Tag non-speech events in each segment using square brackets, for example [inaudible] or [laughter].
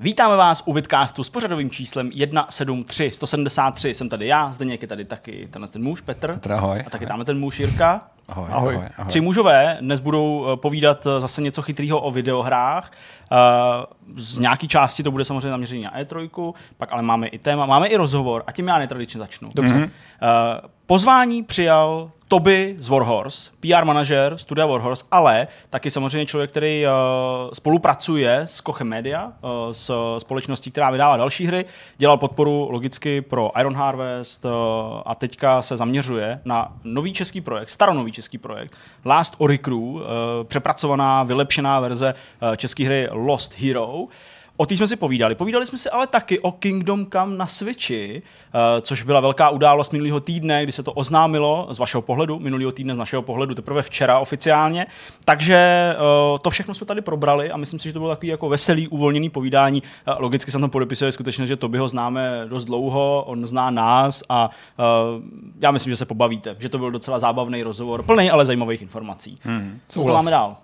Vítáme vás u Vidcastu s pořadovým číslem 173. 173 jsem tady já, Zdeněk je tady taky tenhle ten muž, Petr. Petr, ahoj. A taky tamhle ten muž, Jirka. Ahoj, Ahoj. ahoj, ahoj. Tři mužové dnes budou eh, povídat eh, zase něco chytrého o videohrách. Eh, Z nějaký části to bude samozřejmě zaměřený na E3, pak ale máme i téma, máme i rozhovor a tím já netradičně začnu. Dobře. Eh, Pozvání přijal Toby z Warhorse, PR manažer studia Warhorse, ale taky samozřejmě člověk, který uh, spolupracuje s Kochem Media, uh, s společností, která vydává další hry, dělal podporu logicky pro Iron Harvest uh, a teďka se zaměřuje na nový český projekt, staronový český projekt, Last Ori Crew, uh, přepracovaná, vylepšená verze uh, české hry Lost Hero. O té jsme si povídali. Povídali jsme si ale taky o Kingdom Come na Switchi, eh, což byla velká událost minulého týdne, kdy se to oznámilo z vašeho pohledu, minulého týdne z našeho pohledu teprve včera oficiálně. Takže eh, to všechno jsme tady probrali a myslím si, že to bylo takový jako veselý, uvolněný povídání. Eh, Logicky se tam podepisuje skutečně, že Toby ho známe dost dlouho, on zná nás a eh, já myslím, že se pobavíte, že to byl docela zábavný rozhovor, plný ale zajímavých informací. Hmm. Co to máme dál?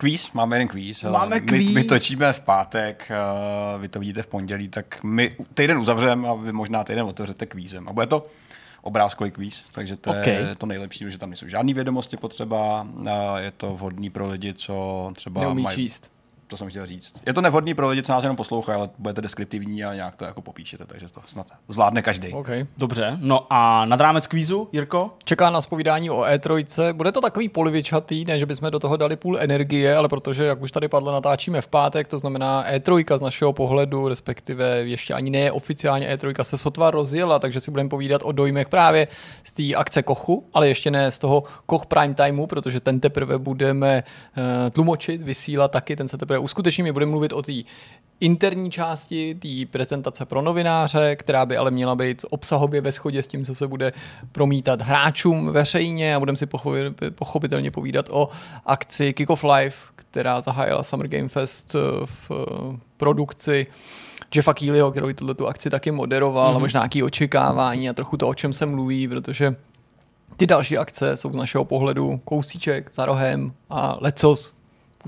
Kvíz, máme jeden kvíz. Máme My, kvíz. my točíme v pátek, uh, vy to vidíte v pondělí, tak my týden uzavřeme a vy možná týden otevřete kvízem. A bude to obrázkový kvíz, takže to Ok. je to nejlepší, že tam nejsou žádné vědomosti potřeba, a je to vhodný pro lidi, co třeba Neumí mají, číst. To jsem chtěl říct. Je to nevhodný pro lidi, co nás jenom poslouchají, ale budete deskriptivní a nějak to jako popíšete, takže to snad zvládne každý. OK. Dobře, no a nad rámec kvízu, Jirko? Čeká nás povídání o E3. Bude to takový polivičatý, ne, že bychom do toho dali půl energie, ale protože, jak už tady padlo, natáčíme v pátek, to znamená E3 z našeho pohledu, respektive ještě ani ne oficiálně E3 se sotva rozjela, takže si budeme povídat o dojmech právě z té akce Kochu, ale ještě ne z toho Koch Prime Timeu, protože ten teprve budeme uh, tlumočit, vysílat taky, ten se teprve uskuteční. My budeme mluvit o té interní části té prezentace pro novináře, která by ale měla být obsahově ve shodě s tím, co se bude promítat hráčům veřejně a budeme si pochopi- pochopitelně povídat o akci Kick of Life, která zahájila Summer Game Fest eh, v eh, produkci Jeffa Keelyho, který tuhle tu akci taky moderoval, mm-hmm. a možná nějaké očekávání a trochu to, o čem se mluví, protože ty další akce jsou z našeho pohledu kousíček za rohem a lecos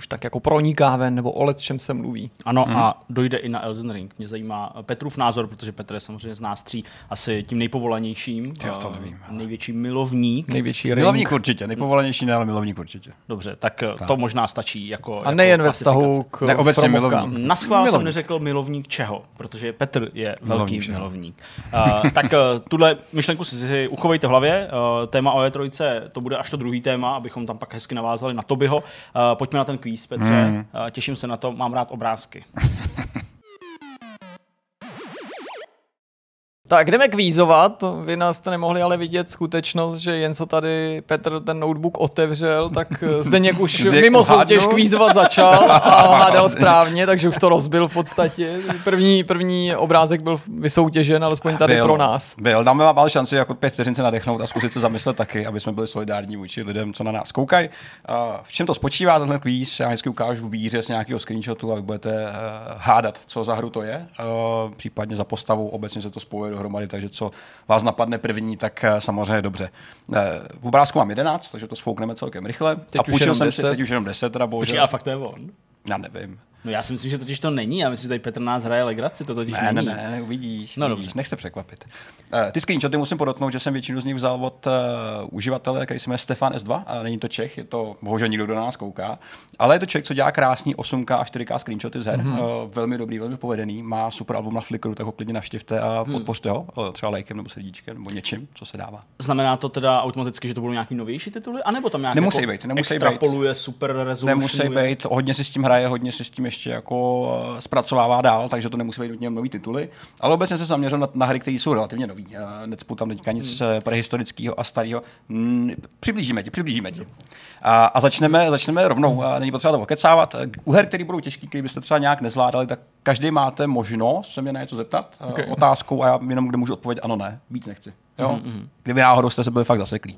už tak jako proniká ven, nebo o čem se mluví. Ano, hmm. a dojde i na Elden Ring. Mě zajímá Petrův názor, protože Petr je samozřejmě z nás tří asi tím nejpovolanějším. Já to eh, nevím, ale- Největší milovník. Největší ring. Milovník určitě, nejpovolenější ne, ale milovník určitě. Dobře, tak, tak to možná stačí jako A nejen jako ve vztahu k Ne, obecně promovkám. milovník. Na schvál jsem Milovník. neřekl milovník čeho, protože Petr je velký Milovník milovník. Uh, tak uh, tuhle myšlenku si, si uchovejte v hlavě. Uh, téma o E3 to bude až to druhý téma, abychom tam pak hezky navázali na Tobyho. Uh, pojďme na ten kvíz, Petře. Hmm. Uh, těším se na to, mám rád obrázky. [laughs] Tak jdeme kvízovat. Vy nás jste nemohli ale vidět skutečnost, že jen co tady Petr ten notebook otevřel, tak eh, Zdeněk už [laughs] Zdeněk mimo soutěž kvízovat začal a [laughs] hádal správně, takže už to rozbil v podstatě. První, první obrázek byl vysoutěžen, alespoň tady Byl, pro nás. Byl. Dáme vám ale šanci jako pět vteřin se nadechnout a zkusit se zamyslet taky, aby jsme byli solidární vůči lidem, co na nás koukají. V čem to spočívá tenhle kvíz? Já vždycky ukážu výřez nějakého screenshotu a vy budete uh, hádat, co za hru to je. Uh, případně za postavu, obecně se to spojuje dohromady, takže co vás napadne první, tak uh, samozřejmě dobře. Uh, v obrázku mám 11, takže to sfoukneme celkem rychle. Teď a už půjčil jsem si 10. teď už jenom 10, teda Počkej, bohužel. ale fakt to je on. Já nevím. No já si myslím, že totiž to není. Já myslím, že tady Petr nás hraje legraci, to totiž Ne, ne, není. ne, ne, uvidíš. No, No, dobře. uvidíš, nech se překvapit. Uh, ty screenshoty musím podotknout, že jsem většinu z nich vzal od uh, uživatele, který se jmenuje Stefan S2, a není to Čech, je to bohužel někdo, kdo na nás kouká, ale je to Čech, co dělá krásný 8K a 4K screenshoty z her, Mhm. mm-hmm. uh, velmi dobrý, velmi povedený, má super album na Flickru, tak ho klidně navštivte a Hmm. podpořte ho, uh, třeba lajkem nebo srdíčkem nebo něčím, co se dává. Znamená to teda automaticky, že to budou nějaký novější tituly? A nebo tam nějak Nemusí jako být, nemusí být. extrapoluje super resolution? Nemusí být, hodně si s tím hraje, hodně si s tím ještě jako eh, zpracovává dál, takže to nemusí být nutně nový tituly. Ale obecně se zaměřil na, na hry, které jsou relativně nový. Eh, Necpu tam teďka nic hmm. prehistorického a starého. Mm, přiblížíme ti, přiblížíme ti. A, a začneme, začneme rovnou, a není potřeba to okecávat. Eh, U her, které budou těžké, které byste třeba nějak nezvládali, tak každý máte možnost se mě na něco zeptat Ok. okay. otázkou a já jenom kde můžu odpovědět ano, ne, víc nechci. Jo? Mm-hmm. Kdyby náhodou jste se byli fakt zaseklí.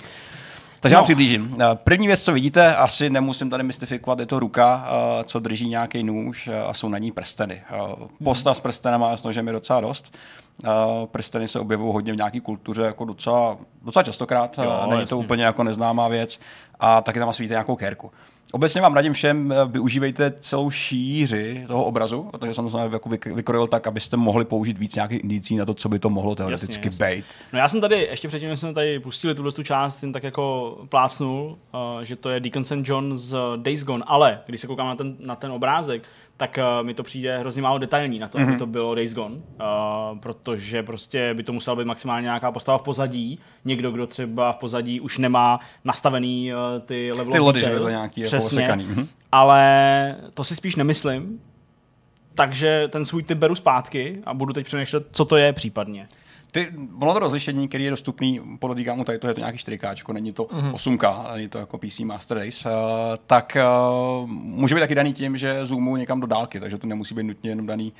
Takže No. no. vám přiblížím. Eh, První věc, co vidíte, asi nemusím tady mystifikovat, je to ruka, eh, co drží nějaký nůž eh, a jsou na ní prsteny. Posta s prstenama je s nožem je docela dost. Prsteny se objevují hodně v nějaké kultuře jako docela, docela častokrát, Jo, jo, není jasně. to úplně jako neznámá věc a taky tam svíte nějakou kérku. Obecně vám radím všem, eh, využívejte celou šíři toho obrazu, protože jsem to jako vyk- vykrojil tak, abyste mohli použít víc nějakých indicí na to, co by to mohlo teoreticky jasně. být. No já jsem tady, ještě předtím, než jsme tady pustili tuhle tu část, jen tak jako plácnul, uh, že to je Deacon St. John z Days Gone, ale když se koukám na ten, na ten obrázek, tak uh, mi to přijde hrozně málo detailní na to, Mhm. mm-hmm. aby to bylo Days Gone, uh, protože prostě by to musela být maximálně nějaká postava v pozadí, někdo, kdo třeba v pozadí už nemá nastavený uh, ty level Ty lody, že by byly nějaký jako Přesně, osekaný. Mhm. ale to si spíš nemyslím, takže ten svůj typ beru zpátky a budu teď přemýšlet, co to je případně. Ty, ono to rozlišení, který je dostupný, podotýkám mu tady, to je to nějaký 4K, není to Mhm. mm-hmm. 8K, není to jako PC Master Race, uh, tak uh, může být taky daný tím, že zoomu někam do dálky, takže to nemusí být nutně jenom daný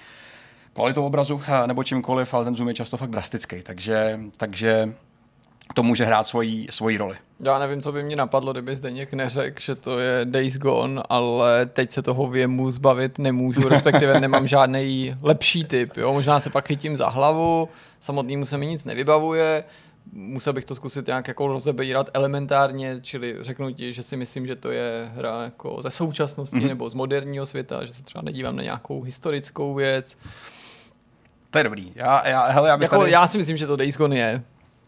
kvalitou obrazu uh, nebo čímkoliv, ale ten zoom je často fakt drastický, takže, takže to může hrát svoji, svoji roli. Já nevím, co by mě napadlo, kdyby Zdeněk neřekl, že to je Days Gone, ale teď se toho věmu zbavit nemůžu, respektive nemám žádný lepší typ. Jo? Možná se pak chytím za hlavu, samotnému se mi nic nevybavuje, musel bych to zkusit nějak jako rozebírat elementárně, čili řeknu ti, že si myslím, že to je hra jako ze současnosti mm-hmm. nebo z moderního světa, že se třeba nedívám na nějakou historickou věc. To je dobrý. Já, já, hele, já bych Jako, tady... Já si myslím, že to Days Gone je.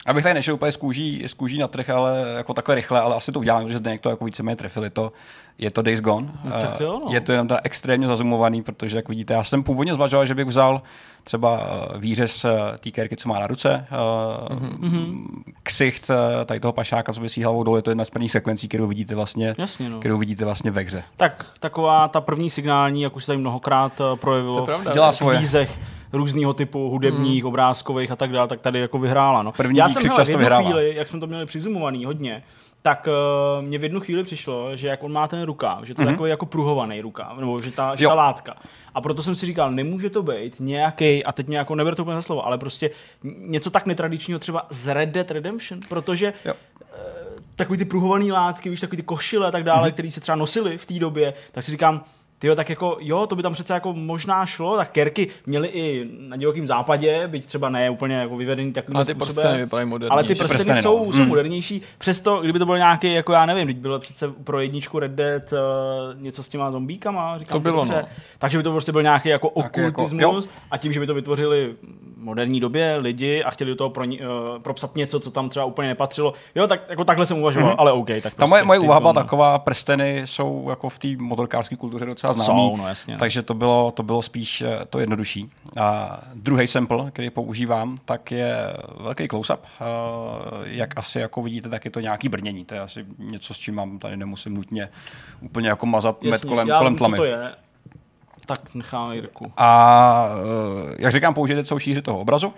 Abych tady nešel úplně z kůží, z kůží na trh, ale jako takhle rychle, ale asi to udělám, protože Zdeněk to jako víceméně trefil. Je to, je to Days Gone. No, tak Eh, jo, no. Je to jenom teda extrémně zazumovaný, protože jak vidíte, já jsem původně zvažoval, že bych vzal třeba eh, výřez eh, té kérky, co má na ruce, mm-hmm. ksicht eh, tady toho pašáka, co vysí hlavou dolů, je to jedna z prvních sekvencí, kterou vidíte vlastně, Jasně, no. kterou vidíte vlastně ve hře. Tak taková ta první signální, jak už se tady mnohokrát To projevilo pravda. Dělá v svoje. kvízech různého typu hudebních, hmm. obrázkových a tak dále, tak tady jako vyhrála. No. První Já jsem hele, v často jednu chvíli, jak jsme to měli přizumovaný hodně, tak uh, mě v jednu chvíli přišlo, že jak on má ten rukáv, že to je takový jako pruhovaný rukáv, nebo že ta, že ta látka. A proto jsem si říkal, nemůže to být nějaký, a teď mě jako neber to úplně za slovo, ale prostě něco tak netradičního třeba z Red Dead Redemption, protože Jo. takový ty pruhované látky, víš, takový ty košile a tak dále, mm-hmm. které se třeba nosily v té době, tak si říkám, Tyjo, tak jako, jo, to by tam přece jako možná šlo, tak kerky měly i na divokém západě, byť třeba ne úplně jako vyvedený takovým Ale ty moderně. Ale ty Ty prsteny, prsteny, no. jsou, jsou Mm. modernější, přesto, kdyby to byl nějaký, jako já nevím, teď bylo přece pro jedničku Red Dead uh, něco s těma zombíkama, říkám To bylo, dobře. no. Takže by to prostě byl nějaký jako jako- okultismus a tím, že by to vytvořili v moderní době lidi a chtěli do toho pro, uh, propsat něco, co tam třeba úplně nepatřilo. Jo, tak jako takhle jsem uvažoval, mm-hmm. ale OK. Tak Ta prostě, moje, moje ty úvaha byla taková, prsteny jsou jako v té motorkářské kultuře docela známý. Jsou, no jasně. no. Takže to bylo, to bylo spíš eh, to jednodušší. A druhý sample, který používám, tak je velký close-up. Eh, Jak asi jako vidíte, tak je to nějaký brnění. To je asi něco, s čím mám tady nemusím nutně úplně jako mazat Jasně, met kolem, já kolem co tlamy. to je. Tak necháme Jirku. A eh, jak říkám, použijete celou šíři toho obrazu.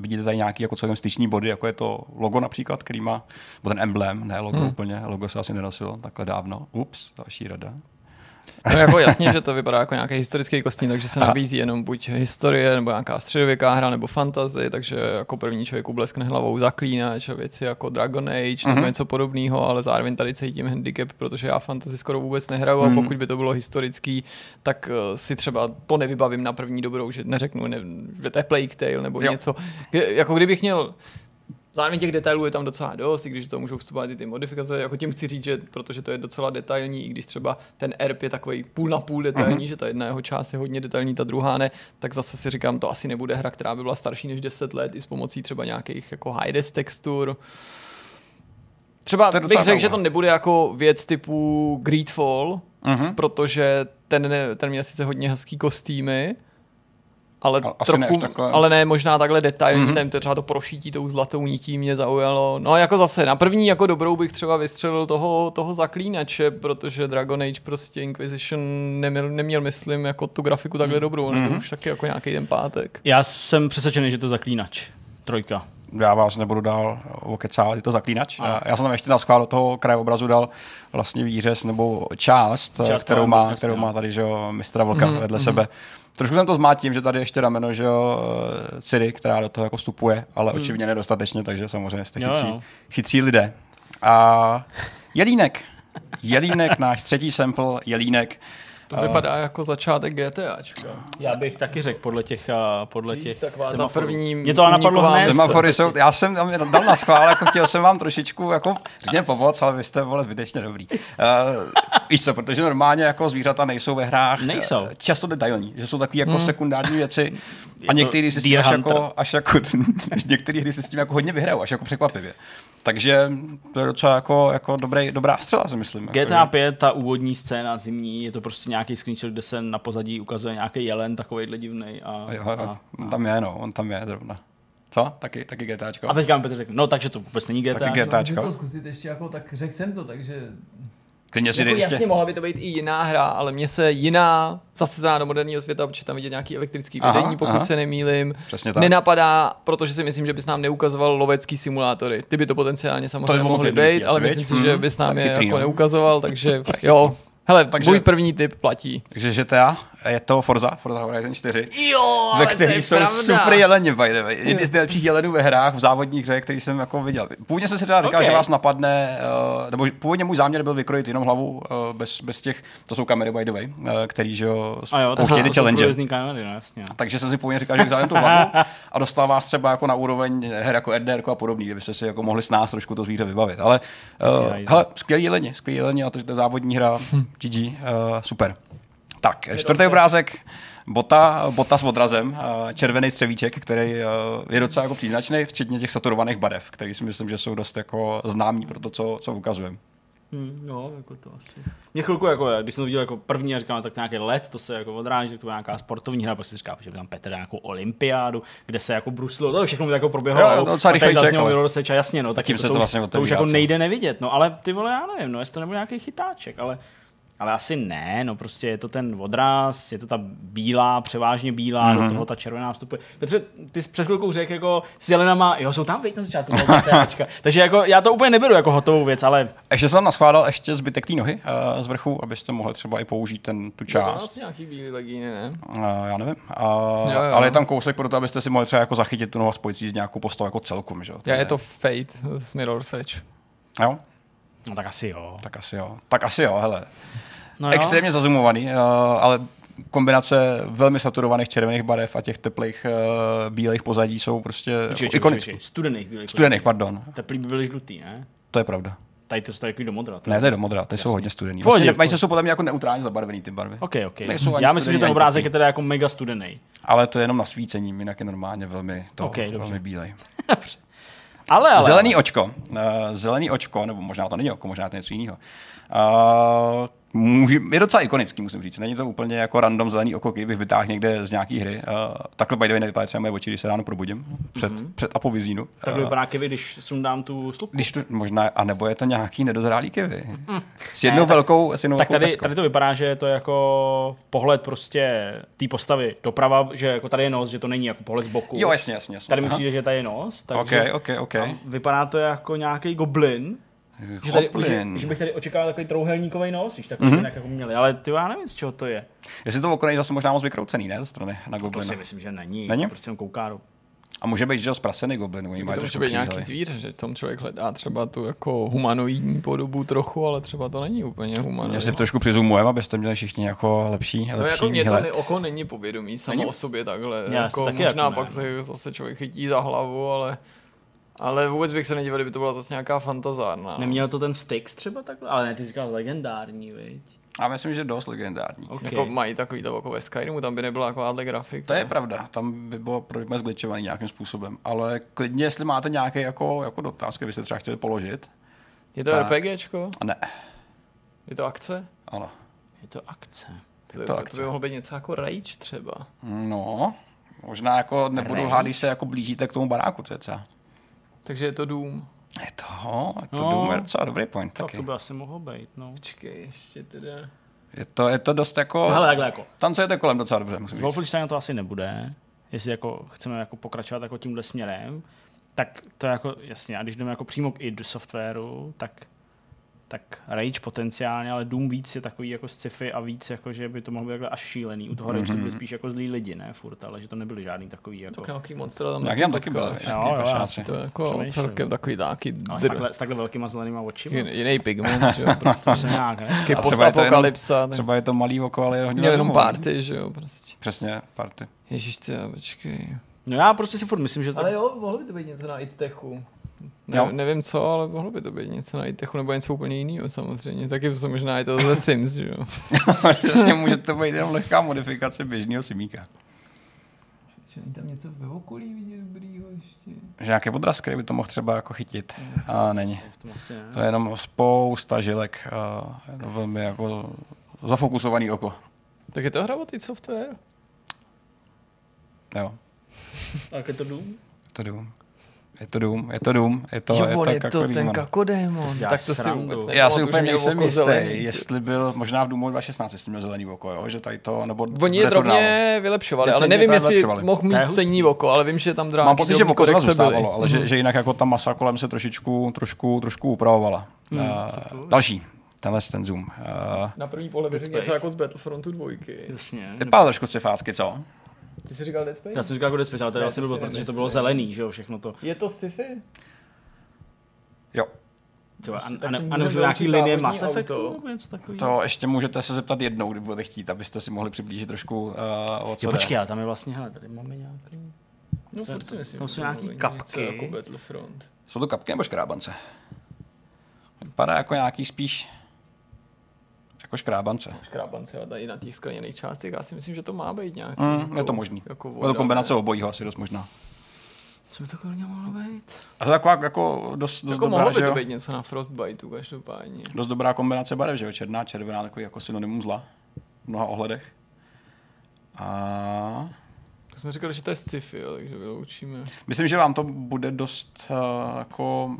Vidíte tady nějaký jako celkem styční body, jako je to logo například, který má, nebo ten emblém, ne logo hmm. úplně, logo se asi nenosilo takhle dávno. Ups, další rada. No jako jasně, že to vypadá jako nějaký historický kostým, takže se nabízí jenom buď historie, nebo nějaká středověká hra, nebo fantasy, takže jako první člověk ubleskne hlavou zaklínač a věci jako Dragon Age Mhm. nebo něco podobného, ale zároveň tady cítím handicap, protože já fantasy skoro vůbec nehraju a Mhm. pokud by to bylo historický, tak eh, si třeba to nevybavím na první dobrou, že neřeknu, ne, že to je Plague Tale nebo Jo. něco. Jako kdybych měl Zároveň těch detailů je tam docela dost, i když to můžou vstupovat i ty modifikace. Jako tím chci říct, že protože to je docela detailní, i když třeba ten ERP je takový půl na půl detailní, že ta jedna jeho část je hodně detailní, ta druhá ne, tak zase si říkám, to asi nebude hra, která by byla starší než 10 let, i s pomocí třeba nějakých jako high-res textur. Třeba bych řekl, že to nebude jako věc typu Greedfall, Mhm. protože ten, ten měl sice hodně hezký kostýmy, ale, Ale ne trochu, takhle. ale ne možná takhle detailní, Mhm. mm-hmm. to třeba to prošítí tou zlatou nití mě zaujalo. No jako zase, na první jako dobrou bych třeba vystřelil toho, toho zaklínače, protože Dragon Age prostě Inquisition neměl, neměl myslím, jako tu grafiku takhle dobrou, mm-hmm. nebo už taky jako nějaký ten pátek. Já jsem přesvědčený, že to zaklínač. Trojka. Já vás nebudu dál okecávat, je to zaklínač. A. Já jsem tam ještě na schvál do toho krajobrazu dal vlastně výřez nebo část, Část kterou, má, kterou má tady že jo, mistra Vlka Mhm, vedle sebe. Trošku jsem to zmátl tím, že tady ještě rameno, že jo, eh, Ciri, která do toho jako vstupuje, ale očividně nedostatečně, takže samozřejmě jste Jo, chytří, jo. chytří lidé. A Jelínek. Jelínek, náš třetí sample, Jelínek. To vypadá jako začátek GTAčka. Já bych taky řekl podle těch, uh, podle těch taková semaforů. první Mě to napadlo hned. Semafory jsou, já jsem tam dal na schvál, jako chtěl jsem vám trošičku jako řekněme pomoct, ale vy jste vole zbytečně dobrý. Uh, víš co, protože normálně jako zvířata nejsou ve hrách Nejsou. eh, často detailní, že jsou takový jako Hmm. sekundární věci a některý si s tím až jako, až jako [laughs] některý hry si s tím jako hodně vyhrajou, až jako překvapivě. Takže to je docela jako, jako dobrý, dobrá střela, si myslím. Jako, GTA že- 5, ta úvodní scéna zimní, je to prostě nějaký screenshot, kde se na pozadí ukazuje nějaký jelen, takovýhle divný. A, Jo, jo, a, on tam je, no, on tam je zrovna. Co? Taky, taky GTAčko? a teďka mi Petr řekl, no takže to vůbec není GTA. Taky GTA. Můžu to zkusit ještě jako, tak řekl jsem to, takže Klidně si jako jasně ještě. mohla by to být i jiná hra, ale mně se jiná, zase zná do moderního světa, protože tam vidět nějaký elektrický Aha, vedení, pokud aha. se nemýlim. Přesně tak. Nenapadá, protože si myslím, že bys nám neukazoval lovecký simulátory. Ty by to potenciálně samozřejmě mohlo mohly být ale myslím si, že Mhm. bys nám Tak je jako no. neukazoval, takže [laughs] jo. Hele, Takže- takže... můj první tip platí. Takže GTA, je to Forza, Forza Horizon 4. Jo, ve kterých jsou super jeleni, by the way. Jedni z nejlepších jelenů ve hrách, v závodních hře, který jsem jako viděl. Původně jsem si teda říkal, Ok. že vás napadne, uh, nebo původně můj záměr byl vykrojit jenom hlavu uh, bez, bez těch, to jsou kamery by the way, uh, který, že jo, jsou challenge. kamery, no jasně. Takže jsem si původně říkal, že vzal tu hlavu [laughs] a dostal vás třeba jako na úroveň her jako RDR a podobný, kdybyste si jako mohli s nás trošku to zvíře vybavit. Ale uh, hele, skvělý jeleni, skvělý jeleni a to, že to je závodní hra, GG, uh, super. Tak, čtvrtý obrázek, Bota, bota s odrazem, červený střevíček, který uh, je docela jako příznačný, včetně těch saturovaných barev, který si myslím, že jsou dost jako známí pro to, co, co ukazujeme. Hmm, no, jako to asi. Mě chvilku, jako, když jsem to viděl jako první a říkám, tak nějaký let, to se jako odráží, tak to byla nějaká sportovní hra, pak si říkám, že by tam Petr nějakou olympiádu, kde se jako bruslilo, to všechno jako proběhlo. Jo, jo, docela rychlejček, zaznělo ale- jasně, no, tak tím jako se to už- vlastně to už jako nejde nevidět, no, ale ty vole, já nevím, no, jestli to nebude nějaký chytáček, ale ale asi ne, no prostě je to ten odraz, je to ta bílá, převážně bílá, mm-hmm. do toho ta červená vstupuje. Petře, ty jsi před chvilkou řekl jako s jelenama, jo, jsou tam vejt na začátku, [laughs] takže jako já to úplně neberu jako hotovou věc, ale Ještě jsem naschvádal ještě zbytek té nohy uh, z vrchu, abyste mohli třeba i použít ten, tu část. Vlastně nějaký bílý legíny, ne? Uh, já nevím. Uh, Jo, jo. ale je tam kousek pro to, abyste si mohli třeba jako zachytit tu nohu a spojit si s nějakou postavou jako celkem, že jo? Já je to Fate z Mirror's Edge. Jo, no tak asi jo. tak asi jo. Tak asi jo, hele. No No Extrémně zazumovaný, uh, ale kombinace velmi saturovaných červených barev a těch teplých uh, bílých pozadí jsou prostě počkej. Studených bílých. Studených, pardon. Teplý by byly žlutý, ne? To je pravda. Tady to jsou takový do modra. Ne, to je do modra, ty jsou hodně studený. Vlastně, mají se jsou podle mě jako neutrálně zabarvený ty barvy. OK, OK. Nejsou Já myslím, že ten obrázek je teda jako mega studený. Ale to je jenom na svícení, jinak je normálně velmi, to, Ok, dobře. velmi bílej. [laughs] Ale, ale. Zelený očko. Uh, zelený očko, nebo možná to není oko, možná to je něco jiného. Uh, může, je docela ikonický, musím říct. Není to úplně jako random zelený oko, který bych vytáhl někde z nějaké hry. Uh, takhle by the way nevypadá třeba moje oči, když se ráno probudím před, mm-hmm. před apovizínu. Tak vypadá kivy, když sundám tu slupku. když to, možná, a nebo je to nějaký nedozrálý kivy. S jednou Ne, tak- velkou, s jednou Tak velkou tady, peckou. tady to vypadá, že je to jako pohled prostě té postavy doprava, že jako tady je nos, že to není jako pohled z boku. Jo, jasně, jasně. jasně. Tady mi přijde, že tady je nos. Takže OK, OK, OK. a vypadá to jako nějaký goblin. Že, tady, že, že, bych tady očekával takový trouhelníkový nos, víš, takový mm-hmm. jako měli, ale ty já nevím, z čeho to je. Jestli to oko není zase možná moc vykroucený, ne, do strany na To goblina. si myslím, že není. Není? To prostě jenom kouká do... A může být, že jo, zprasený goblin, oni mají To může být nějaký zvíře, že tom člověk hledá třeba tu jako humanoidní podobu trochu, ale třeba to není úplně humanoidní. Jestli trošku přizumujeme, abyste měli všichni jako lepší, No lepší jako mě to ne, oko není povědomí samo Není? o sobě takhle. Já jako taky možná jako ne, pak no. se zase člověk chytí za hlavu, ale ale vůbec bych se nedíval, kdyby to byla zase nějaká fantazárna. Neměl to ten Styx třeba takhle? Ale ne, ty říkal legendární, viď? A myslím, že dost legendární. Okay. Jako mají takový to jako ve Skyrimu, tam by nebyla takováhle grafika. To je pravda, tam by bylo pro mě zgličovaný nějakým způsobem, ale klidně, jestli máte nějaké jako, jako dotaz, byste třeba chtěli položit. Je to Tak. RPGčko? A ne, Je to akce? ano. Je to akce. To by, to to, akce. to by mohlo být něco jako Rage třeba. No, možná jako nebudu když se jako blížíte k tomu baráku cca. Takže je to Doom. Je to, je to No. no. Doom, docela dobrý point Tak taky. to by asi mohlo být, no. Počkej, ještě teda... Je to, je to dost jako, Hele, takhle jako. tancujete kolem docela dobře, musím říct. To asi nebude, jestli jako chceme jako pokračovat jako tímhle směrem, tak to je jako, jasně, a když jdeme jako přímo k id softwaru, tak tak Rage potenciálně, ale Doom víc je takový jako sci-fi a víc jako, že by to mohlo být takhle až šílený. U toho Rage to byly spíš jako zlí lidi, ne furt, ale že to nebyli žádný takový jako... Tak nějaký monster tam Jak tam taky byl. potkáš. Jo, jo. To je jako Přemýšlím. celkem takový nějaký Ale s takhle, s takhle velkýma zelenýma očima. jiný, jiný pigment, že jo, [laughs] prostě. Nějak, ne? Třeba je to jenom- Třeba je to malý oko, ale je hodně měl jenom party, že jo, prostě. Přesně, party. Ježíš, ty, počkej. No já prostě si furt myslím, že to... Ale jo, mohlo by to být něco na ITEChu. Ne, Jo. nevím co, ale mohlo by to být něco na ITEChu nebo něco úplně jiného samozřejmě. Taky to možná je to ze [laughs] Sims, že jo. Přesně může to být jenom lehká modifikace běžného simíka. Že není tam něco ve okolí vidět dobrýho ještě. Že nějaké podrazky by to mohl třeba jako chytit. A není. To asi ne. To je jenom spousta žilek. A je to velmi jako zafokusovaný oko. Tak je to hra od Software? Jo, A je to Doom? je to dům. Je to dům, je to dům, je to, jo, je on to, je to ten kakodémon. si děláš Tak to si vůbec Já si úplně že měl nejsem jistý, zelený. jestli byl možná v Doomu 2016, jestli měl zelený oko, jo? že tady to, nebo Oni je to drobně vylepšovali, ale nevím, jestli mohl To je mít stejný oko, ale vím, že tam drobně Mám pocit, že oko zůstávalo, ale Mhm. že, že, jinak jako ta masa kolem se trošičku, trošku, trošku upravovala. Hmm, uh, další, tenhle ten zoom. Uh, Na první pohled řekl něco jako z Battlefrontu dvojky. Jasně. vypadá trošku cifácky, co? Ty jsi říkal Dead Space? Já jsem říkal jako Dead Space, ale to je asi si protože to bylo zelený, že jo, všechno to. Je to sci-fi? Jo. Třeba, a, a, ne, tím a můžeme nemůžu nějaký linie Mass. Effectu nebo něco takového? To ještě můžete se zeptat jednou, kdy budete chtít, abyste si mohli přiblížit trošku, uh, o co Jo, počkej, ale tam je vlastně, hele, tady máme nějaký... No, Co- furt si myslím, tam že jsou to nějaký kapky. jako Battlefront. Jsou to kapky nebo škrábance? Vypadá jako nějaký spíš jako škrábance. Škrábance a tady na těch skleněných částech, já si myslím, že to má být nějaký. Mm, jako, je to možný. Jako Je to voda, kombinace ne? obojího asi dost možná. Co by to kolegyně mohlo být? A to je taková jako dost, dost Jako dobrá, mohlo by to jo? být něco na Frostbiteu každopádně. Dost dobrá kombinace barev, že jo? Černá, červená, takový jako synonymum zla v mnoha ohledech. A To jsme říkali, že to je sci-fi, jo, takže vyloučíme. myslím, že vám to bude dost uh, jako,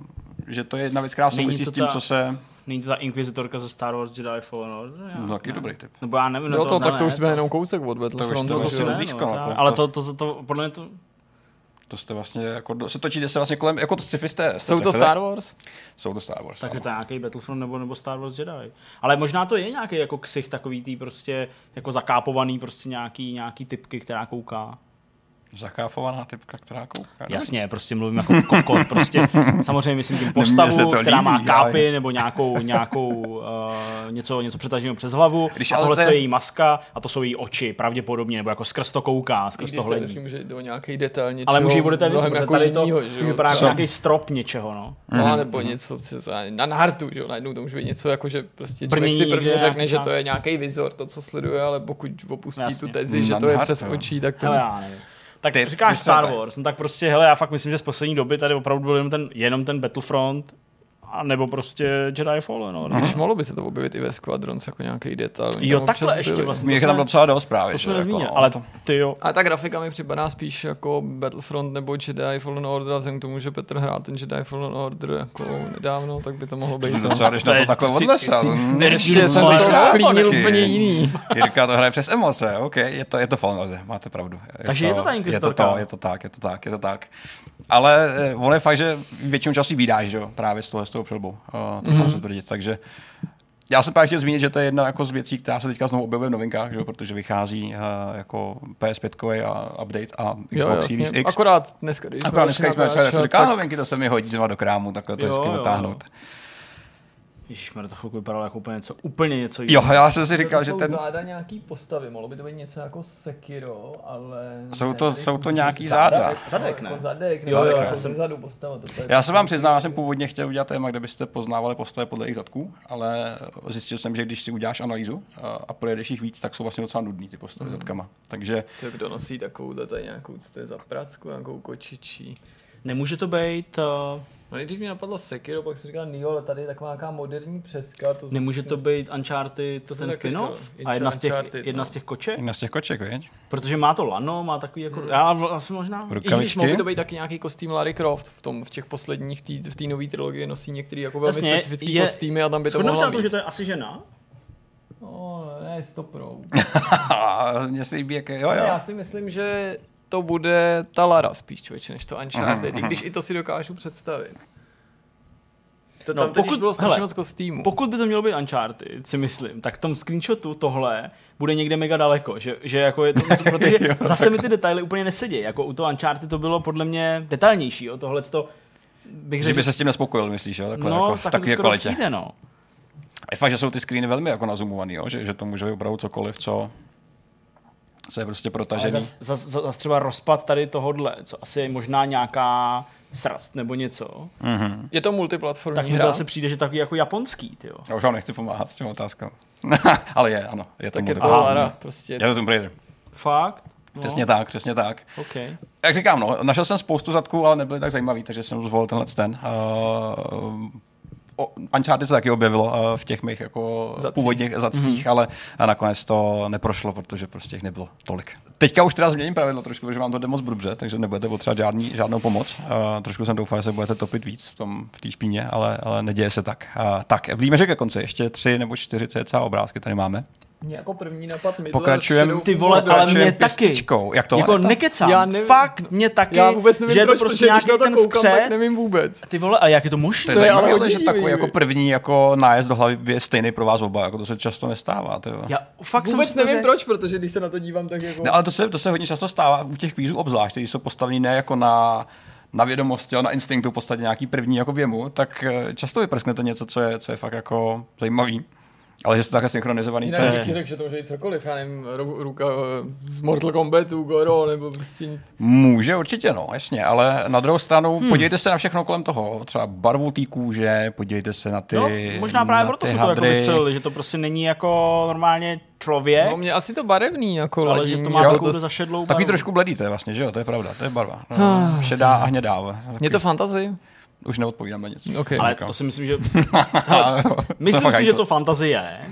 že to je jedna věc, která souvisí s tím, ta- co se... Není to ta inkvizitorka ze Star Wars Jedi Fallen Order? Já, No, taky ne. dobrý typ. Nebo já nevím, no jo, to, tak ne, to už jsme to- jenom kousek od Battlefrontu. to To už si je ne, blízko, no, to- ale to- to, to, to, podle mě to... To jste vlastně jako, se točíte se vlastně kolem, jako to sci-fi jste, Jsou to trefili. Star Wars? Jsou to Star Wars, Tak ano. je to nějaký Battlefront nebo, nebo Star Wars Jedi. Ale možná to je nějaký jako ksich takový tý prostě jako zakápovaný prostě nějaký, nějaký typky, která kouká. Zakáfovaná typka, která kouká. no. Jasně, prostě mluvím jako kokot, prostě samozřejmě myslím tím [laughs] se postavu, to která má líbí, kápy ale- nebo nějakou, nějakou uh, [laughs] něco, něco přetaženého přes hlavu Když a ale tohle to je- je její maska a to jsou její oči, pravděpodobně, nebo jako skrz to kouká, skrz když to to vždycky hledí. může jít do nějaký detail něčeho, Ale může jí bude ten něco, mnohem protože jako tady to jinýho, že jo? vypadá jako nějaký strop něčeho, no. No, nebo něco, co se, na, na hartu, že jo, najednou to může být něco, jako že prostě člověk si prvně řekne, že to je nějaký vizor, to, co sleduje, ale pokud opustí tu tezi, že to je hartu, přes očí, tak to... Tak Ty, říkáš Star Wars, no tak prostě, hele, já fakt myslím, že z poslední doby tady opravdu byl jenom ten, jenom ten Battlefront, a nebo prostě Jedi Fallen Order. Když mohlo by se to objevit i ve Squadrons jako nějaký detail. Jo, takhle ještě byli. vlastně. Mě tam docela dost právě. To že jsme jako, nezmínili, no, ale to- ty jo. A ta grafika mi připadá spíš jako Battlefront nebo Jedi Fallen Order, a vzhledem k tomu, že Petr hrál ten Jedi Fallen Order jako nedávno, tak by to mohlo být to. Docela, když na to takhle si- odlesal. si- Mm, Ještě jsem to klínil úplně jiný. [laughs] Jirka to hraje přes emoce, OK, je to, je to Fallen Order, máte pravdu. Takže je to ta Je to Inquisitorka. to, je to tak, je to tak, je to tak. Ale eh, ono je fakt, že většinu času vydáš, že jo, právě z toho, z toho přelbou. Uh, to Mhm. mm-hmm. se tvrdit, takže já jsem právě chtěl zmínit, že to je jedna jako z věcí, která se teďka znovu objevuje v novinkách, že jo, protože vychází uh, jako PS5 a update a Xbox Jo, Series. X. Akorát dneska, když Akorát dneska jsme začali říká, novinky, to se mi hodí znovu do krámu, takhle to Jo, hezky jo, jo. Ježišmarja, to chvilku vypadalo jako úplně něco, úplně něco jiného. Jo, já jsem si říkal, že jsou ten, záda nějaký postavy, mohlo by to být něco jako Sekiro, ale... jsou to, ne, jsou to nějaký Záda, záda. Zadek, ne? Jako zadek, Jo, jo, jo, jo, já jako jsem- zezadu postava. To, to Já se vám přiznám, já jsem původně chtěl udělat téma, kde byste poznávali postavy podle jejich zadků, ale zjistil jsem, že když si uděláš analýzu a, a projedeš jich víc, tak jsou vlastně docela nudný ty postavy Mhm. zadkama. Takže To kdo nosí takovou tady nějakou, co to je za pracku, nějakou kočičí. Nemůže to být, uh, No nejdřív mi napadlo Sekiro, pak jsem říkal Nio, ale tady je taková nějaká moderní přeska. To nemůže zase- to být Uncharted, to To ten spin-off? A jedna z těch, Uncharted, jedna no. z těch koček? jedna z těch koček, viď? Protože má to lano, má takový jako, já vlastně možná... I když Rukavičky. mohl by to být taky nějaký kostým Larry Croft v, tom, v těch posledních, tý, v té nové trilogii nosí některý jako velmi Jasně, specifický je- kostýmy a tam by to Shodneme se na být. že to je asi žena? No, ne, stoprou. [laughs] A mně se líbí, jak je, jo, Ne, jo. já si myslím, že to bude ta Lara spíš člověče, než to Uncharted, i když i to si dokážu představit. To No, tam pokud, bylo strašně hele, moc kostýmů. Pokud by to mělo být Uncharted, si myslím, tak v tom screenshotu tohle bude někde mega daleko, že, že jako je to, [laughs] [laughs] protože zase mi ty detaily úplně nesedí, jako u toho Uncharted to bylo podle mě detailnější, jo, tohle to bych Že řekl, by se s tím nespokojil, myslíš, jo? Takhle, no, jako v takové kvalitě. přijde, no. Je fakt, že jsou ty screeny velmi jako nazumovaný, jo? Že, že to může být opravdu cokoliv, co, co je prostě protažený. zas, zas, zas, zas třeba rozpad tady tohodle, co asi je možná nějaká srast nebo něco, Je to multiplatformní tak hra? zase přijde, že takový jako japonský, ty jo. Já už vám nechci pomáhat s těmi otázkami. [laughs] Ale je, ano. Je to tak je to. Lara, prostě. Je to Tomb Raider. Fakt? No, Přesně tak, přesně tak. OK. Jak říkám, no, našel jsem spoustu zadků, ale nebyly tak zajímavý, takže jsem zvolil tenhle ten. Uh, o, Uncharted se taky objevilo uh, v těch mých jako Zadcích. původních zadcích, mm-hmm. ale a nakonec to neprošlo, protože prostě jich nebylo tolik. Teďka už teda změním pravidlo trošku, protože vám to jde moc blbře, takže nebudete potřebovat žádný, žádnou pomoc. Uh, trošku jsem doufal, že se budete topit víc v tom v té špíně, ale, ale neděje se tak. Uh, tak, víme, že ke konci ještě tři nebo čtyři cca obrázky tady máme. Mě jako první napad Middle Pokračujeme. Shadow Ty vole, ale mě taky. Jak to? Jako nekecám, Já nevím. fakt mě taky, Já vůbec nevím, že je to proč, prostě nějaký když ten koukám, tak skřet. nevím vůbec. Ty vole, ale jak je to To možné? je To je ale zajímavé, že takový jako první jako nájezd do hlavy je stejný pro vás oba, jako to se často nestává. Tyjo. Já fakt Vůbec jsem nevím řekl. proč, protože když se na to dívám, tak jako... No, ale to se, to se hodně často stává u těch kvízů obzvlášť, kteří jsou postavení ne jako na, na vědomosti, ale na instinktu, v podstatě nějaký první jako věmu, tak eh, často vyprsknete něco, co je, co je fakt jako zajímavý. Ale že jste takhle synchronizovaný, to Jinak je, řekl, že to může být cokoliv, já nevím, ru, ruka eh, z Mortal Kombatu, Goro, nebo prostě... může určitě, no, jasně, ale na druhou stranu hmm. podívejte se na všechno kolem toho, třeba barvu té kůže, podívejte se na ty No, možná právě proto jsme to jako vystřelili, že to prostě není jako normálně člověk, No mě asi to barevný, jako ale ladí že to má to- takovou to- zašedlou Takový barvu. trošku bledý to je vlastně, že jo, to je pravda, to je barva. No, šedá a hnědá. ale Je takový- to fantasy? Už neodpovídám na nic. OK. Ale to si myslím, že... [laughs] Ale- Myslím si, že to fantazie je.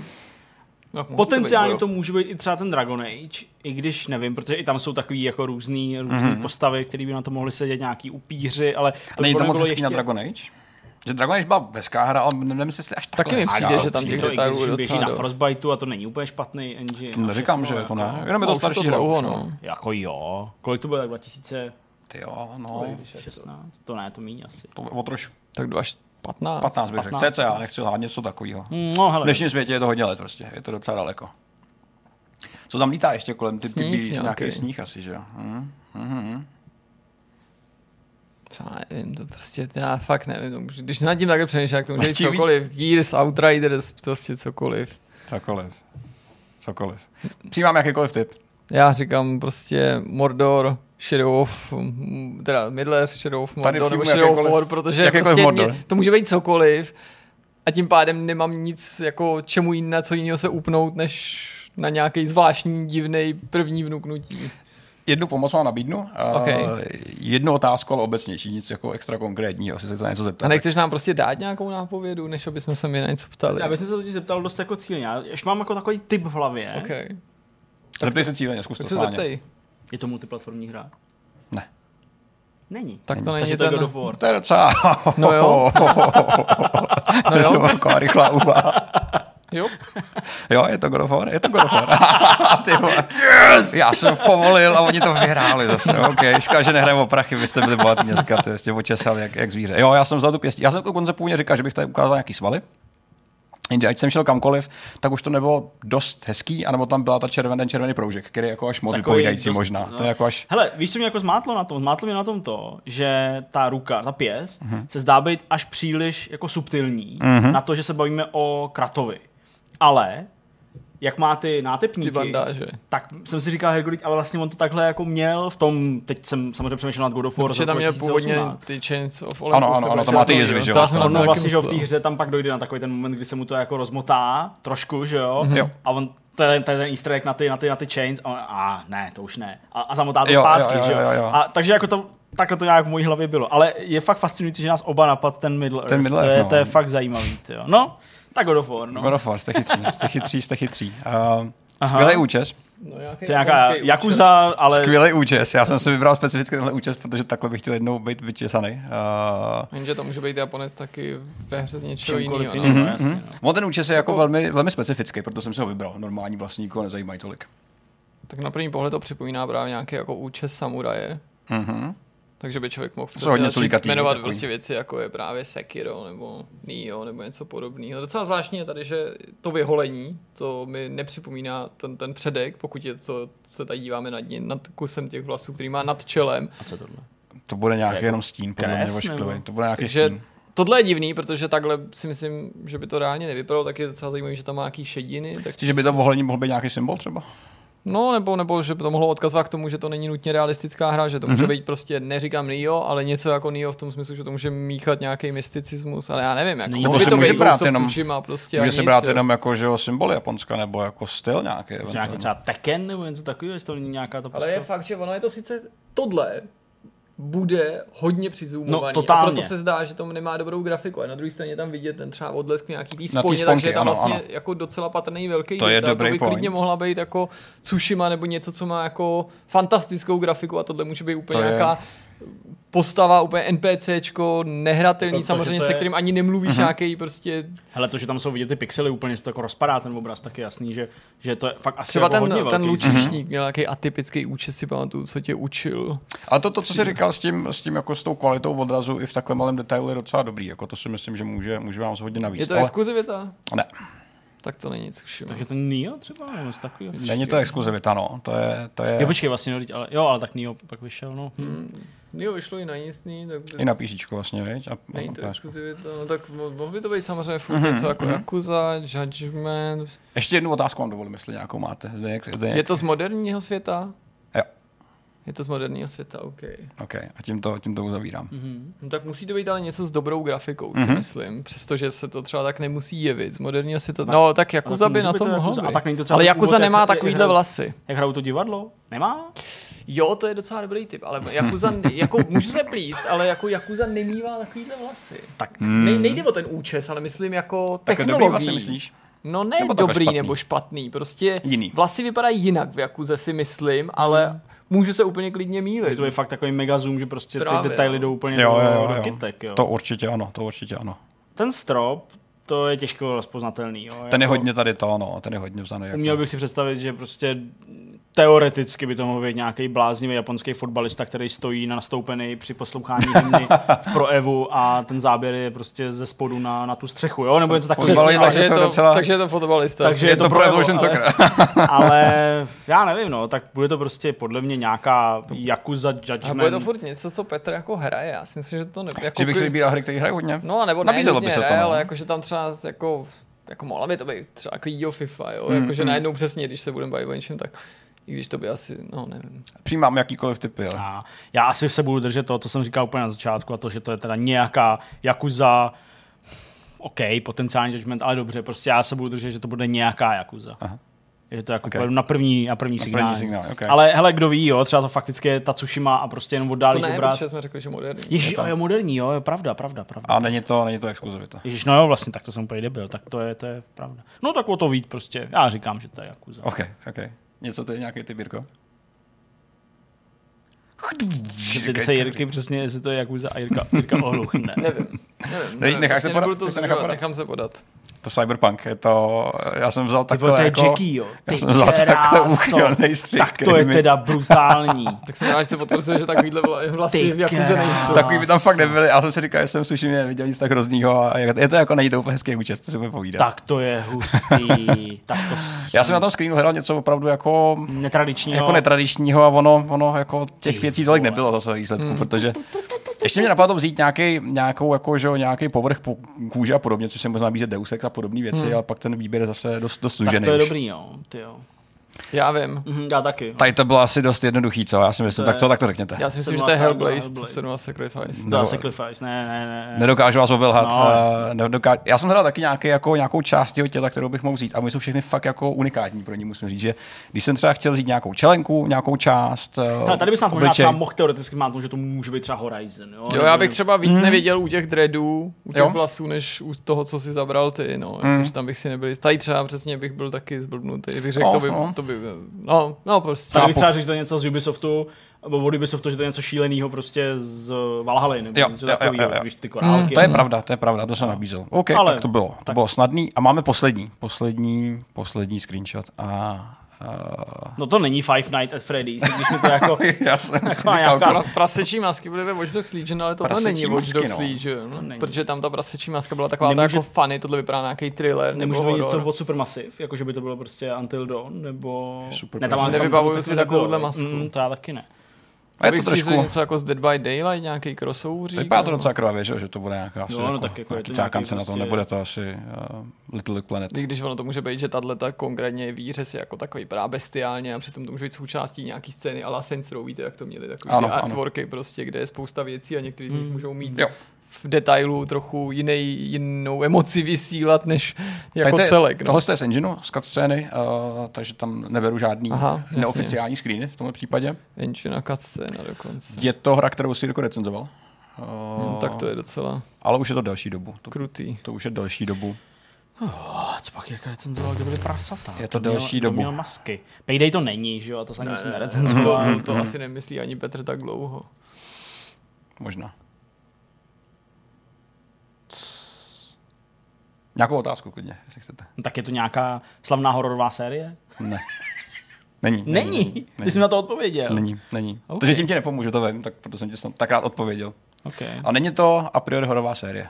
No, Potenciálně být, to může být i třeba ten Dragon Age, i když nevím, protože i tam jsou takový jako různý, různý Mhm. mm-hmm. postavy, které by na to mohly sedět, nějaký upíři, ale... A není to moc bylo hezký na Dragon Age? Že Dragon Age byla hezká hra, ale nevím, jestli až Taky takhle mi hezká. přijde, že tam těch to, i detailů když je běží docela na. Frostbiteu a to není úplně špatný engine. To neříkám, že to ne. Jako, Jenom je No, to to starší hra. už, no. jako jo. Kolik to bylo, tak 2016? Ty jo, no. To ne, to míň asi. To o trošku. Tak 215. 15 bych řekl. 15. CCA, nechci lhát něco takového. No, V hele. dnešním světě je to hodně let prostě, je to docela daleko. Co tam lítá ještě kolem? Ty, ty Sníh bílý, nějaký. nějaký sníh asi, že jo? Hm? Mhm. Já nevím, to prostě, já fakt nevím, to může, když nad tím takhle přemýšlím, jak to může být Tím víc- cokoliv, Gears, Outriders, prostě cokoliv. Cokoliv. Cokoliv. Přijímám jakýkoliv tip. Já říkám prostě Mordor, Shadow of, teda Middle Shadow of Tady Mordor, nebo Shadow of War, protože prostě Mordor. mě, to může být cokoliv a tím pádem nemám nic jako čemu jiné, co jiného se upnout, než na nějaký zvláštní, divný první vnuknutí. Jednu pomoc vám nabídnu. Ok. Uh, jednu otázku, ale obecnější, nic jako extra konkrétního, asi se to něco zeptat. A nechceš nám prostě dát nějakou nápovědu, než aby jsme se mě na něco ptali? Já bych se totiž zeptal dost jako cílně. Já ještě mám jako takový typ v hlavě. Okay. Zeptej se cíleně, zkus to se zeptej. Je to multiplatformní hra? Ne. Není. Tak to není Takže to je ten... God of War. To je docela... No jo. [laughs] No jo. Taková rychlá úvaha. Jo. Jo, je to God of War? Je to God of War. [laughs] Ty yes! Já jsem povolil a oni to vyhráli zase. OK, škoda, že nehrajeme o prachy, vy jste byli bohatí dneska, ty jste očesali jak, jak zvíře. Jo, já jsem za tu pěstí. Já jsem dokonce původně říkal, že bych tady ukázal nějaký svaly. Jenže ať jsem šel kamkoliv, tak už to nebylo dost hezký, anebo tam byla ta červený, ten červený proužek, který je jako až moc vypovídající možná. no. To je jako až... Hele, víš, co mě jako zmátlo na tom? Zmátlo mě na tom to, že ta ruka, ta pěst, uh-huh. se zdá být až příliš jako subtilní uh-huh. na to, že se bavíme o kratovi. Ale, jak má ty Ty nátepníky, bandáže. tak jsem si říkal, Hergolit, ale vlastně on to takhle jako měl v tom, teď jsem samozřejmě přemýšlel nad God of War Protože z tam měl původně 2018. ty Chains of Ano, Olympus. ano, ano, jak to má ty jizvy, jo. že jo? To Ano, to Ono vlastně, že v té hře tam pak dojde na takový ten moment, kdy se mu to jako rozmotá trošku, že jo? Jo. A on to je, to je ten easter egg na ty, na ty, na ty chains a on, a ne, to už ne. A, a zamotá to Jo, zpátky, jo, jo, že jo? jo, jo. A, takže jako to, takhle to nějak v mojí hlavě bylo. Ale je fakt fascinující, že nás oba napad ten Middle Earth. Ten Middle to, Earth, je, no. to je fakt zajímavý, tyjo. No, tak God of War, no. God of War, jste chytří, jste chytří, jste chytří. Uh, Aha. skvělý účes. No, To je nějaká japonský Yakuza, ale... Skvělý účes. Já jsem si vybral specificky tenhle účes, protože takhle bych chtěl jednou být vyčesaný. Uh, účes. Jenže to může být Japonec taky ve hře z něčeho jiného. jiným. No. no, jasně, no. On ten účes je jako Jako- velmi, velmi specifický, proto jsem si ho vybral. Normální vlastníků ho nezajímají tolik. Tak na první pohled to připomíná právě nějaký jako účes samuraje. Mhm. Takže by člověk mohl prostě hodně začít jmenovat takový. prostě věci, jako je právě Sekiro nebo Nio nebo něco podobného. Docela zvláštní je tady, že to vyholení, to mi nepřipomíná ten, ten předek, pokud je to, se tady díváme nad, ním, nad kusem těch vlasů, který má nad čelem. A co tohle? To bude nějaký Jako jenom stín, podle krev, mě ošklivý. nebo? To bude nějaký Takže stín. tohle je divný, protože takhle si myslím, že by to reálně nevypadalo, tak je docela zajímavé, že tam má nějaký šediny. Tak Že by to oholení mohl být nějaký symbol třeba? No, nebo, nebo že by to mohlo odkazovat k tomu, že to není nutně realistická hra, že to může být prostě, neříkám Nio, ale něco jako Nio v tom smyslu, že to může míchat nějaký mysticismus, ale já nevím, jako Nebo se by to může být brát of jenom- Tsushima prostě Může se nic, brát jo. jenom jako, že jo, symbol Japonska, nebo jako styl nějaký. Nějaký třeba Tekken nebo něco takového, jestli to není nějaká ta Ale je postava? fakt, že ono je to sice tohle, bude hodně přizumovaný. No, totálně. A proto se zdá, že to nemá dobrou grafiku. A na druhé straně tam vidět ten třeba odlesk nějaký tý sponě, takže je tam ano, vlastně ano. jako docela patrný velký To je dobrý to by point. klidně mohla být jako Tsushima nebo něco, co má jako fantastickou grafiku a tohle může být úplně To je- nějaká postava, úplně NPCčko, nehratelný To- to, samozřejmě, to se je- kterým ani nemluvíš Mhm. nějaký prostě Hele, to, že tam jsou vidět ty pixely úplně, se to jako rozpadá ten obraz, tak je jasný, že, že to je fakt asi Třeba jako ten, hodně ten velký. lučišník měl nějaký atypický účest, si pamatuju, co tě učil. Ale to, to, co jsi říkal s tím, s tím jako s tou kvalitou odrazu i v takhle malém detailu je docela dobrý. Jako to si myslím, že může, může vám hodně navíc. Je to ale exkluzivita? ne, Tak to není Tsushima. Takže ten Nio třeba, nebo takového. není to exkluzivita, no. To je, to je Jo, počkej, vlastně, no, ale, jo, ale tak Nio pak vyšel, no. Hm. Hmm. Jo, vyšlo i na jízdní, tak i na PC vlastně, viď? A, není to exkluzivita, no tak mo- mohl by to být samozřejmě furt Mhm, něco jako mhm. Yakuza, Judgment. Ještě jednu otázku vám dovolím, jestli nějakou máte. Zdeněk, Zdeněk. Je to z moderního světa? Jo. Je to z moderního světa, OK. OK, a tím to, tím to uzavírám. Mhm. No tak musí to být ale něco s dobrou grafikou, si Mhm. myslím, přestože se to třeba tak nemusí jevit. Z moderního světa, no tak Yakuza by na to mohlo Yakuza. být. A tak není to třeba Ale ten Yakuza úvod, jak nemá takovýhle vlasy. Jak hrajou to divadlo? Nemá? Jo, to je docela dobrý typ, ale Yakuza, [laughs] jako můžu se plíst, ale jako Yakuza nemývá takovýhle vlasy. Tak Hmm. Ne, nejde o ten účes, ale myslím jako Tak dobrý technologií. vlastně myslíš? No ne Nebo dobrý špatný? nebo špatný, prostě Jiný. vlasy vypadají jinak v Yakuze si myslím, ale můžu se úplně klidně mílit. to je fakt takový mega zoom, že prostě ty Právě, detaily no. jdou úplně Jo, do, jo, jo, do kytek, jo. To určitě ano, to určitě ano. Ten strop, to je těžko rozpoznatelný. Jo. Ten je Jako- hodně tady to, no, ten je hodně vzaný. Jako. Uměl bych si představit, že prostě teoreticky by to mohl být nějaký bláznivý japonský fotbalista, který stojí na nastoupený při poslouchání hymny [laughs] pro Evu a ten záběr je prostě ze spodu na, na tu střechu, jo? Nebo něco takového. Takže, že je to, docela- takže je to fotbalista. Takže je to pro Evolution ale, Soccer. [laughs] ale já nevím, no, tak bude to prostě podle mě nějaká Yakuza a bude to Judgment. furt něco, co Petr jako hraje. Já si myslím, že to ne, jako Že bych si vybíral hry, které hrají hodně. No, a nebo Nabízelo ne, by se to, hraje, no. ale jakože tam třeba jako, jako mohla by to být třeba klídio FIFA, jo, Mm, jakože mm. najednou přesně, když se budeme bavit o něčem, tak i když to by asi, no nevím. Přijímám jakýkoliv typy, ale. A já asi se budu držet toho, co jsem říkal úplně na začátku, a to, že to je teda nějaká Yakuza, OK, potenciální judgment, ale dobře, prostě já se budu držet, že to bude nějaká Yakuza. Aha. Je to jako Ok. okay. na první, na první signál. první signál, ok. Ale hele, kdo ví, jo, třeba to fakticky je ta Tsushima a prostě jenom To oddálíš ne, obraz. protože jsme řekli, že moderní. Ježíš, je to- jo, jo, moderní, jo, je pravda, pravda, pravda. A není to, není to exkluzivita. Ježíš, no jo, vlastně, tak to jsem úplně debil, tak to je, to je pravda. No tak o to víc prostě, já říkám, že to je Yakuza. OK, OK. Něco ty, nějaký typ, Jirko? Že Teď se Jirky přesně, jestli to je Yakuza a Jirka, Jirka ohluchne. Nevím, nevím. nevím. necháš se podat? nebudu to Ty se necháš podat? nechám se podat. To Cyberpunk, je to, já jsem vzal Ty vole, takhle to je jako... Jackie, jo. já Ty jsem vzal takhle kráso. úchylnej střih, Tak to je mi- teda brutální. [laughs] Tak jsem rád, že se potvrzuje, že takovýhle vla- vlasy Ty v Jakuze nejsou. Takový by tam fakt nebyly. Já jsem si říkal, že jsem suši neviděl nic tak hroznýho a je to jako není to úplně hezký účest, to si bude povídat. tak to je hustý. [laughs] tak to Já jsem na tom screenu hledal něco opravdu jako netradičního. jako netradičního a ono, ono jako těch Ty věcí tolik vole. nebylo zase výsledku, hmm. protože ještě mě napadlo vzít nějaký, nějakou, jako, že, nějaký povrch po kůže a podobně, což se možná nabízet Deus Ex a podobné věci, hmm. ale pak ten výběr je zase dost, dost tak to je už. dobrý, jo. Ty jo. Já vím. Mhm, já taky. Tady to bylo asi dost jednoduchý, co? Já si myslím, To tak je- co, tak to řekněte. Já si myslím, že to je Hellblade. Sedmá Sacrifice. To je Nebo- sacrifice, ne, ne, ne. ne. Nedokážu vás obelhat. No, No, jasně. nedoká... Já jsem hledal taky nějaký, jako, nějakou část jeho těla, kterou bych mohl vzít. A my jsou všechny fakt jako unikátní pro ní, musím říct. Že když jsem třeba chtěl vzít nějakou čelenku, nějakou část. No, tady bys nás možná třeba mohl teoreticky mát, že to může být třeba Horizon. Jo, Jo, já bych třeba víc Mhm. nevěděl u těch dreadů, u těch Jo. vlasů, než u toho, co si zabral ty, no. Mhm. Mm. tam bych si nebyl. Tady třeba přesně bych byl taky zblbnutý. Bych řekl, No, to, by, no. To by, no, no prostě. Chápu. třeba řekl, že to je něco z Ubisoftu, nebo od Ubisoftu, že to je něco šíleného prostě z Valhaly, nebo Jo, něco takového, když ty korálky. To je pravda, to je pravda, to jsem nabízel. OK, Ale- tak to bylo. To tak- bylo snadný. A máme poslední, poslední, poslední screenshot. A, No to není Five Nights at Freddy's, když mi to jako... já jsem Taková říkal, nějaká- Pra, prasečí masky byly ve Watch Dogs Legion, ale tohle Prasečí není Watch Dogs no. Legion, To no, není. protože tam ta prasečí maska byla taková Nemůže- ta jako funny, tohle vypadá na nějaký thriller Nemůže nebo to být něco od Supermassive, jako že by to bylo prostě Until Dawn, nebo... Super ne, tam, tam, tam, si takovouhle masku. Mm, to já taky ne. A je to trošku... něco jako z Dead by Daylight, nějaký crossover. Vypadá to docela krvavě, že, jo, že to bude nějaká asi No, no, jako, tak jako je nějaký to cákance nějaký na tom, prostě- nebude to asi uh, Little Big Planet. I když ono to může být, že tahle ta konkrétně výřez je jako takový vypadá bestiálně a přitom to může být součástí nějaký scény ala Saints Row, víte, jak to měli takový Ano, ty ano. artworky prostě, kde je spousta věcí a některý z nich můžou mít Jo. V detailu trochu jiný, jinou emoci vysílat, než jako Tady to je- celek. No. Tohle je z engineu, z cutscény, uh, takže tam neberu žádný Aha, jasně. neoficiální screeny v tomhle případě. Engine a cutscéna dokonce. Je to hra, kterou si jako recenzoval. Uh, No, tak to je docela Ale už je to delší dobu. To, krutý. to už je delší dobu. Oh, co pak jak recenzoval, kde byly prasata? Je to měl, delší to dobu. Měl masky. Payday to není, že jo, to se ani ne, ne, nerecenzoval. to, to, to asi nemyslí ani Petr tak dlouho. Možná. Nějakou otázku klidně, jestli chcete. No, tak je to nějaká slavná hororová série? Ne. Není. Není. Ty jsi mi na to odpověděl. Není, není. Ok. Takže tím ti nepomůžu, to vím, tak proto jsem ti tak rád odpověděl. Okay. A není to a priori horová série.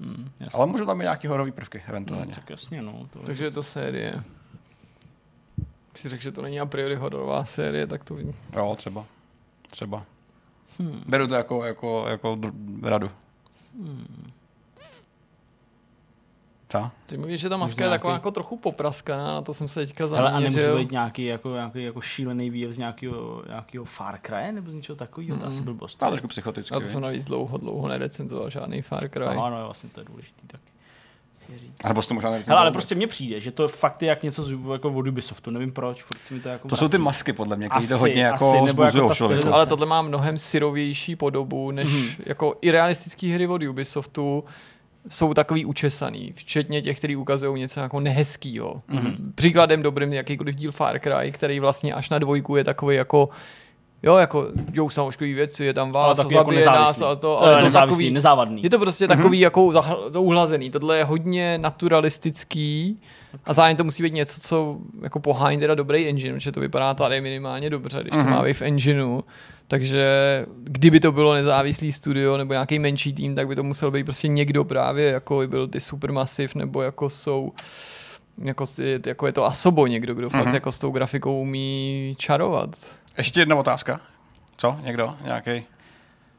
Hmm, jasně. Ale můžou tam být nějaký horový prvky, eventuálně. Tak jasně, no. To Takže je to série. Když si řekl, že to není a priori hororová série, tak to vidím. Jo, třeba. Třeba. Hmm. Beru to jako, jako, jako radu. Hmm. Co? Ty mluvíš, že ta maska Možná je taková nějaký- jako trochu popraskaná, na to jsem se teďka Ale a nemůže zaměřil. být nějaký jako, nějaký jako šílený výjev z nějakého, nějakého Far Cry nebo z něčeho takového, to asi byl boss. Stále trošku psychoticky. A to jsem navíc dlouho, dlouho nerecenzoval žádný Far Cry. Aha, no vlastně to je důležitý taky. Je. Nebo jsi to možná Hele, ale vůbec. prostě mně přijde, že to fakt je jak něco z, jako od Ubisoftu, nevím proč, furt si mi to jako To jsou ty masky, podle mě, které to Asi, hodně asi, jako nebo jako člověku. Ale tohle má mnohem syrovější podobu, než Mhm. mm-hmm. jako i realistické hry od Ubisoftu jsou takový učesaný, včetně těch, který ukazují něco jako nehezkýho. Mhm. Mm-hmm. Příkladem dobrým je jakýkoliv díl Far Cry, který vlastně až na dvojku je takový jako Jo, jako dějou se tam ošklivý věci, je tam vás a jako zabije nás nezávislý. a to, Eh, ale je to takový, nezávadný. je to prostě takový jako zahl- zauhlazený. Tohle je hodně naturalistický a zároveň to musí být něco, co jako pohání teda dobrý engine, protože to vypadá tady minimálně dobře, když to má být v engineu. Takže kdyby to bylo nezávislý studio nebo nějaký menší tým, tak by to musel být prostě někdo právě, jako byl ty Supermassive, nebo jako jsou jako, jako je to Asobo někdo, kdo fakt jako s tou grafikou umí čarovat. Ještě jedna otázka. Co? Někdo? Nějaký?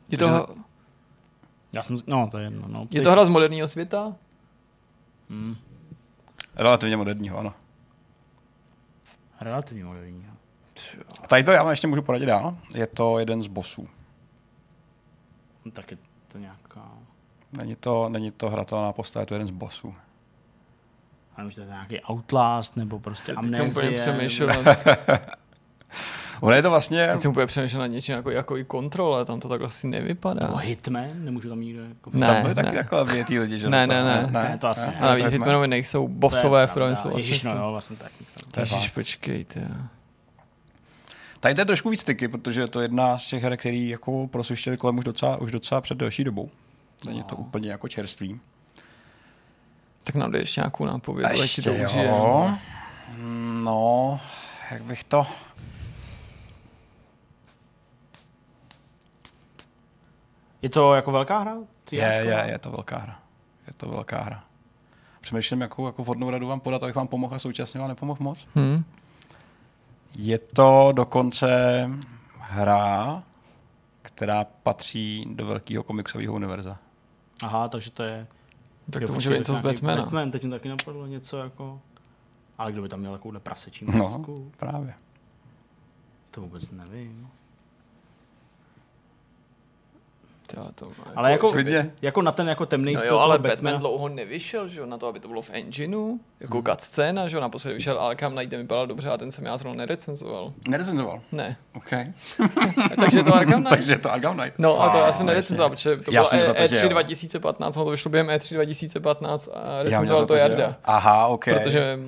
Je to, Já jsem, no to je jedno. No, je to hra z moderního světa? Hmm, Relativně moderního, ano. relativně moderní. A tady to já vám ještě můžu poradit dál. Je to jeden z bossů. No, tak je to nějaká... Není to, není to hratelná postava, je to jeden z bossů. A už to je nějaký Outlast, nebo prostě Teď jsem úplně Amnesie. přemýšlel [laughs] Ono je to vlastně... teď jsem úplně přemýšlel nad něčím jako, jako i kontrol, ale tam to takhle asi nevypadá. Nebo Hitman, nemůžu tam nikdo jako... Ne. tam byly taky takhle větý lidi, že? Ne, docela, ne, ne. Ne, to asi ne. A navíc Hitmanovi nejsou bossové v pravém slova Ježiš, no jo, vlastně tak. Ježiš, počkejte. Tady to je trošku víc tyky, protože je to jedna z těch her, který jako prosuštěli kolem už docela, už docela před delší dobou. Není to úplně jako čerstvý. Tak nám dej ještě nějakou nápovědu, ať si to Ještě užijeme. jo. No, jak bych to... Je to jako velká hra? Ty Je, je, je to velká hra. Je to velká hra. Přemýšlím, jakou jako vhodnou radu vám podat, abych vám pomohl a současně vám nepomohl moc. Hm? Je to dokonce hra, která patří do velkého komiksového univerza. Aha, takže to je... Tak jo, to může být něco z Batmana. Batman, teď mi taky napadlo něco jako... Ale kdo by tam měl takovouhle prasečí No, masku? právě. To vůbec nevím. Ty, ale to, Ale jako, Klidně. jako na ten jako temný No styl jo, ale Batman Batmana. dlouho nevyšel, že jo, na to, aby to bylo v engineu, jako Hmm. cutscéna, že jo, naposledy vyšel Arkham Knight, ten vypadal dobře a ten jsem já zrovna nerecenzoval. Nerecenzoval. Ne. OK. [laughs] Takže je to Arkham Knight. Takže je to Arkham Knight. No a to já jsem nerecenzoval, protože to Já bylo jsem E- za to, že E3 jo. 2015, ono to vyšlo během E3 2015 a recenzoval to Jarda. Aha, OK. Protože...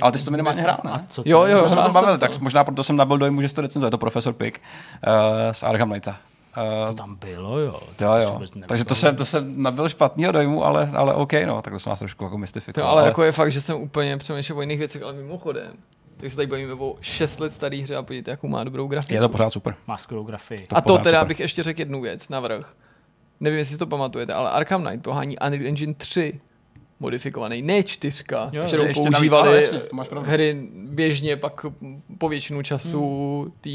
Ale ty jsi to minimálně hrál, ne? Co to Jo, jo, hrál to bavili, jsem tak to. možná proto jsem nabil dojmu, že jsi to recenzoval. Je to profesor Pick uh, z Arkham Knighta. To Uh, tam bylo, jo. To jo, jo. Takže to jsem, to jsem nabil špatného dojmu, ale, ale OK, no, tak to jsem vás trošku jako To, mystifikoval. ale jako je fakt, že jsem úplně přemýšlel o jiných věcech, ale mimochodem, Tak se tady bavíme o 6 let starý hře a podívejte, jakou má dobrou grafiku. Je to pořád super. Má skvělou grafii. a to teda super. bych ještě řekl jednu věc navrh. Nevím, jestli si to pamatujete, ale Arkham Knight pohání Unreal Engine 3 modifikovaný, ne čtyřka, Jo, kterou ještě navíc, používali ale jasně, to máš pravdu. hry běžně pak po většinu času té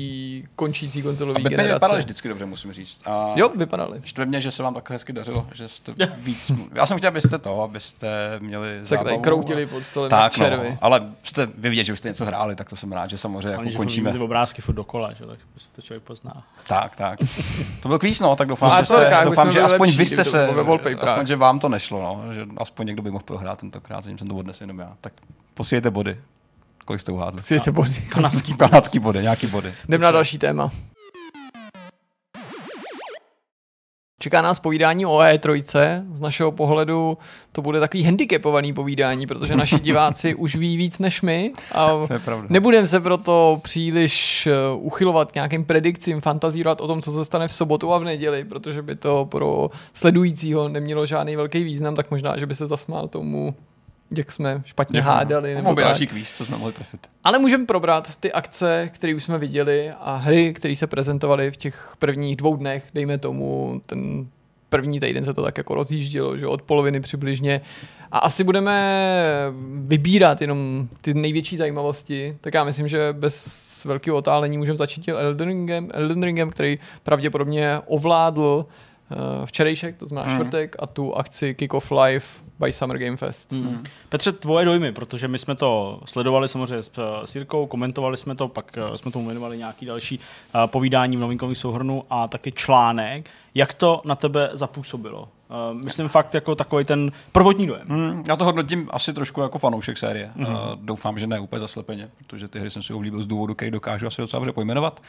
končící A konzolové generace. vypadali vždycky dobře, musím říct. A Jo, vypadali. Štve mě, že se vám takhle hezky dařilo, že jste víc... Já jsem chtěl, abyste to, abyste měli Se zábavu. kroutili pod stolem tak, no, červy. ale jste vy vidět, že byste něco hráli, tak to jsem rád, že samozřejmě jako že končíme. ty obrázky furt dokola, že? tak prostě to člověk pozná. Tak, tak. To byl kvíz, no, tak doufám, Ale že, jste, doufám že aspoň lepší, vy jste se, aspoň, že vám to nešlo, no, že aspoň někdo by mohl prohrát tentokrát, zatím jsem to odnesl jenom já. Tak posíjete body. Kolik jste uhádli? Světě body. Kanadský, kanadský body, nějaký body. Jdem na další téma. Čeká nás povídání o E3. Z našeho pohledu to bude takový handicapovaný povídání, protože naši [laughs] diváci už ví víc než my a To je pravda. nebudeme se proto příliš eh, uchylovat k nějakým predikcím, fantazírovat o tom, co se stane v sobotu a v neděli, protože by to pro sledujícího nemělo žádný velký význam, tak možná, že by se zasmál tomu, jak jsme špatně hádali. Nebo další kvíz, co jsme mohli trefit. Ale můžeme probrat ty akce, které už jsme viděli a hry, které se prezentovaly v těch prvních dvou dnech, dejme tomu, ten první týden se to tak jako rozjíždělo, že od poloviny přibližně. A asi budeme vybírat jenom ty největší zajímavosti, tak já myslím, že bez velkého otálení můžeme začít Elden Ringem, Elden Ringem který pravděpodobně ovládl eh, včerejšek, to znamená čtvrtek, a tu akci Kick Off Live by Summer Game Fest. Hmm. Petře, tvoje dojmy, protože my jsme to sledovali samozřejmě s, s Jirkou, komentovali jsme to, pak eh, jsme tomu věnovali nějaký další uh, povídání v novinkovém souhrnu a taky článek. Jak to na tebe zapůsobilo? Uh, myslím fakt jako takový ten prvotní dojem. Hmm, já to hodnotím asi trošku jako fanoušek série. Mm-hmm. Uh, doufám, že ne úplně zaslepeně, protože ty hry jsem si oblíbil z důvodu, který dokážu asi docela dobře pojmenovat. Uh,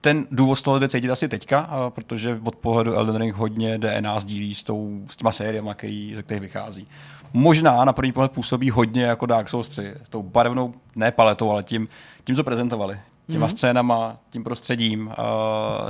ten důvod z toho jde cítit asi teďka, uh, protože od pohledu Elden Ring hodně DNA sdílí s, tou, s těma sériemi, který, ze kterých vychází. Možná na první pohled působí hodně jako Dark Souls 3, s tou barevnou, ne paletou, ale tím, tím co prezentovali těma mm-hmm. scénama, tím prostředím, uh,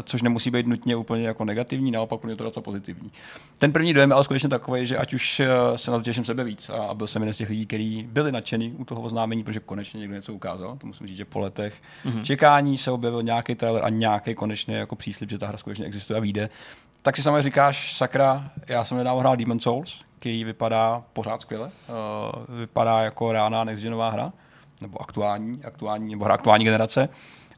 což nemusí být nutně úplně jako negativní, naopak je to docela pozitivní. Ten první dojem je ale skutečně takový, že ať už uh, se na to těším sebe víc a, a byl jsem jeden z těch lidí, kteří byli nadšení u toho oznámení, protože konečně někdo něco ukázal, to musím říct, že po letech mm-hmm. čekání se objevil nějaký trailer a nějaký konečně jako příslip, že ta hra skutečně existuje a vyjde. Tak si samozřejmě říkáš, sakra, já jsem nedávno hrál Demon Souls, který vypadá pořád skvěle, uh, vypadá jako reálná next hra, nebo aktuální, aktuální, nebo hra aktuální generace.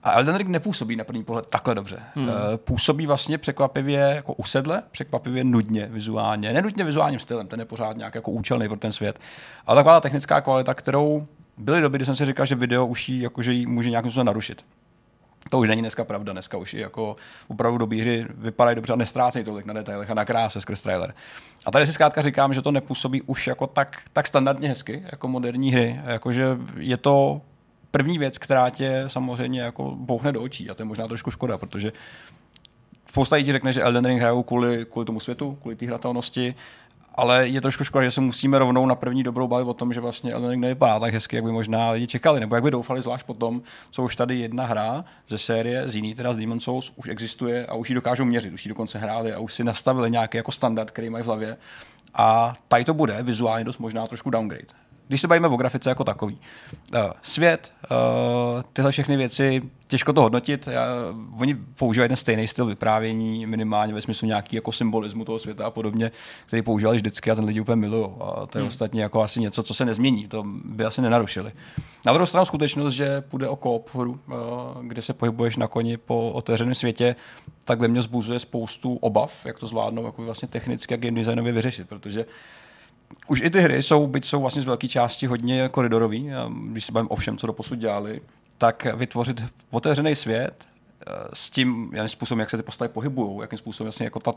A Elden Ring nepůsobí na první pohled takhle dobře. Hmm. Působí vlastně překvapivě jako usedle, překvapivě nudně vizuálně. Nenutně vizuálním stylem, ten je pořád nějak jako účelný pro ten svět. Ale taková ta technická kvalita, kterou byly doby, kdy jsem si říkal, že video už jí, jakože jí může nějakým způsobem narušit. To už není dneska pravda, dneska už i jako opravdu dobrý hry vypadají dobře a nestrácejí tolik na detailech a na kráse skrz trailer. A tady si zkrátka říkám, že to nepůsobí už jako tak, tak standardně hezky, jako moderní hry. Jakože je to první věc, která tě samozřejmě jako bouchne do očí a to je možná trošku škoda, protože spousta lidí řekne, že Elden Ring hrajou kvůli, kvůli tomu světu, kvůli té hratelnosti, ale je trošku škoda, že se musíme rovnou na první dobrou bavit o tom, že vlastně Elden Ring nevypadá tak hezky, jak by možná lidi čekali, nebo jak by doufali, zvlášť potom, co už tady jedna hra ze série, z jiný, teda z Demon Souls, už existuje a už ji dokážou měřit, už ji dokonce hráli a už si nastavili nějaký jako standard, který mají v hlavě. A tady to bude vizuálně dost možná trošku downgrade. Když se bavíme o grafice jako takový. Uh, svět, uh, tyhle všechny věci, těžko to hodnotit. Já, oni používají ten stejný styl vyprávění, minimálně ve smyslu nějaký jako symbolismu toho světa a podobně, který používali vždycky a ten lidi úplně milují. A to je hmm. ostatně jako asi něco, co se nezmění. To by asi nenarušili. Na druhou stranu skutečnost, že půjde o koop hru, uh, kde se pohybuješ na koni po otevřeném světě, tak ve mně zbuzuje spoustu obav, jak to zvládnou jako vlastně technicky a game designově vyřešit, protože už i ty hry jsou, byť jsou vlastně z velké části hodně koridorový, když se bavím o všem, co do posud dělali, tak vytvořit otevřený svět eh, s tím, jakým způsobem, jak se ty postavy pohybují, jakým způsobem vlastně jako ta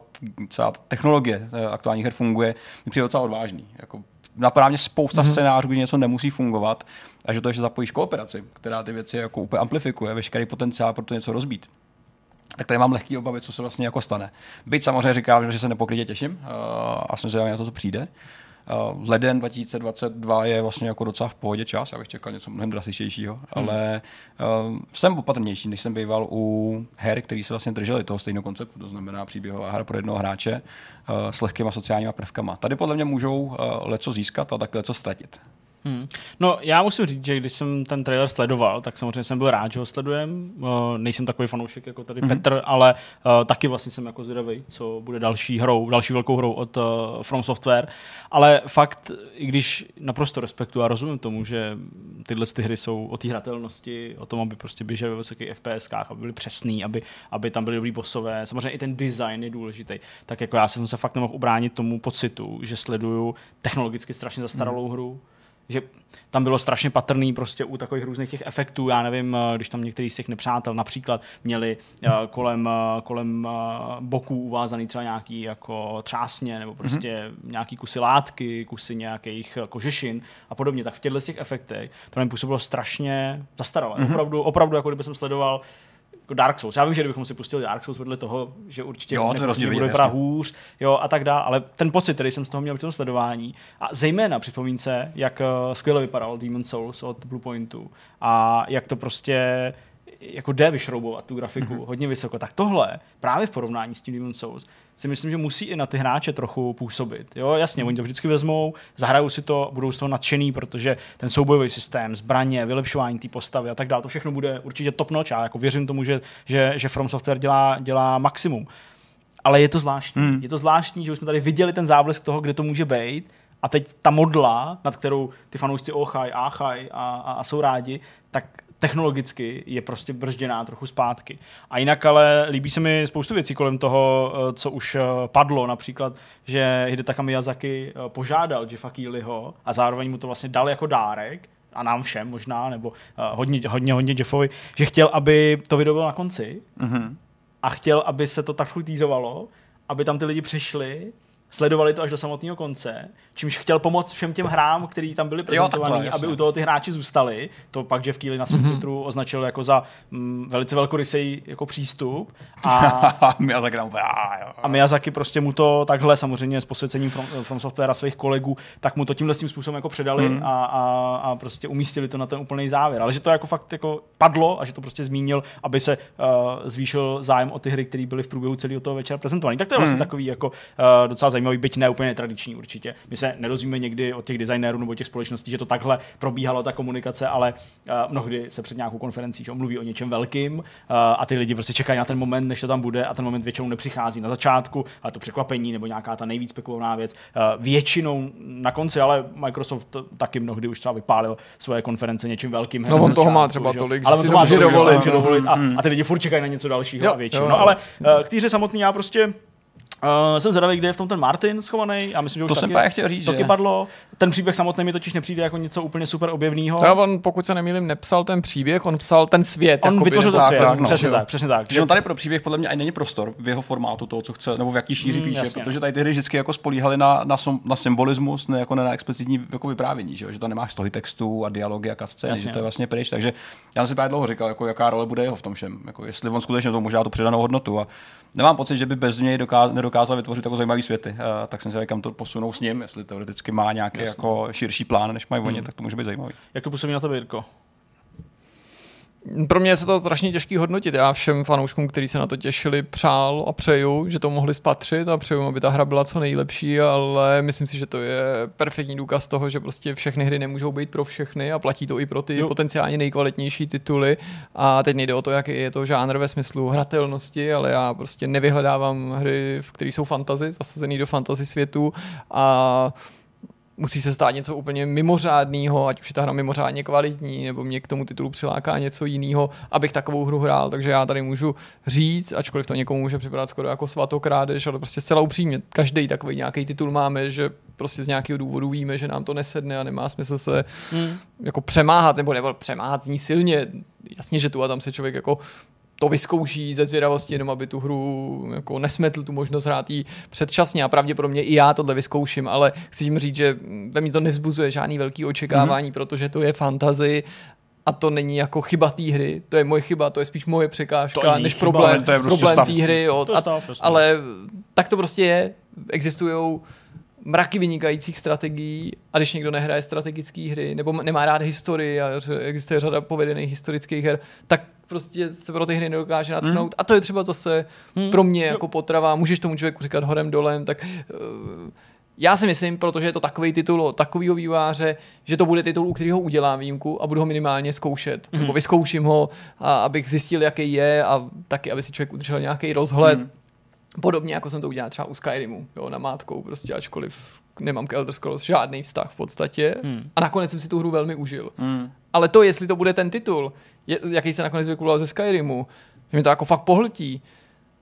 celá technologie eh, aktuálních her funguje, mi přijde docela odvážný. Jako napadá mě spousta mm-hmm. scénářů, kdy něco nemusí fungovat a že to ještě zapojíš kooperaci, která ty věci jako úplně amplifikuje, veškerý potenciál pro to něco rozbít tak tady mám lehký obavy, co se vlastně jako stane. Byť samozřejmě říkám, že se nepokrytě těším uh, a jsem zvědavý na to, co přijde. Uh, leden 2022 je vlastně jako docela v pohodě čas, já bych čekal něco mnohem drastičtějšího, hmm. ale uh, jsem opatrnější, než jsem býval u her, který se vlastně drželi toho stejného konceptu, to znamená příběhová hra pro jednoho hráče uh, s lehkýma sociálníma prvkama. Tady podle mě můžou uh, leco získat a takhle leco ztratit. Hmm. No, já musím říct, že když jsem ten trailer sledoval, tak samozřejmě jsem byl rád, že ho sledujem. Uh, nejsem takový fanoušek jako tady mm-hmm. Petr, ale uh, taky vlastně jsem jako zvědavý, co bude další hrou, další velkou hrou od uh, From Software. Ale fakt, i když naprosto respektuji a rozumím tomu, že tyhle ty hry jsou o té hratelnosti, o tom, aby prostě běžely ve vysokých FPSkách, aby byly přesný, aby, aby tam byly dobrý bosové. Samozřejmě i ten design je důležitý. Tak jako já jsem se fakt nemohl ubránit tomu pocitu, že sleduju technologicky strašně zastaralou mm. hru že tam bylo strašně patrný prostě u takových různých těch efektů, já nevím, eh, když tam některý z těch nepřátel například měli eh, kolem, eh, kolem boků uvázaný třeba nějaký jako třásně nebo prostě mm-hmm. nějaký kusy látky, kusy nějakých kožešin a podobně, tak v těchto těch efektech to mi působilo strašně zastaralé. Mm-hmm. Opravdu, opravdu, jako kdyby jsem sledoval jako Dark Souls. Já vím, že kdybychom si pustili Dark Souls vedle toho, že určitě jo, to bude vypadat hůř jo, a tak dále, ale ten pocit, který jsem z toho měl při tom sledování, a zejména připomínce, jak uh, skvěle vypadal Demon Souls od Bluepointu a jak to prostě jako jde vyšroubovat tu grafiku mm-hmm. hodně vysoko, tak tohle právě v porovnání s tím Demon Souls si myslím, že musí i na ty hráče trochu působit. Jo, jasně, oni to vždycky vezmou, zahrajou si to, budou z toho nadšený, protože ten soubojový systém, zbraně, vylepšování té postavy a tak dále, to všechno bude určitě top notch a jako věřím tomu, že, že, že From Software dělá, dělá maximum. Ale je to zvláštní. Mm. Je to zvláštní, že už jsme tady viděli ten záblesk toho, kde to může být, a teď ta modla, nad kterou ty fanoušci ochaj, áchaj a, a, a jsou rádi, tak technologicky je prostě bržděná trochu zpátky. A jinak ale líbí se mi spoustu věcí kolem toho, eh, co už eh, padlo, například, že Hidetaka Miyazaki eh, požádal Jeffa Keelyho a zároveň mu to vlastně dal jako dárek, a nám všem možná, nebo hodně, hodně, hodně Jeffovi, že chtěl, aby to video bylo na konci mm-hmm. a chtěl, aby se to tak týzovalo, aby tam ty lidi přišli sledovali to až do samotného konce, čímž chtěl pomoct všem těm hrám, který tam byli prezentovaný, aby u toho ty hráči zůstali. To pak Jeff Keely na svém mm-hmm. Twitteru označil jako za mm, velice velkorysej jako přístup. A [laughs] Miyazaki tam A Miyazaki prostě mu to takhle samozřejmě s posvěcením From, From Software a svých kolegů, tak mu to tímhle tím způsobem jako předali mm. a, a, a, prostě umístili to na ten úplný závěr. Ale že to jako fakt jako padlo a že to prostě zmínil, aby se uh, zvýšil zájem o ty hry, které byly v průběhu celého toho večera prezentované. Tak to je vlastně mm. takový jako uh, docela zajímavý zajímavý, byť ne úplně tradiční určitě. My se nedozvíme někdy od těch designérů nebo těch společností, že to takhle probíhalo ta komunikace, ale uh, mnohdy se před nějakou konferencí že mluví o něčem velkým uh, a ty lidi prostě čekají na ten moment, než to tam bude a ten moment většinou nepřichází na začátku, ale to překvapení nebo nějaká ta nejvíc spekulovaná věc. Uh, většinou na konci, ale Microsoft taky mnohdy už třeba vypálil svoje konference něčím velkým. No on toho má třeba že? tolik, ale on to má dovolit, dovolit a, a ty lidi furt čekají na něco dalšího jo, a většinou. No ale k týře samotný já prostě Uh, jsem zvědavý, kde je v tom ten Martin schovaný. Já myslím, že už to taky, jsem chtěl říct, taky že? padlo. Ten příběh samotný mi totiž nepřijde jako něco úplně super objevného. To on, pokud se nemýlím, nepsal ten příběh, on psal ten svět. On jakoby, vytvořil ten svět, tak, no, přesně tak, přesně tak. Že on tady pro příběh podle mě ani není prostor v jeho formátu toho, co chce, nebo v jaký šíři mm, píše, jasně, protože tady ty hry vždycky jako spolíhaly na, na, na symbolismus, ne jako na explicitní jako vyprávění, že, že tam nemáš stohy textů a dialogy a kasce, že to je vlastně pryč. Takže já jsem si právě dlouho říkal, jako, jaká role bude jeho v tom všem, jako, jestli on skutečně to možná tu přidanou hodnotu. A nemám pocit, že by bez něj nedokázal vytvořit jako zajímavý světy. Uh, tak jsem si kam to posunou s ním, jestli teoreticky má nějaký jako širší plán, než mají oni, hmm. tak to může být zajímavý. Jak to působí na tebe, Jirko? Pro mě se to strašně těžký hodnotit. Já všem fanouškům, kteří se na to těšili, přál a přeju, že to mohli spatřit a přeju, aby ta hra byla co nejlepší, ale myslím si, že to je perfektní důkaz toho, že prostě všechny hry nemůžou být pro všechny a platí to i pro ty jo. potenciálně nejkvalitnější tituly. A teď nejde o to, jaký je to žánr ve smyslu hratelnosti, ale já prostě nevyhledávám hry, v kterých jsou fantazy, zasazený do fantasy světu a musí se stát něco úplně mimořádného, ať už je ta hra mimořádně kvalitní, nebo mě k tomu titulu přiláká něco jiného, abych takovou hru hrál. Takže já tady můžu říct, ačkoliv to někomu může připadat skoro jako svatokrádež, ale prostě zcela upřímně, každý takový nějaký titul máme, že prostě z nějakého důvodu víme, že nám to nesedne a nemá smysl se hmm. jako přemáhat, nebo, nebo přemáhat zní silně. Jasně, že tu a tam se člověk jako to vyzkouší ze zvědavosti, jenom aby tu hru jako nesmetl tu možnost hrát jí předčasně a pravděpodobně i já tohle vyzkouším, ale chci tím říct, že ve mně to nevzbuzuje žádný velký očekávání, mm-hmm. protože to je fantazy a to není jako chyba té hry, to je moje chyba, to je spíš moje překážka, než chyba, problém, to je prostě problém té hry. Jo, to a, ale tak to prostě je. Existují mraky vynikajících strategií a když někdo nehraje strategické hry nebo nemá rád historii a existuje řada povedených historických her, tak prostě se pro ty hry nedokáže natchnout. Hmm. A to je třeba zase hmm. pro mě jako potrava. Můžeš tomu člověku říkat horem dolem, tak uh, Já si myslím, protože je to takový titul od takového výváře, že to bude titul, u kterého udělám výjimku a budu ho minimálně zkoušet. Mm-hmm. Nebo vyzkouším ho, a abych zjistil, jaký je a taky, aby si člověk udržel nějaký rozhled. Mm. Podobně jako jsem to udělal třeba u Skyrimu, jo, na mátkou, prostě ačkoliv nemám k Elder Scrolls žádný vztah v podstatě. Hmm. A nakonec jsem si tu hru velmi užil. Hmm. Ale to, jestli to bude ten titul, je, jaký se nakonec vykuloval ze Skyrimu, že mi to jako fakt pohltí.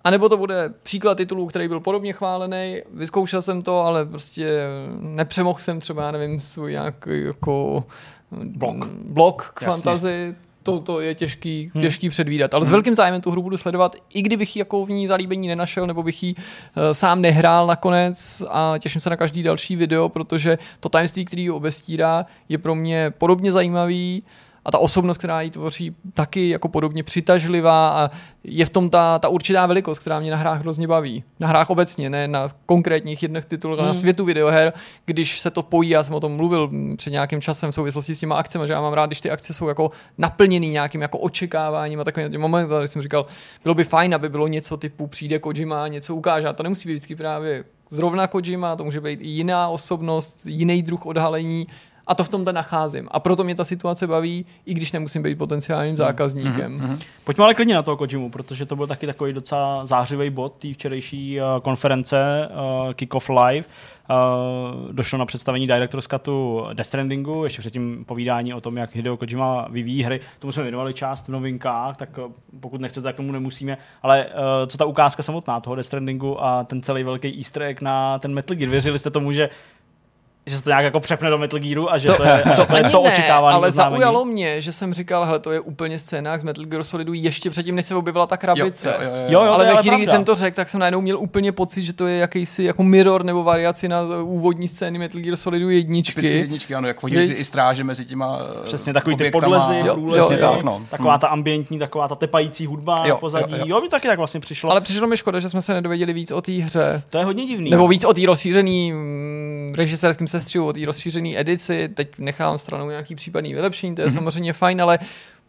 A nebo to bude příklad titulů, který byl podobně chválený, vyzkoušel jsem to, ale prostě nepřemohl jsem třeba, já nevím, svůj nějaký jako blok, blok k Jasně. fantazi, to, to je těžký, hmm. těžký předvídat. Ale hmm. s velkým zájmem tu hru budu sledovat, i kdybych ji jako v ní zalíbení nenašel, nebo bych ji uh, sám nehrál nakonec a těším se na každý další video, protože to tajemství, který ji obestírá, je pro mě podobně zajímavý a ta osobnost, která ji tvoří, taky jako podobně přitažlivá a je v tom ta, ta určitá velikost, která mě na hrách hrozně baví. Na hrách obecně, ne na konkrétních jedných titulech, ale na hmm. světu videoher, když se to pojí, já jsem o tom mluvil před nějakým časem v souvislosti s těma akcemi, že já mám rád, když ty akce jsou jako naplněný nějakým jako očekáváním a takovým momentem, když jsem říkal, bylo by fajn, aby bylo něco typu přijde Kojima, něco ukáže, a to nemusí být vždycky právě zrovna Kojima, to může být i jiná osobnost, jiný druh odhalení, a to v tomhle nacházím. A proto mě ta situace baví, i když nemusím být potenciálním mhm. zákazníkem. Mm-hmm. Pojďme ale klidně na toho Kojimu, protože to byl taky takový docela zářivý bod té včerejší uh, konference uh, Kick-Off Live. Uh, došlo na představení Director's Cutu Death Strandingu, ještě předtím povídání o tom, jak Hideo Kojima vyvíjí hry. Tomu jsme věnovali část v novinkách, tak pokud nechcete, tak tomu nemusíme. Ale uh, co ta ukázka samotná toho Death Strandingu a ten celý velký easter egg na ten Metal Gear, věřili jste tomu, že že se to nějak jako přepne do Metal Gearu a že to, to je [laughs] to, to, je to očekávané Ale oznámení. zaujalo mě, že jsem říkal, hele, to je úplně scéna z Metal Gear Solidu ještě předtím, než se objevila ta krabice. Jo, jo, jo, jo. jo ale ve chvíli, kdy jsem to řekl, tak jsem najednou měl úplně pocit, že to je jakýsi jako mirror nebo variaci na úvodní scény Metal Gear Solidu jedničky. Typicky jedničky, ano, jak chodí ty i stráže mezi těma eh, Přesně takový ty podlezy, jo, průlezy, jo, tak, no. taková ta ambientní, taková ta tepající hudba jo, pozadí. Jo, jo. jo, mi taky tak vlastně přišlo. Ale přišlo mi škoda, že jsme se nedověděli víc o té hře. To je hodně divný. Nebo víc o té rozšířený mm, sestřihu, o té rozšířené edici, teď nechám stranou nějaký případný vylepšení, to je mm-hmm. samozřejmě fajn, ale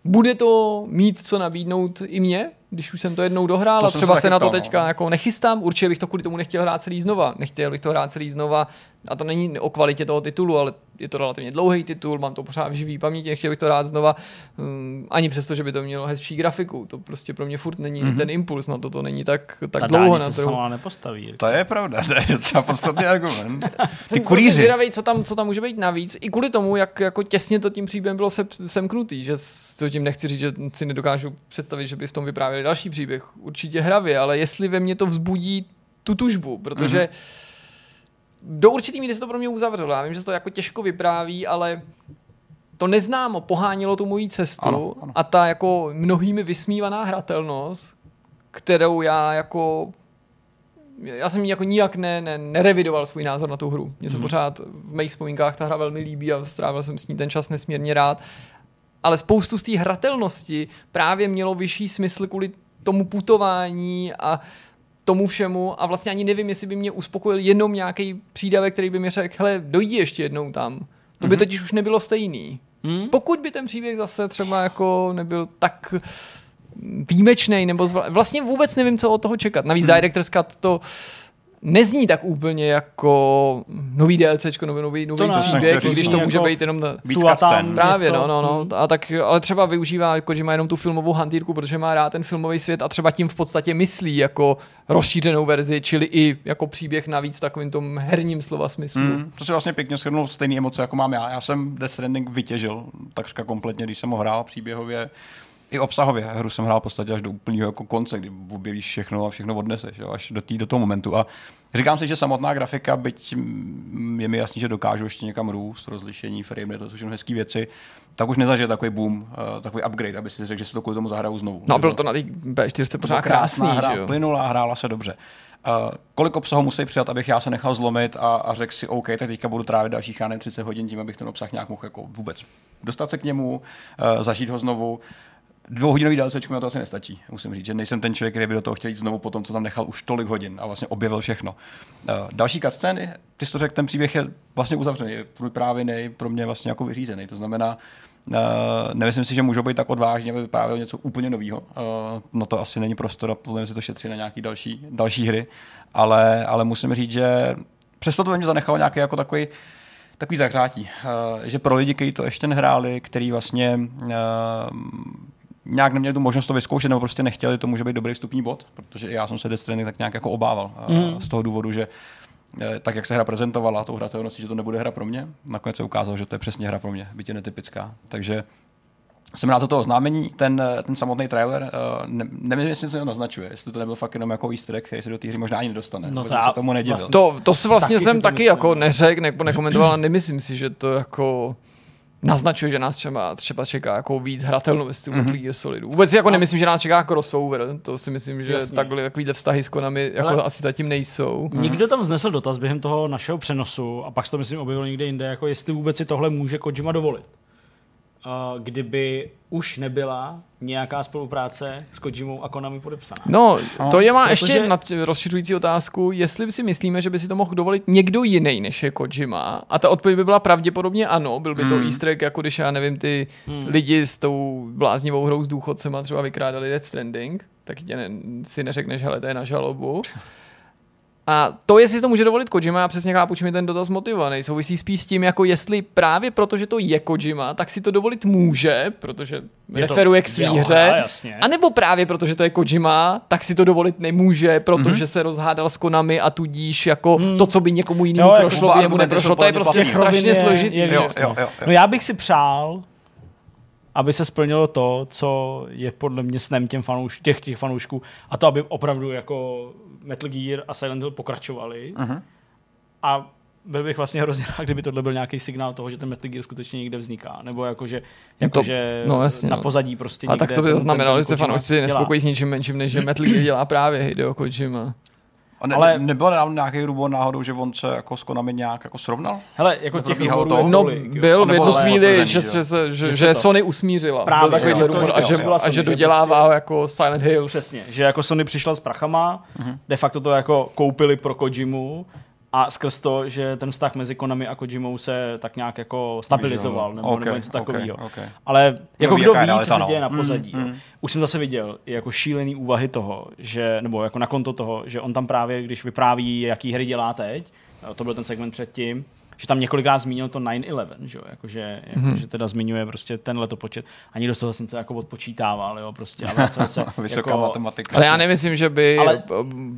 bude to mít co nabídnout i mě, když už jsem to jednou dohrál to a třeba se na to teďka no. jako nechystám, určitě bych to kvůli tomu nechtěl hrát celý znova. Nechtěl bych to hrát celý znova a to není o kvalitě toho titulu, ale je to relativně dlouhý titul, mám to pořád v živý paměti, nechtěl bych to rád znova, um, ani přesto, že by to mělo hezčí grafiku. To prostě pro mě furt není mm-hmm. ten impuls na to, to není tak, tak Ta dlouho na trhu. Se nepostaví. To je pravda, to je docela podstatný argument. [laughs] Ty Jsem kurýři. Prostě zvědavý, co tam, co tam může být navíc. I kvůli tomu, jak jako těsně to tím příběhem bylo se, semknutý, že to tím nechci říct, že si nedokážu představit, že by v tom vyprávěli další příběh. Určitě hravě, ale jestli ve mně to vzbudí tu tužbu, protože mm-hmm do určitý míry se to pro mě uzavřelo. Já vím, že se to jako těžko vypráví, ale to neznámo pohánilo tu moji cestu ano, ano. a ta jako mnohými vysmívaná hratelnost, kterou já jako já jsem jako nijak ne, ne, nerevidoval svůj názor na tu hru. Mně se hmm. pořád v mých vzpomínkách ta hra velmi líbí a strávil jsem s ní ten čas nesmírně rád. Ale spoustu z té hratelnosti právě mělo vyšší smysl kvůli tomu putování a tomu všemu a vlastně ani nevím, jestli by mě uspokojil jenom nějaký přídavek, který by mi řekl, hele, dojdi ještě jednou tam. To by mm-hmm. totiž už nebylo stejný. Mm. Pokud by ten příběh zase třeba jako nebyl tak výjimečný, nebo zvla... vlastně vůbec nevím, co od toho čekat. Navíc mm. Director's Cut to nezní tak úplně jako nový DLC, nový, nový, nový to příběh, ne, když to může jako být jenom ta, víc scén. Právě, něco. no, no, no. Hmm. A tak, ale třeba využívá Kojima jenom tu filmovou hantýrku, protože má rád ten filmový svět a třeba tím v podstatě myslí jako rozšířenou verzi, čili i jako příběh navíc v takovým tom herním slova smyslu. Mm, to si vlastně pěkně shrnul stejné emoce, jako mám já. Já jsem Death Stranding vytěžil takřka kompletně, když jsem ho hrál příběhově i obsahově. Hru jsem hrál v podstatě až do úplného jako konce, kdy objevíš všechno a všechno odneseš, jo, až do, tý, do toho momentu. A říkám si, že samotná grafika, byť je mi jasný, že dokážu ještě někam růst, rozlišení, frame, to jsou všechno hezké věci, tak už nezažije takový boom, uh, takový upgrade, aby si řekl, že se to kvůli tomu zahraju znovu. No a bylo to na té B4 pořád krásný, hra, že jo? plynulá, hrála se dobře. Uh, kolik obsahu musí přidat, abych já se nechal zlomit a, a řekl si, OK, tak teďka budu trávit dalších 30 hodin tím, abych ten obsah nějak mohl jako vůbec dostat se k němu, uh, zažít ho znovu dvouhodinový DLC mi to asi nestačí. Musím říct, že nejsem ten člověk, který by do toho chtěl jít znovu po tom, co tam nechal už tolik hodin a vlastně objevil všechno. Uh, další cutscény, ty jsi to řekl, ten příběh je vlastně uzavřený, je vyprávěný, pro mě vlastně jako vyřízený. To znamená, Uh, nemyslím si, že můžou být tak odvážní, aby vyprávěl něco úplně nového. Uh, no to asi není prostor a podle mě si to šetří na nějaké další, další hry. Ale, ale musím říct, že přesto to ve mně zanechalo nějaký jako takový takový zahřátí, uh, že pro lidi, kteří to ještě nehráli, který vlastně uh, nějak neměli tu možnost to vyzkoušet, nebo prostě nechtěli, to může být dobrý vstupní bod, protože já jsem se Death Stranding tak nějak jako obával mm. z toho důvodu, že eh, tak, jak se hra prezentovala, tou hratelností, že to nebude hra pro mě. Nakonec se ukázalo, že to je přesně hra pro mě, byť je netypická. Takže jsem rád za to oznámení. Ten, ten samotný trailer, uh, ne, nevím, jestli se to naznačuje, jestli to nebyl fakt jenom jako easter egg, jestli do té hry možná ani nedostane. No to se tomu nedivil. Vlastně, to, to si vlastně taky jsem taky myslím. jako neřekl, nebo nekomentoval, a nemyslím si, že to jako naznačuje, že nás třeba, třeba čeká jako víc hratelnou ve stylu mm-hmm. Metal Gear Solidu. Vůbec jako nemyslím, že nás čeká crossover, to si myslím, že Jasně. takhle takovýhle vztahy s Konami jako Ale asi zatím nejsou. Nikdo tam vznesl dotaz během toho našeho přenosu a pak se to myslím objevilo někde jinde, jako jestli vůbec si tohle může Kojima dovolit kdyby už nebyla nějaká spolupráce s Kojimou a Konami podepsaná. No, to je má Protože... ještě nad rozšiřující otázku, jestli si myslíme, že by si to mohl dovolit někdo jiný než je Kojima. A ta odpověď by byla pravděpodobně ano, byl by to hmm. easter egg, jako když já nevím, ty hmm. lidi s tou bláznivou hrou s důchodcema třeba vykrádali Death Stranding, tak tě ne, si neřekneš, hele, to je na žalobu. A to, jestli to může dovolit Kojima, já přesně chápu, čím je ten dotaz motivovaný. Souvisí spíš s tím, jako jestli právě protože to je Kojima, tak si to dovolit může, protože je referuje k svý hře. A nebo právě protože to je Kojima, tak si to dovolit nemůže, protože mm-hmm. se rozhádal s Konami a tudíž jako hmm. to, co by někomu jinému jo, prošlo, jako by jemu neprošlo. To je prostě strašně složitý. Je, jo, jo, jo, no já bych si přál, aby se splnilo to, co je podle mě snem těm fanouš, těch, těch fanoušků, a to, aby opravdu jako Metal Gear a Silent Hill pokračovali. Uh-huh. A byl bych vlastně hrozně rád, kdyby tohle byl nějaký signál toho, že ten Metal Gear skutečně někde vzniká. Nebo jakože, jako to, že no, jasně, na no. pozadí prostě A tak to by znamenalo, že se fanoušci nespokojí s ničím menším, než že Metal Gear dělá právě Hideo Kojima. A ne, ale nebyl nám nějaký rubor náhodou, že on se jako s Konami nějak jako srovnal? Hele, jako těch ruborů to, No, tolik, byl v jednu chvíli, že, že, že, že, že Sony usmířila. Právě, byl takový rumor a že, a že dodělává prostě, jako Silent Hills. Přesně, že jako Sony přišla s prachama, uh-huh. de facto to jako koupili pro Kojimu, a skrz to, že ten vztah mezi Konami a Kojimou se tak nějak jako stabilizoval, nebo, okay, nebo něco takového. Okay, okay. Ale jako kdo ví, co se děje na mm, pozadí. Mm, mm. Už jsem zase viděl jako šílený úvahy toho, že, nebo jako na konto toho, že on tam právě, když vypráví, jaký hry dělá teď, to byl ten segment předtím, že tam několikrát zmínil to 9-11, že, jako, že, jako, mm-hmm. že teda zmiňuje prostě ten letopočet a někdo z toho něco jako odpočítával, jo, prostě. Ale se, [laughs] Vysoká jako, matematika. Ale já nemyslím, že by ale,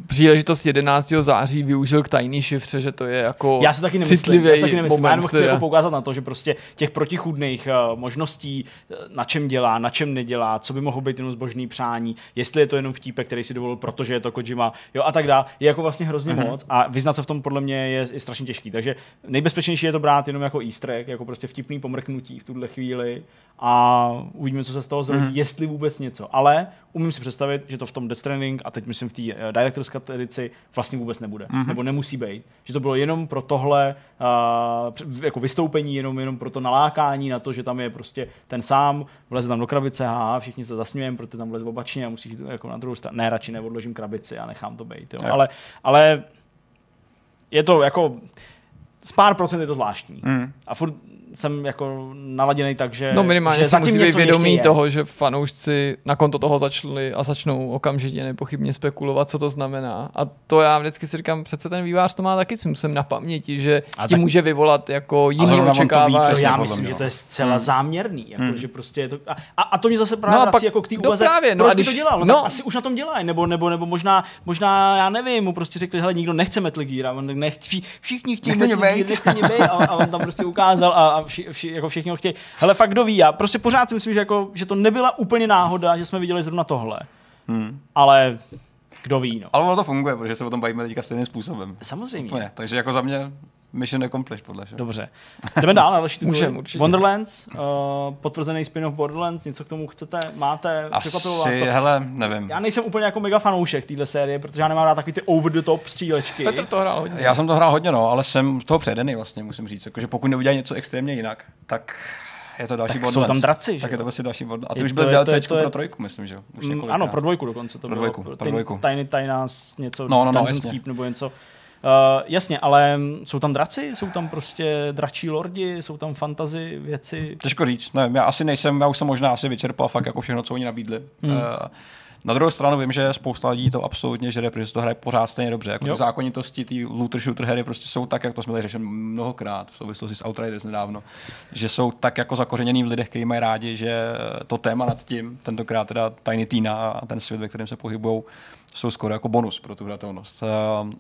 příležitost 11. září využil k tajný šifře, že to je jako Já si taky nemyslím, já si taky nemyslím. Moment, já chci jako poukázat na to, že prostě těch protichudných uh, možností, eh, na čem dělá, na čem nedělá, co by mohlo být jenom zbožný přání, jestli je to jenom vtípek, který si dovolil, protože je to Kojima, jo a tak dále, je jako vlastně hrozně mm-hmm. moc a vyznat se v tom podle mě je, je strašně těžký. Takže nejbezpečnější je to brát jenom jako easter egg, jako prostě vtipný pomrknutí v tuhle chvíli a uvidíme, co se z toho zrodí, mm. jestli vůbec něco. Ale umím si představit, že to v tom Death Stranding a teď myslím v té uh, Director's Cut edici vlastně vůbec nebude. Mm-hmm. Nebo nemusí být. Že to bylo jenom pro tohle uh, jako vystoupení, jenom, jenom pro to nalákání na to, že tam je prostě ten sám, vleze tam do krabice, a všichni se zasmějeme, protože tam vleze obačně a musíš jako na druhou stranu. Ne, radši neodložím krabici a nechám to být. Jo. Ale, ale je to jako z pár procent je to zvláštní. Mm. A furt jsem jako naladěný tak, že No minimálně že si musí být vědomí toho, že fanoušci na konto toho začali a začnou okamžitě nepochybně spekulovat, co to znamená. A to já vždycky si říkám, přece ten vývář to má taky svým na paměti, že a ti tak... může vyvolat jako jiný očekávání. Já myslím, že to je zcela hmm. záměrný. Jako, hmm. že prostě je to, a, a, to mě zase právě no vrací jako k té úvaze, no právě, no proč když, to dělal? No, no, tak asi už na tom dělají, nebo, nebo, nebo možná, možná, já nevím, mu prostě řekli, hele, nikdo nechce Metal Gear, a on nech, všichni chtějí Metal Gear, nechte mě být, a, a on tam prostě ukázal a, a vši, vši, jako všichni ho chtějí. Hele, fakt kdo ví, já prostě pořád si myslím, že, jako, že to nebyla úplně náhoda, že jsme viděli zrovna tohle. Hmm. Ale kdo ví, no. Ale ono to funguje, protože se o tom bavíme teďka stejným způsobem. Samozřejmě. Úplně. Takže jako za mě Mission accomplished, podle že? Dobře. Jdeme dál na další. Můžem, určitě. Wonderlands, uh, potvrzený spin-off Borderlands, něco k tomu chcete, máte, Asi, vás to? hele, nevím. Já nejsem úplně jako mega fanoušek téhle série, protože já nemám rád takový ty over the top střílečky. Petr to hrál hodně. Já jsem to hrál hodně, no, ale jsem toho předený vlastně, musím říct. Jakože pokud neudělají něco extrémně jinak, tak je to další tak Borderlands. jsou tam draci, Tak je to vlastně další Borderlands. A ty už byl DLC pro trojku, myslím, že? Už mm, ano, pro dvojku dokonce. To pro dvojku, pro dvojku. Tiny Tiny něco, no, no, no, Keep nebo něco. Uh, jasně, ale jsou tam draci, jsou tam prostě dračí lordi, jsou tam fantazy věci. Těžko říct, nevím, já asi nejsem, já už jsem možná asi vyčerpal fakt jako všechno, co oni nabídli. Hmm. Uh, Na druhou stranu vím, že spousta lidí to absolutně žere, protože to hraje pořád stejně dobře. Jako Jo. ty zákonitosti, ty looter shooter hry prostě jsou tak, jak to jsme tady řešili mnohokrát v souvislosti s Outriders nedávno, že jsou tak jako zakořeněný v lidech, kteří mají rádi, že to téma nad tím, tentokrát teda Tiny Tina a ten svět, ve kterém se pohybují, jsou skoro jako bonus pro tu hratelnost. Eh,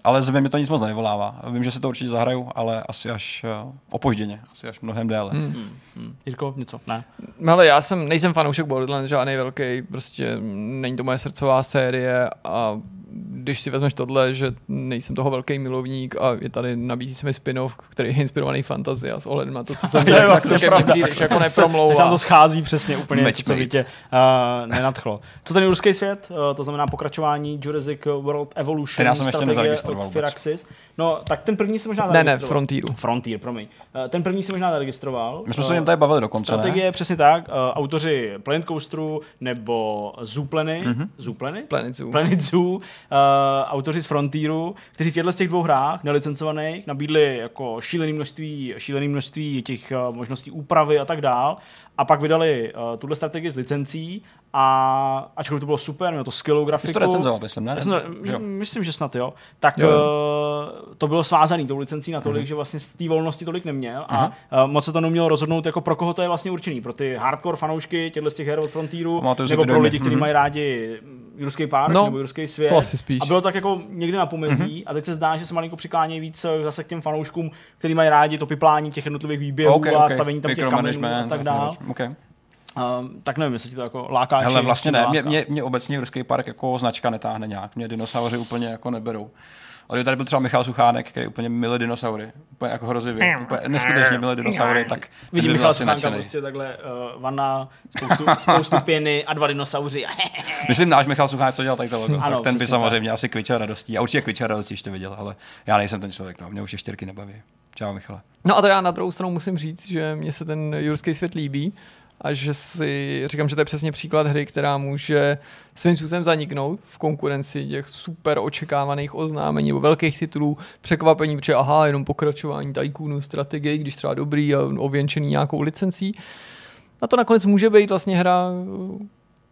Ale zřejmě mi to nic moc nevyvolává. Vím, že se to určitě zahraju, ale asi až eh, opožděně, asi až mnohem déle. Hmm. Hm. Jirko, něco? Ne. Ale já jsem, nejsem fanoušek Borderlands, žádný velký, prostě není to moje srdcová série a když si vezmeš tohle, že nejsem toho velký milovník a je tady nabízí se mi spin-off, který je inspirovaný fantazie a s ohledem na to, co jsem [laughs] řekl, tak vlastně to ke mně pravda. přijdeš jako se nepromlouvá. to schází přesně úplně, to, co by tě uh, nenadchlo. Co ten jurský svět? Uh, to znamená pokračování Jurassic World Evolution. Ten já jsem ještě nezaregistroval. Firaxis. No, tak ten první jsem možná Ne, ne, zaregistroval. Frontieru. Frontier, promiň. Uh, ten první jsem možná zaregistroval. My jsme se o něm tady bavili dokonce, Strategie, ne? přesně tak. Uh, autoři Planet Coasteru nebo Zooplany. Mhm. Mm-hmm. Zooplany? Planet Zoo. Planet Zoo, uh, autoři z Frontieru, kteří v těchto z těch dvou hrách nelicencovaných nabídli jako šílené množství, šílené množství těch uh, možností úpravy a tak dál. A pak vydali uh, tuhle strategii s licencí a ačkoliv to bylo super, mělo to skvělou grafiku. jsi to recenzoval, myslím, ne? Jsem, Jo. myslím, že snad jo. Tak Jo. Uh, to bylo svázaný tou licencí natolik, Mhm. že vlastně z té volnosti tolik neměl a uh, moc se to neumělo rozhodnout, jako pro koho to je vlastně určený. Pro ty hardcore fanoušky těchto z těch her od Frontieru, nebo pro lidi, kteří Mhm. mají rádi Jurský park No, nebo Jurský svět. to asi spíš. A bylo tak jako někdy na pomezí a teď se zdá, že se malinko přiklánějí víc zase k těm fanouškům, kteří mají rádi to piplání těch jednotlivých výběhů OK, a stavení tam těch kamenů a tak dále. Okay. Um, tak nevím, jestli ti to jako láká. Hele, či- vlastně či ne, mě, mě, mě obecně Jurský park jako značka netáhne nějak, mě dinosauři úplně jako neberou. Ale tady byl třeba Michal Suchánek, který úplně milé dinosaury, úplně jako hrozivě, úplně neskutečně milé dinosaury, tak ten Vidím Michal Suchánka prostě takhle uh, vana, spoustu, spoustu pěny a dva dinosauři. [laughs] Myslím, náš Michal Suchánek, co dělal tady to logo, Ano, tak ten by samozřejmě asi kvičel radostí. A určitě kvičel radostí, ještě viděl, ale já nejsem ten člověk, no, mě už štěrky nebaví. Čau, Michale. No a to já na druhou stranu musím říct, že mně se ten jurský svět líbí a že si říkám, že to je přesně příklad hry, která může svým způsobem zaniknout v konkurenci těch super očekávaných oznámení nebo velkých titulů, překvapení, protože aha, jenom pokračování Tycoonu strategie, když třeba dobrý a ověnčený nějakou licencí. A to nakonec může být vlastně hra,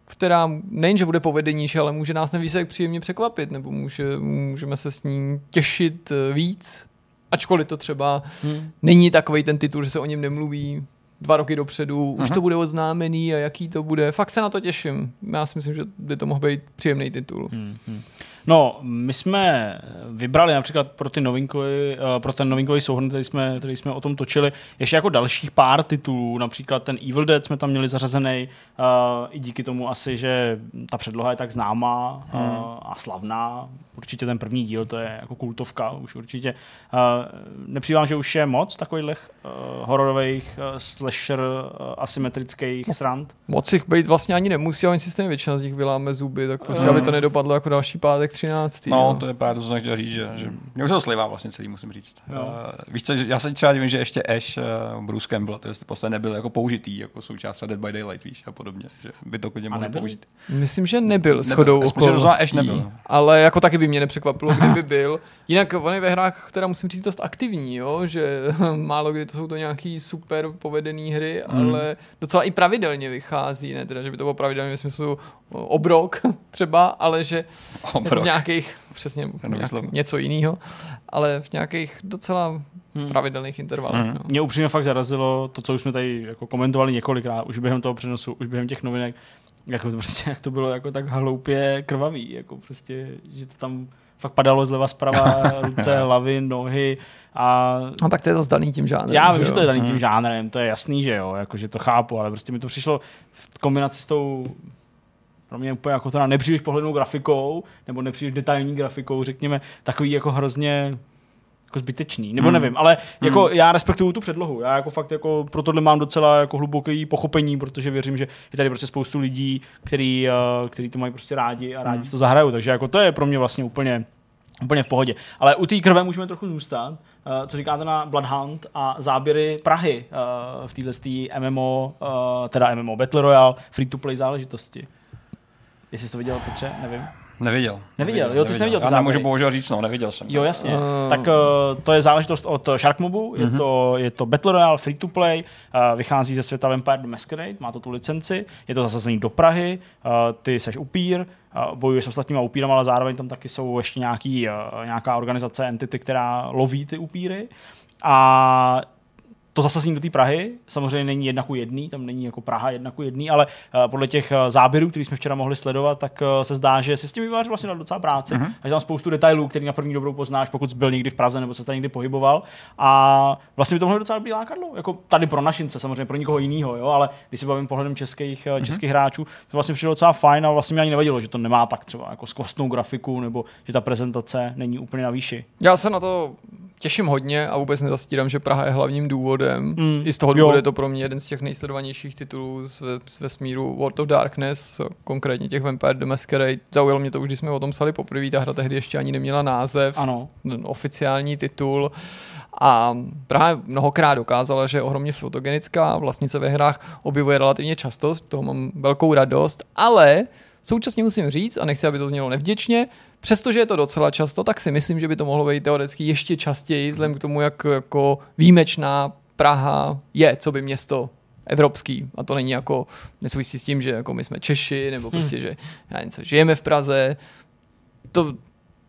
která nejenže bude povedenější, ale může nás ten výsledek příjemně překvapit, nebo může, můžeme se s ním těšit víc, ačkoliv to třeba Hmm. není takový ten titul, že se o něm nemluví dva roky dopředu, už Mhm. to bude oznámený a jaký to bude. Fakt se na to těším. Já si myslím, že by to mohl být příjemný titul. Hmm, hmm. No, my jsme vybrali například pro, ty novinkový, eh, pro ten novinkový souhrn, který jsme, který jsme o tom točili, ještě jako dalších pár titulů, například ten Evil Dead jsme tam měli zařazený, uh, i díky tomu asi, že ta předloha je tak známá uh, a slavná. Určitě ten první díl, to je jako kultovka, už určitě. Uh, nepřijde vám, že už je moc takových uh, hororových uh, slasher uh, asymetrických srand? Moc jich být vlastně ani nemusí, ale oni si stejně většina z nich vyláme zuby, tak prostě, Mm. aby to nedopadlo jako další pátek 13. No, jo. to je právě to, co jsem chtěl říct, že, že mě už to slivá vlastně celý, musím říct. Jo. Uh, víš co, že já se třeba divím, že ještě Ash, uh, Bruce Campbell, to jest prostě nebyl jako použitý, jako součást Dead by Daylight, víš, a podobně, že by to klidně mohli použít. Myslím, že nebyl s Nebyl. chodou okolností, nebyl. ale jako taky by mě nepřekvapilo, kdyby [laughs] byl. Jinak on je ve hrách, která musím říct dost aktivní, jo? že [laughs] málo kdy to jsou to nějaký super povedený hry, Hmm. ale docela i pravidelně vychází, ne teda, že by to bylo pravidelně v smyslu obrok [laughs] třeba, ale že Obrok. v nějakých, přesně nějak, něco jiného, ale v nějakých docela Hmm. pravidelných intervalech. Hmm. No. Mě upřímně fakt zarazilo to, co už jsme tady jako komentovali několikrát, už během toho přenosu, už během těch novinek, jako to prostě, [laughs] jak to bylo jako tak hloupě krvavý, jako prostě, že to tam fakt padalo zleva zprava, [laughs] ruce, hlavy, nohy a no tak to je zase daný tím žádným. já vím, že jo? to je daný tím žánrem, to je jasný, že jo, jako, že to chápu, ale prostě mi to přišlo v kombinaci s tou pro mě úplně jako teda nepříliš pohlednou grafikou, nebo nepříliš detailní grafikou, řekněme, takový jako hrozně jako zbytečný, nebo Hmm. nevím, ale jako já respektuju tu předlohu, já jako fakt jako pro tohle mám docela jako hluboký pochopení, protože věřím, že je tady prostě spoustu lidí, který, eh, který to mají prostě rádi a rádi Hmm. si to zahrajou, takže jako to je pro mě vlastně úplně Úplně v pohodě. Ale u té krve můžeme trochu zůstat. Uh, co říkáte na Bloodhound a záběry Prahy uh, v téhle MMO, uh, teda MMO Battle Royale, free to play záležitosti? Jestli jsi to viděl, Petře, nevím. Neviděl. Neviděl, jo, ty jsi neviděl ty Já nemůžu bohužel říct, no, neviděl jsem. Jo, jasně. Uh. Tak uh, to je záležitost od Sharkmobu, je, to, je to Battle Royale, free to play, uh, vychází ze světa Vampire the Masquerade, má to tu licenci, je to zasazený do Prahy, uh, ty seš upír, uh, bojuješ s ostatníma upírama, ale zároveň tam taky jsou ještě nějaký, uh, nějaká organizace, entity, která loví ty upíry. A to zasazení do té Prahy samozřejmě není jedna ku jedný, tam není jako Praha jedna ku jedný, ale uh, podle těch uh, záběrů, které jsme včera mohli sledovat, tak uh, se zdá, že si s tím vývář vlastně dal docela práci. Uh-huh. A že tam spoustu detailů, který na první dobrou poznáš, pokud jsi byl někdy v Praze nebo se tady někdy pohyboval. A vlastně by to mohlo docela být lákadlo. Jako tady pro našince, samozřejmě pro nikoho jiného, jo, ale když si bavím pohledem českých, uh, českých hráčů, to vlastně přišlo docela fajn a vlastně mi ani nevadilo, že to nemá tak třeba jako skvostnou grafiku nebo že ta prezentace není úplně na výši. Já se na to těším hodně a vůbec nezastírám, že Praha je hlavním důvodem. Mm. I z toho Jo. důvodu je to pro mě jeden z těch nejsledovanějších titulů z, z vesmíru World of Darkness, konkrétně těch Vampire the Masquerade. Zaujalo mě to už, když jsme o tom psali poprvé, ta hra tehdy ještě ani neměla název, Ano. ten oficiální titul. A Praha mnohokrát dokázala, že je ohromně fotogenická, vlastně se ve hrách objevuje relativně často, z toho mám velkou radost, ale současně musím říct, a nechci, aby to znělo nevděčně, přestože je to docela často, tak si myslím, že by to mohlo být teoreticky ještě častěji, vzhledem k tomu, jak jako výjimečná Praha je, co by město evropský. A to není jako, nesouvisí s tím, že jako my jsme Češi, nebo prostě, že já něco, žijeme v Praze. To,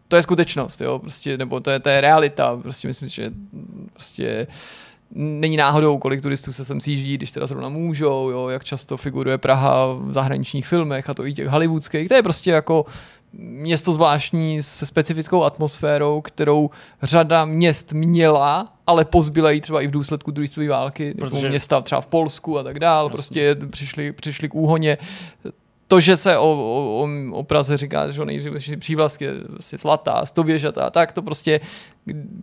to je skutečnost, jo, prostě, nebo to je, to je realita, prostě myslím, že prostě není náhodou, kolik turistů se sem sjíždí, když teda zrovna můžou, jo, jak často figuruje Praha v zahraničních filmech a to i těch hollywoodských, to je prostě jako město zvláštní se specifickou atmosférou, kterou řada měst měla, ale pozbyla ji třeba i v důsledku druhé světové války, Protože- města třeba v Polsku a tak dál, Jasně. prostě přišli, přišli k úhoně to, že se o, o, o, Praze říká, že nejdřív přívlastky je vlastně zlatá, stověžatá, tak to prostě,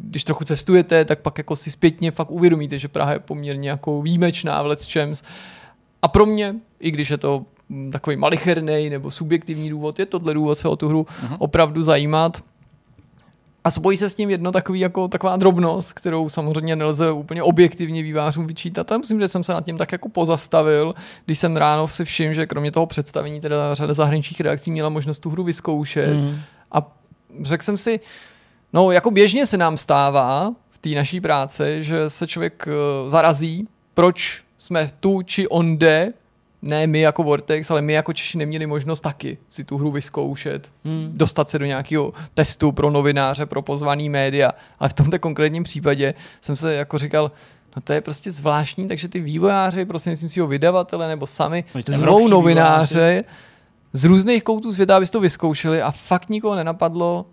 když trochu cestujete, tak pak jako si zpětně fakt uvědomíte, že Praha je poměrně jako výjimečná v lecčems. A pro mě, i když je to takový malicherný nebo subjektivní důvod, je tohle důvod se o tu hru uh-huh. opravdu zajímat. A spojí se s tím jedno takový, jako, taková drobnost, kterou samozřejmě nelze úplně objektivně vývářům vyčítat. A myslím, že jsem se nad tím tak jako pozastavil, když jsem ráno si všiml, že kromě toho představení teda řada zahraničních redakcí měla možnost tu hru vyzkoušet. Mm. A řekl jsem si, no jako běžně se nám stává v té naší práci, že se člověk eh, zarazí, proč jsme tu či onde, ne my jako Vortex, ale my jako Češi neměli možnost taky si tu hru vyzkoušet, Hmm. dostat se do nějakého testu pro novináře, pro pozvaný média. Ale v tomto konkrétním případě jsem se jako říkal, no to je prostě zvláštní, takže ty vývojáři, prostřednictvím svého vydavatele nebo sami zvou novináře z různých koutů světa, aby si to vyzkoušeli a fakt nikoho nenapadlo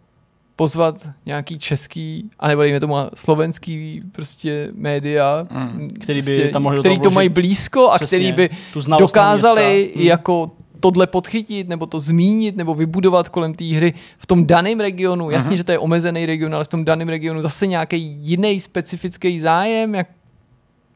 pozvat nějaký český, anebo dejme tomu slovenský prostě média, Mm. Který by prostě, tam mohli který to mají blízko a Přesně. který by dokázali města. Hmm. jako tohle podchytit, nebo to zmínit, nebo vybudovat kolem té hry v tom daném regionu. Jasně, že to je omezený region, ale v tom daném regionu zase nějaký jiný specifický zájem, jak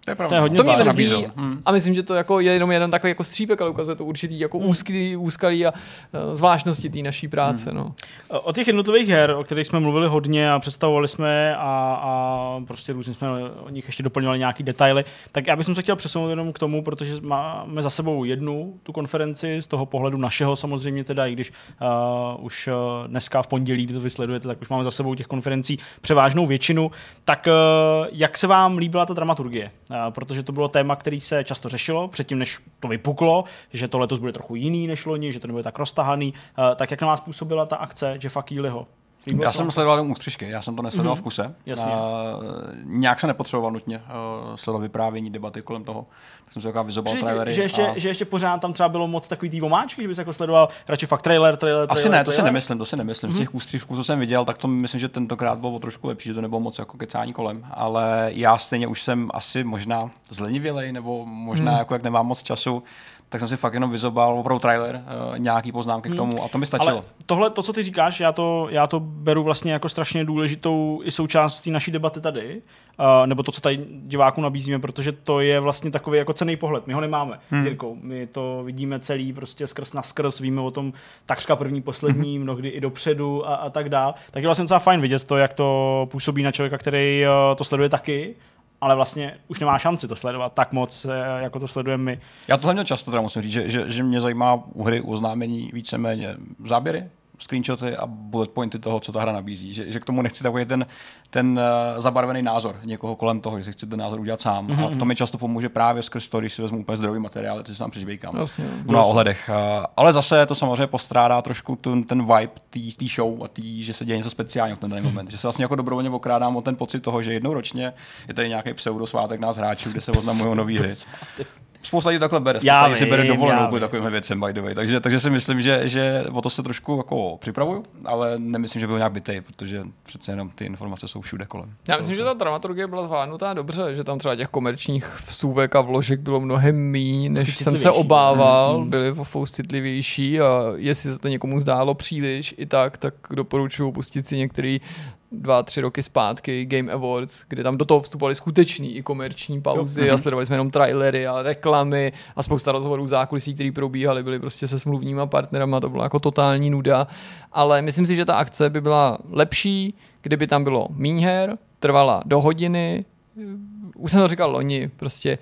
To je To je pravda. hodně to mě se mrzí. Hmm. a myslím, že to jako je jenom jeden takový jako střípek, ale ukazuje to určitý jako úskalí, úskalí a uh, zvláštnosti té naší práce. No. O těch jednotlivých her, o kterých jsme mluvili hodně a představovali jsme a, a prostě různě jsme o nich ještě doplňovali nějaký detaily, tak já bych se chtěl přesunout jenom k tomu, protože máme za sebou jednu tu konferenci z toho pohledu našeho samozřejmě teda, i když uh, už uh, dneska v pondělí, kdy to vysledujete, tak už máme za sebou těch konferencí převážnou většinu. Tak uh, jak se vám líbila ta dramaturgie? Uh, protože to bylo téma, který se často řešilo, předtím než to vypuklo, že to letos bude trochu jiný než loni, že to nebude tak roztahaný. Uh, tak jak na vás působila ta akce Jeffa Keelyho? Já se jsem sledoval jenom ústřižky, já jsem to nesledoval Mhm. v kuse. Jasně. A, nějak se nepotřeboval nutně uh, sledovat vyprávění, debaty kolem toho. Tak jsem se taková vyzobal ti, trailery. že, ještě, a... že ještě pořád tam třeba bylo moc takový tý omáčky, že bys jako sledoval radši fakt trailer, trailer, Asi trailer, ne, to si trailer? nemyslím, to si nemyslím. Z těch ústřivků, co jsem viděl, tak to myslím, že tentokrát bylo trošku lepší, že to nebylo moc jako kecání kolem. Ale já stejně už jsem asi možná zlenivělej, nebo možná Hmm. jako jak nemám moc času, tak jsem si fakt jenom vyzobal opravdu trailer, uh, nějaký poznámky k tomu a to mi stačilo. Ale tohle, to, co ty říkáš, já to, já to beru vlastně jako strašně důležitou i součást té naší debaty tady, uh, nebo to, co tady divákům nabízíme, protože to je vlastně takový jako cený pohled. My ho nemáme hmm. s Jirkou. My to vidíme celý prostě skrz na skrz, víme o tom takřka první, poslední, mnohdy i dopředu a, a tak dál. Tak je vlastně docela fajn vidět to, jak to působí na člověka, který uh, to sleduje taky, ale vlastně už nemá šanci to sledovat tak moc, eh, jako to sledujeme my. Já tohle měl často, teda musím říct, že, že, že mě zajímá u hry u oznámení víceméně záběry, screenshoty a bullet pointy toho, co ta hra nabízí. Že, že k tomu nechci takový ten, ten uh, zabarvený názor někoho kolem toho, že si chci ten názor udělat sám. Mm-hmm. A Mhm, to mi často pomůže právě skrz to, když si vezmu úplně zdrový materiál, to si tam přežvejkám. Jasně, v mnoha ohledech. Uh, ale zase to samozřejmě postrádá trošku ten, ten vibe té show a tý, že se děje něco speciálního v ten daný moment. Že se vlastně jako dobrovolně okrádám o ten pocit toho, že jednou ročně je tady nějaký pseudosvátek nás hráčů, kde se [laughs] oznamují nové hry. Spousta lidí takhle bere, spousta Já lidí si bere dovolenou kvůli takovým věcem, by the way. Takže, takže si myslím, že, že o to se trošku jako připravuju, ale nemyslím, že byl nějak bytej, protože přece jenom ty informace jsou všude kolem. Já myslím, že ta dramaturgie byla zvládnutá dobře, že tam třeba těch komerčních vstůvek a vložek bylo mnohem méně, než jsem se obával, Mm, byly o fous citlivější a jestli se to někomu zdálo příliš i tak, tak doporučuji pustit si některý dva, tři roky zpátky Game Awards, kde tam do toho vstupovaly skutečný i komerční pauzy a sledovali jsme jenom trailery a reklamy a spousta rozhovorů zákulisí, které probíhaly, byly prostě se smluvníma partnerama, to byla jako totální nuda, ale myslím si, že ta akce by byla lepší, kdyby tam bylo míň her, trvala do hodiny, už jsem to říkal loni, prostě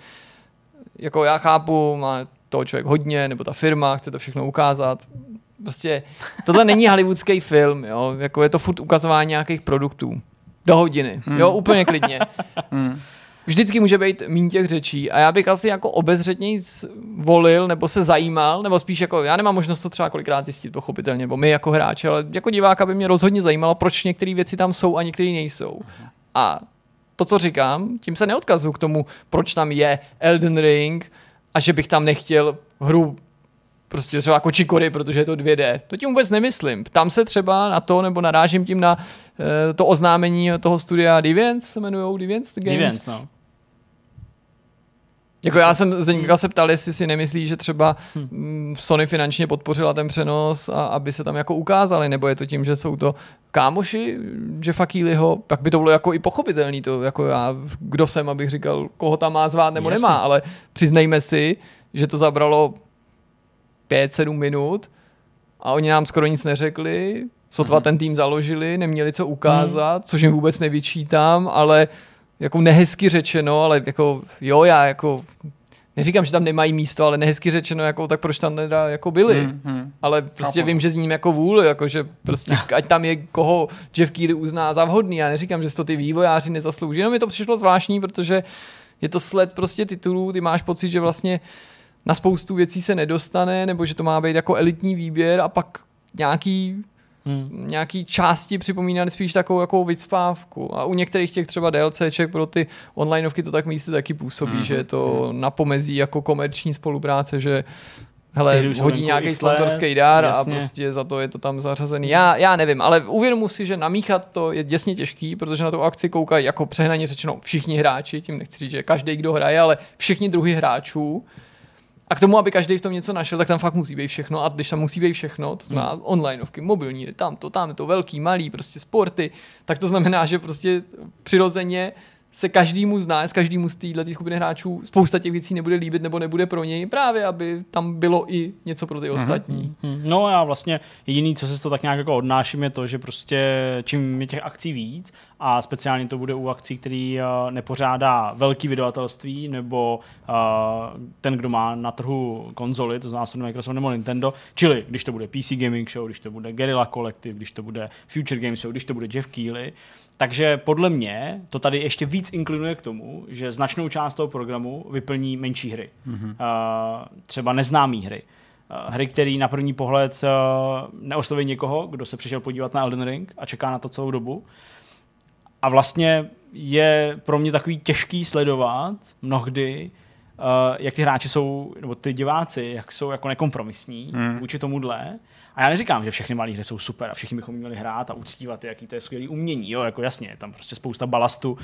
jako já chápu, má toho člověk hodně, nebo ta firma chce to všechno ukázat. Prostě tohle není hollywoodský film, jo? jako je to furt ukazování nějakých produktů. Do hodiny, jo, úplně klidně. Vždycky může být mín těch řečí a já bych asi jako obezřetněji volil nebo se zajímal, nebo spíš jako já nemám možnost to třeba kolikrát zjistit, pochopitelně, nebo my jako hráči, ale jako diváka by mě rozhodně zajímalo, proč některé věci tam jsou a některé nejsou. A to, co říkám, tím se neodkazuju k tomu, proč tam je Elden Ring a že bych tam nechtěl hru prostě třeba jako Chicory, protože je to 2D. To tím vůbec nemyslím. Tam se třeba na to, nebo narážím tím na uh, to oznámení toho studia Deviants, se jmenujou Deviants Games. Deviants, no. Jako já jsem Zdeňka se ptal, jestli si nemyslí, že třeba mm, Sony finančně podpořila ten přenos, a aby se tam jako ukázali, nebo je to tím, že jsou to kámoši Jeffa Keelyho, tak by to bylo jako i pochopitelný, to jako já, kdo jsem, abych říkal, koho tam má zvát nebo Jasně. nemá, ale přiznejme si, že to zabralo 5-7 minut a oni nám skoro nic neřekli, sotva ten tým založili, neměli co ukázat, což jim vůbec nevyčítám, ale jako nehezky řečeno, ale jako jo, já jako neříkám, že tam nemají místo, ale nehezky řečeno, jako tak proč tam teda jako byli. Hmm, hmm. Ale prostě Chápu. vím, že s ním jako vůli, jako že prostě [laughs] ať tam je koho Jeff Keighley uzná za vhodný. Já neříkám, že si to ty vývojáři nezaslouží, jenom mi to přišlo zvláštní, protože je to sled prostě titulů, ty máš pocit, že vlastně na spoustu věcí se nedostane, nebo že to má být jako elitní výběr a pak nějaký Hmm. nějaký části připomínaly spíš takovou jako vycpávku. A u některých těch třeba DLCček pro ty onlineovky to tak místy taky působí, mm-hmm. že je to na pomezí jako komerční spolupráce, že hele, hodí nějaký sponsorský dár jasně. a prostě za to je to tam zařazený. Já, já nevím, ale uvědomu si, že namíchat to je děsně těžký, protože na tu akci koukají jako přehnaně řečeno všichni hráči, tím nechci říct, že každý, kdo hraje, ale všichni druhy hráčů. A k tomu, aby každý v tom něco našel, tak tam fakt musí být všechno. A když tam musí být všechno, to znamená onlineovky, mobilní tam to, tam to, velký, malý, prostě sporty, tak to znamená, že prostě přirozeně se každému z nás, každému z této skupiny hráčů spousta těch věcí nebude líbit nebo nebude pro něj, právě aby tam bylo i něco pro ty ostatní. Hmm, No já vlastně jediný, co se z toho tak nějak jako odnáším, je to, že prostě čím je těch akcí víc a speciálně to bude u akcí, který uh, nepořádá velký vydavatelství nebo uh, ten, kdo má na trhu konzoly, to znamená Sony, Microsoft nebo Nintendo, čili když to bude PC Gaming Show, když to bude Guerrilla Collective, když to bude Future Game Show, když to bude Jeff Keighley, takže podle mě to tady ještě víc inklinuje k tomu, že značnou část toho programu vyplní menší hry. Mm-hmm. Třeba neznámé hry. Hry, které na první pohled neosloví někoho, kdo se přišel podívat na Elden Ring a čeká na to celou dobu. A vlastně je pro mě takový těžký sledovat mnohdy, uh, jak ty hráči jsou, nebo ty diváci, jak jsou jako nekompromisní Hmm. vůči tomuhle. A já neříkám, že všechny malé hry jsou super a všichni bychom měli hrát a uctívat, jaký to je skvělý umění. Jo, jako jasně, je tam prostě spousta balastu uh,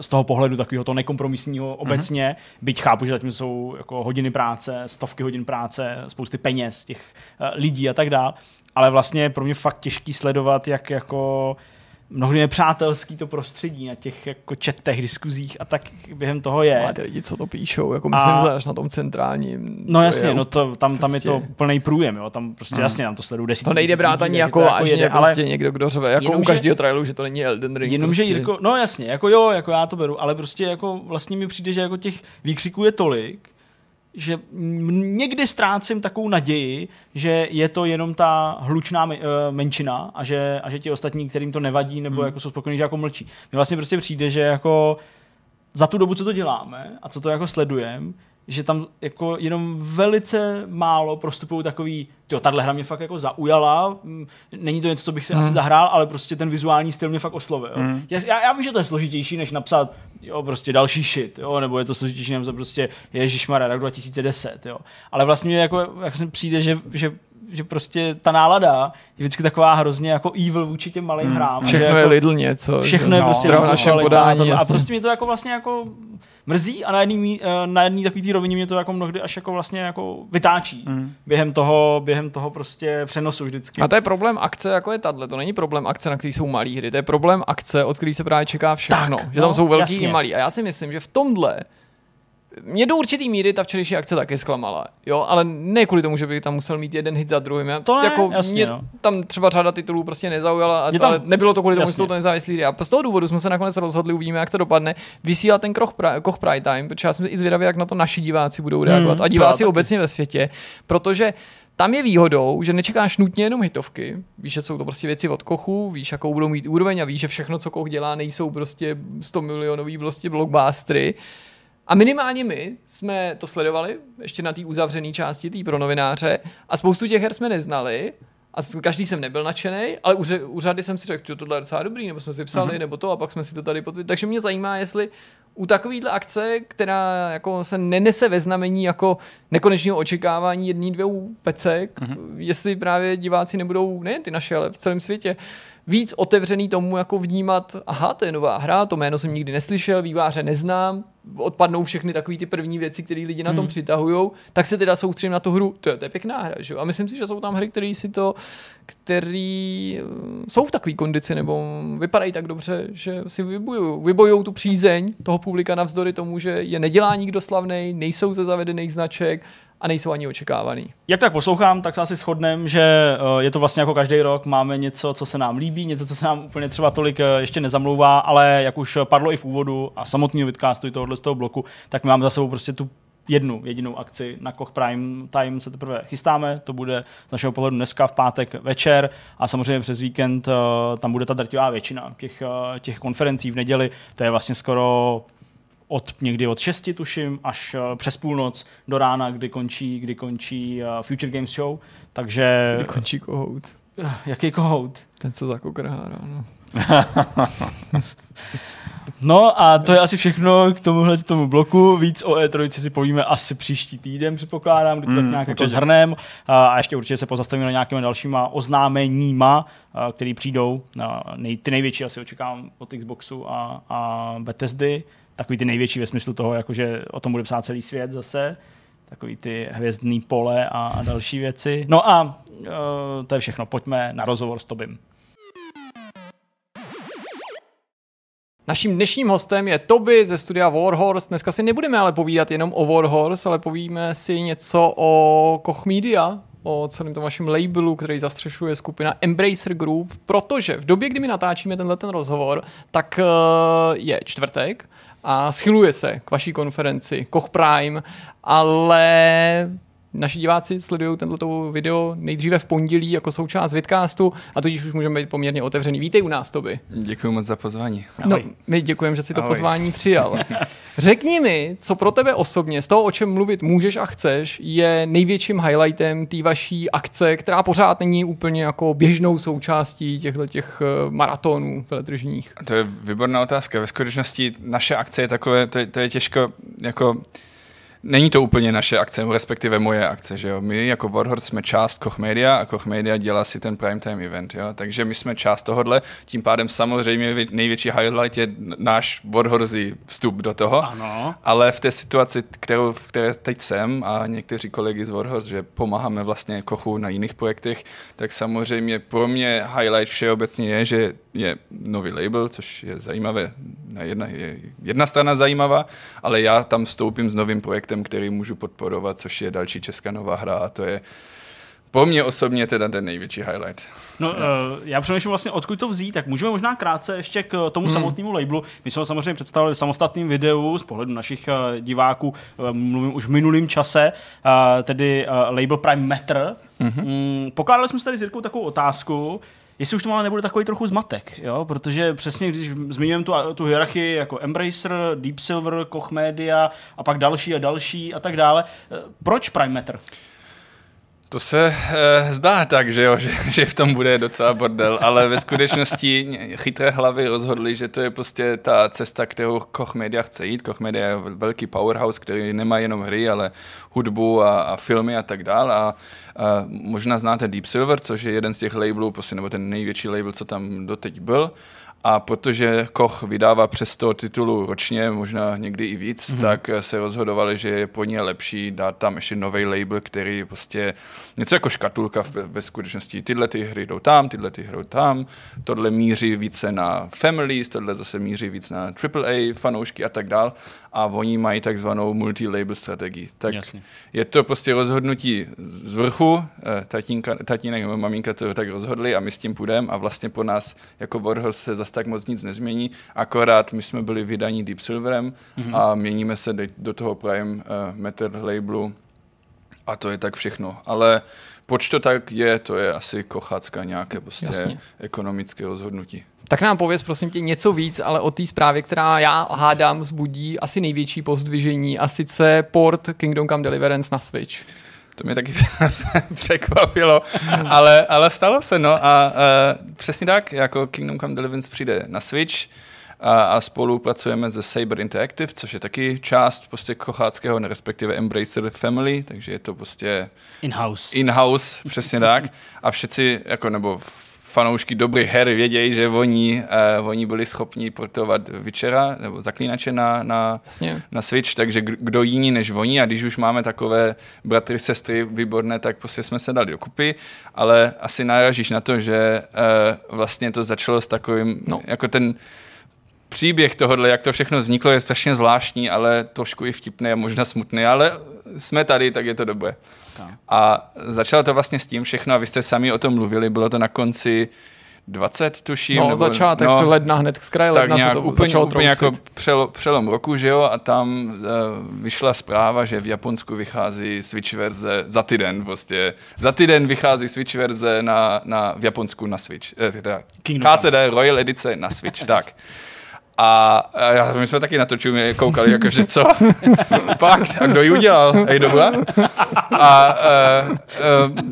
z toho pohledu takového to nekompromisního obecně, byť chápu, že zatím jsou jako hodiny práce, stovky hodin práce, spousty peněz těch uh, lidí a tak dál. Ale vlastně je pro mě fakt těžký sledovat, jak jako mnohdy nepřátelský to prostředí na těch jako četech, diskuzích a tak během toho je. Máte lidi, co to píšou, jako myslím, A- že na tom centrálním. No jasně, je no to, tam, tam je to prostě- plný průjem, jo, tam prostě jasně, tam to sledují desítky To nejde brát ani jako to vážně, jede, prostě někdo, kdo řve, jako u Jenomže- každého trailu, že to není Elden Ring. Jenomže prostě. Jirko, no jasně, jako jo, jako já to beru, ale prostě jako vlastně mi přijde, že jako těch výkřiků je tolik, že někdy ztrácím takovou naději, že je to jenom ta hlučná eh, menšina a že, a že ti ostatní, kterým to nevadí nebo hmm. jako jsou spokojení, že jako mlčí. Mně vlastně prostě přijde, že jako za tu dobu, co to děláme a co to jako sledujeme, že tam jako jenom velice málo prostupují takový, jo, tahle hra mě fakt jako zaujala, mm, není to něco, co bych si hmm. asi zahrál, ale prostě ten vizuální styl mě fakt oslovil. Hmm. Já, já, vím, že to je složitější, než napsat jo, prostě další shit, jo, nebo je to složitější, než prostě Ježišmarja, rok 2010, jo. Ale vlastně jako, jako se přijde, že, že že prostě ta nálada je vždycky taková hrozně jako evil vůči těm malým hmm. hrám. Všechno že je jako, Lidl něco. Všechno je no, prostě v našem podání. A prostě mě to jako vlastně jako mrzí a na jedný, eh, na jedný takový té rovině mě to jako mnohdy až jako vlastně jako vytáčí mm. během toho, během toho prostě přenosu vždycky. A to je problém akce, jako je tahle. To není problém akce, na který jsou malé hry. To je problém akce, od který se právě čeká všechno. Tak, že tam no, jsou velký jasně. i malý. A já si myslím, že v tomhle mě do určitý míry ta včerejší akce taky zklamala, jo, ale ne kvůli tomu, že bych tam musel mít jeden hit za druhým. Já, to ne, jako jasně, mě no. tam třeba řada titulů prostě nezaujala, a, tam, ale nebylo to kvůli tomu, že to nezávislý A z toho důvodu jsme se nakonec rozhodli, uvidíme, jak to dopadne, vysílat ten Koch, Koch Prime Time, protože já jsem i zvědavý, jak na to naši diváci budou reagovat hmm, a diváci obecně ve světě, protože tam je výhodou, že nečekáš nutně jenom hitovky, víš, že jsou to prostě věci od Kochu, víš, jakou budou mít úroveň a víš, že všechno, co Koch dělá, nejsou prostě 100 milionový prostě blockbustery, a minimálně my jsme to sledovali, ještě na té uzavřené části, té pro novináře, a spoustu těch her jsme neznali, a každý jsem nebyl nadšený, ale u, u řady jsem si řekl, že tohle je docela dobrý, nebo jsme si psali, uh-huh. nebo to, a pak jsme si to tady potvrdili. Takže mě zajímá, jestli u takovýhle akce, která jako se nenese ve znamení jako nekonečného očekávání jedný, dvou pecek, uh-huh. jestli právě diváci nebudou, ne ty naše, ale v celém světě, víc otevřený tomu jako vnímat, aha, to je nová hra, to jméno jsem nikdy neslyšel, výváře neznám, odpadnou všechny takové ty první věci, které lidi na tom hmm. přitahují, tak se teda soustředím na tu hru. To je, to je pěkná hra, že? A myslím si, že jsou tam hry, které si to, který eh, jsou v takové kondici nebo vypadají tak dobře, že si vybojují, vybojují tu přízeň toho publika navzdory tomu, že je nedělá nikdo slavný, nejsou ze zavedených značek a nejsou ani očekávaný. Jak tak poslouchám, tak se asi shodnem, že eh, je to vlastně jako každý rok, máme něco, co se nám líbí, něco, co se nám úplně třeba tolik eh, ještě nezamlouvá, ale jak už padlo i v úvodu a samotného vidcastu i tohohle z toho bloku, tak my máme za sebou prostě tu jednu jedinou akci na Koch Prime Time se teprve chystáme, to bude z našeho pohledu dneska v pátek večer a samozřejmě přes víkend uh, tam bude ta drtivá většina těch, těch konferencí v neděli, to je vlastně skoro od někdy od 6 tuším až uh, přes půlnoc do rána, kdy končí, kdy končí uh, Future Games Show, takže... Kdy končí kohout. Jaký kohout? Ten, co za kokrhára, no. [laughs] No a to je asi všechno k tomuhle tomu bloku. Víc o E3 si povíme asi příští týden, předpokládám, kdy to mm, tak nějak jako zhrnem. A ještě určitě se pozastavíme na nějakými dalšíma oznámeníma, které přijdou. Nej, ty největší asi očekávám od Xboxu a, a Bethesdy. Takový ty největší ve smyslu toho, jakože o tom bude psát celý svět zase takový ty hvězdný pole a, a další věci. No a uh, to je všechno. Pojďme na rozhovor s Tobim. Naším dnešním hostem je Toby ze studia Warhorse. Dneska si nebudeme ale povídat jenom o Warhorse, ale povíme si něco o Koch Media, o celém tom vašem labelu, který zastřešuje skupina Embracer Group, protože v době, kdy my natáčíme tenhle ten rozhovor, tak eh, je čtvrtek a schyluje se k vaší konferenci Koch Prime, ale naši diváci sledují tento video nejdříve v pondělí jako součást vidcastu a tudíž už můžeme být poměrně otevřený. Vítej u nás, Toby. Děkuji moc za pozvání. No, my děkujeme, že si to Ahoj. pozvání přijal. [laughs] Řekni mi, co pro tebe osobně, z toho, o čem mluvit můžeš a chceš, je největším highlightem té vaší akce, která pořád není úplně jako běžnou součástí těchto těch eh, maratonů veletržních. To je výborná otázka. Ve skutečnosti naše akce je takové, to je, to je těžko jako Není to úplně naše akce, respektive moje akce, že jo. My jako Warhorse jsme část Koch Media a Koch Media dělá si ten primetime event, jo. Takže my jsme část tohohle, tím pádem samozřejmě největší highlight je náš Warhorse vstup do toho. Ano. Ale v té situaci, kterou, v které teď jsem a někteří kolegy z Warhorse, že pomáháme vlastně Kochu na jiných projektech, tak samozřejmě pro mě highlight všeobecně je, že je nový label, což je zajímavé. Jedna, je jedna strana zajímavá, ale já tam vstoupím s novým projektem, který můžu podporovat, což je další česká nová hra a to je po mně osobně teda ten největší highlight. No, uh, já přemýšlím vlastně, odkud to vzít, tak můžeme možná krátce ještě k tomu hmm. samotnému labelu. My jsme ho samozřejmě představili v samostatném videu z pohledu našich uh, diváků, mluvím už v minulém čase, tedy label Prime Matter. Mm-hmm. Pokládali jsme se tady s Jirkou takovou otázku, jestli už to ale nebude takový trochu zmatek, jo? protože přesně když zmiňujeme tu, tu hierarchii jako Embracer, Deep Silver, Koch Media a pak další a další a tak dále, proč Prime Matter? To se e, zdá tak, že, jo, že, že v tom bude docela bordel, ale ve skutečnosti [laughs] chytré hlavy rozhodly, že to je prostě ta cesta, kterou Koch Media chce jít. Koch Media je velký powerhouse, který nemá jenom hry, ale hudbu a, a filmy a tak dále. A, a možná znáte Deep Silver, což je jeden z těch labelů, prostě, nebo ten největší label, co tam doteď byl. A protože Koch vydává přes 100 titulů ročně, možná někdy i víc, mm-hmm. tak se rozhodovali, že je po ně lepší dát tam ještě nový label, který prostě něco jako škatulka ve, ve skutečnosti. Tyhle ty hry jdou tam, tyhle ty hry jdou tam, tohle míří více na families, tohle zase míří víc na AAA fanoušky a tak dál a oni mají takzvanou multi-label strategii. Tak Jasně. je to prostě rozhodnutí z vrchu, eh, tatínka, tatínek nebo maminka to tak rozhodli a my s tím půjdeme a vlastně po nás jako Warhorse se zase tak moc nic nezmění, akorát my jsme byli vydaní Deep Silverem mm-hmm. a měníme se do toho Prime uh, Matter labelu a to je tak všechno. Ale proč to tak je, to je asi kochácka nějaké prostě Jasně. ekonomické rozhodnutí. Tak nám pověz prosím tě něco víc, ale o té zprávě, která já hádám vzbudí asi největší pozdvižení a sice port Kingdom Come Deliverance na Switch. To mě taky [laughs] překvapilo, ale, ale stalo se, no a, a přesně tak, jako Kingdom Come Deliverance přijde na Switch, a, a spolupracujeme se Saber Interactive, což je taky část prostě kocháckého, respektive Embracer Family, takže je to prostě... In-house. In-house, přesně tak. A všetci, jako, nebo fanoušky dobrých her vědějí, že oni, uh, oni byli schopni portovat Witchera nebo Zaklínače na, na, na Switch, takže kdo jiný než oni a když už máme takové bratry, sestry výborné, tak prostě jsme se dali dokupy, ale asi narážíš na to, že uh, vlastně to začalo s takovým, no. jako ten příběh tohohle, jak to všechno vzniklo, je strašně zvláštní, ale trošku i vtipný a možná smutný, ale jsme tady, tak je to dobré. A začalo to vlastně s tím všechno, a vy jste sami o tom mluvili, bylo to na konci 20, tuším. No, nebo, začátek no, ledna, hned z kraje ledna nějak, se to úplně, začalo úplně jako přelo, přelom roku, že jo, a tam uh, vyšla zpráva, že v Japonsku vychází Switch verze za týden, prostě. Za týden vychází Switch verze na, na, v Japonsku na Switch. Eh, teda KCD Royal Edice na Switch, tak. [laughs] A, a my jsme taky na to čumě koukali, jakože co? [laughs] Fakt? A kdo ji udělal? Ej, dobra? A uh, uh,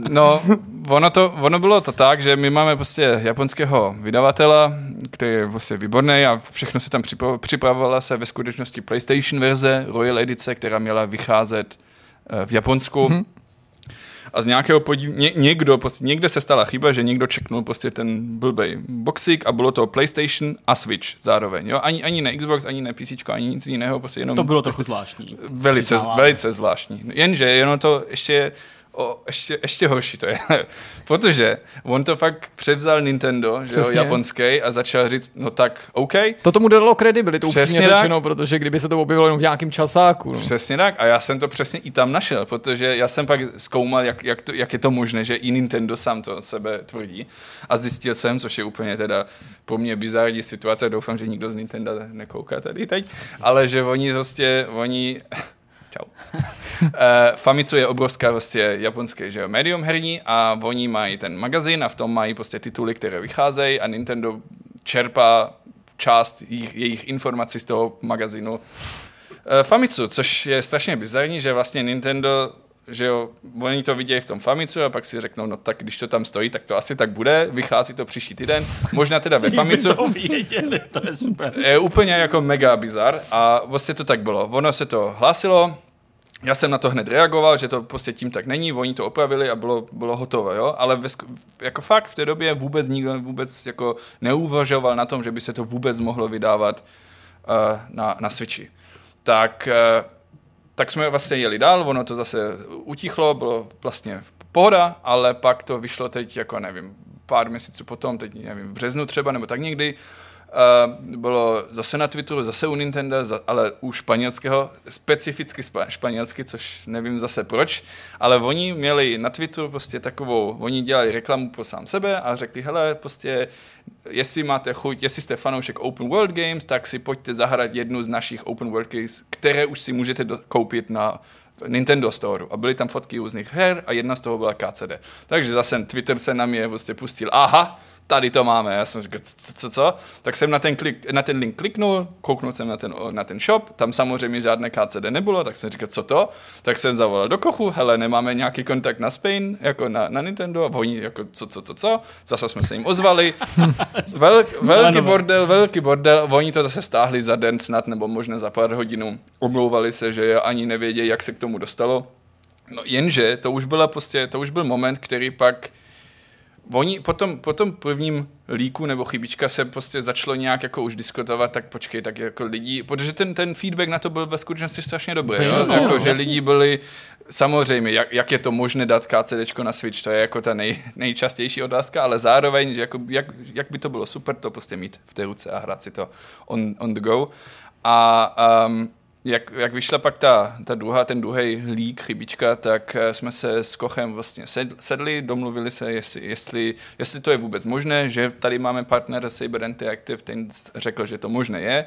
no, ono, to, ono bylo to tak, že my máme prostě japonského vydavatela, který je prostě výborný a všechno se tam připravovala se ve skutečnosti PlayStation verze Royal Edice, která měla vycházet uh, v Japonsku. Mm-hmm a z nějakého podív... Ně, někdo, prostě, někde se stala chyba, že někdo čeknul prostě ten blbej boxík a bylo to PlayStation a Switch zároveň. Jo? Ani, ani na Xbox, ani na PC, ani nic jiného. Prostě jenom, to bylo prostě, trochu zvláštní. Velice, velice zvláštní. Jenže jenom to ještě o, ještě, ještě horší to je. [laughs] Protože on to pak převzal Nintendo, že jo, japonský, a začal říct, no tak, OK. To tomu dodalo kredibilitu, upřímně řečeno, protože kdyby se to objevilo jenom v nějakém časáku. No. Přesně tak. A já jsem to přesně i tam našel, protože já jsem pak zkoumal, jak, jak, to, jak je to možné, že i Nintendo sám to sebe tvrdí. A zjistil jsem, což je úplně teda po mně bizarní situace, doufám, že nikdo z Nintendo nekouká tady teď, ale že oni prostě, oni [laughs] Famitsu je obrovská prostě japonské že jo, médium herní a oni mají ten magazín a v tom mají prostě tituly, které vycházejí a Nintendo čerpá část jejich, jejich informací z toho magazínu uh, Famitsu, což je strašně bizarní, že vlastně Nintendo že jo, oni to vidějí v tom Famicu a pak si řeknou, no tak když to tam stojí, tak to asi tak bude, vychází to příští týden, možná teda ve Famicu. to věděli, to je super. Je úplně jako mega bizar a vlastně to tak bylo. Ono se to hlásilo, já jsem na to hned reagoval, že to prostě tím tak není, oni to opravili a bylo, bylo hotové, jo? ale ve, jako fakt v té době vůbec nikdo vůbec jako neuvažoval na tom, že by se to vůbec mohlo vydávat uh, na, na Switchi. Tak, uh, tak jsme vlastně jeli dál, ono to zase utichlo, bylo vlastně pohoda, ale pak to vyšlo teď jako nevím, pár měsíců potom, teď nevím, v březnu třeba, nebo tak někdy, Uh, bylo zase na Twitteru, zase u Nintendo, za, ale u španělského, specificky španělsky, což nevím zase proč, ale oni měli na Twitteru prostě takovou, oni dělali reklamu pro sám sebe a řekli, hele, prostě jestli máte chuť, jestli jste fanoušek Open World Games, tak si pojďte zahrát jednu z našich Open World Games, které už si můžete do, koupit na Nintendo Store. A byly tam fotky různých her a jedna z toho byla KCD. Takže zase Twitter se na mě prostě pustil, aha, tady to máme. Já jsem říkal, co, co, co? Tak jsem na ten, klik, na ten link kliknul, kouknul jsem na ten, na ten shop, tam samozřejmě žádné KCD nebylo, tak jsem říkal, co to? Tak jsem zavolal do kochu, hele, nemáme nějaký kontakt na Spain, jako na, na Nintendo, a oni jako, co, co, co, co? Zase jsme se jim ozvali. [laughs] Velk, velký bordel, velký bordel, oni to zase stáhli za den snad, nebo možná za pár hodinů. Omlouvali se, že ani nevědějí, jak se k tomu dostalo. No jenže to už byla prostě, to už byl moment, který pak oni potom, po tom prvním líku nebo chybička se prostě začalo nějak jako už diskutovat, tak počkej, tak jako lidi, protože ten, ten feedback na to byl ve skutečnosti strašně dobrý, jo? No, jako, že lidi byli, samozřejmě, jak, jak je to možné dát KCD na Switch, to je jako ta nej, nejčastější otázka, ale zároveň, že jako, jak, jak by to bylo super to prostě mít v té ruce a hrát si to on, on the go. A um, jak, jak vyšla pak ta, ta druhá, ten druhý lík, chybička, tak eh, jsme se s Kochem vlastně sedli, domluvili se, jestli, jestli, jestli to je vůbec možné, že tady máme partnera Saber Interactive, ten řekl, že to možné je.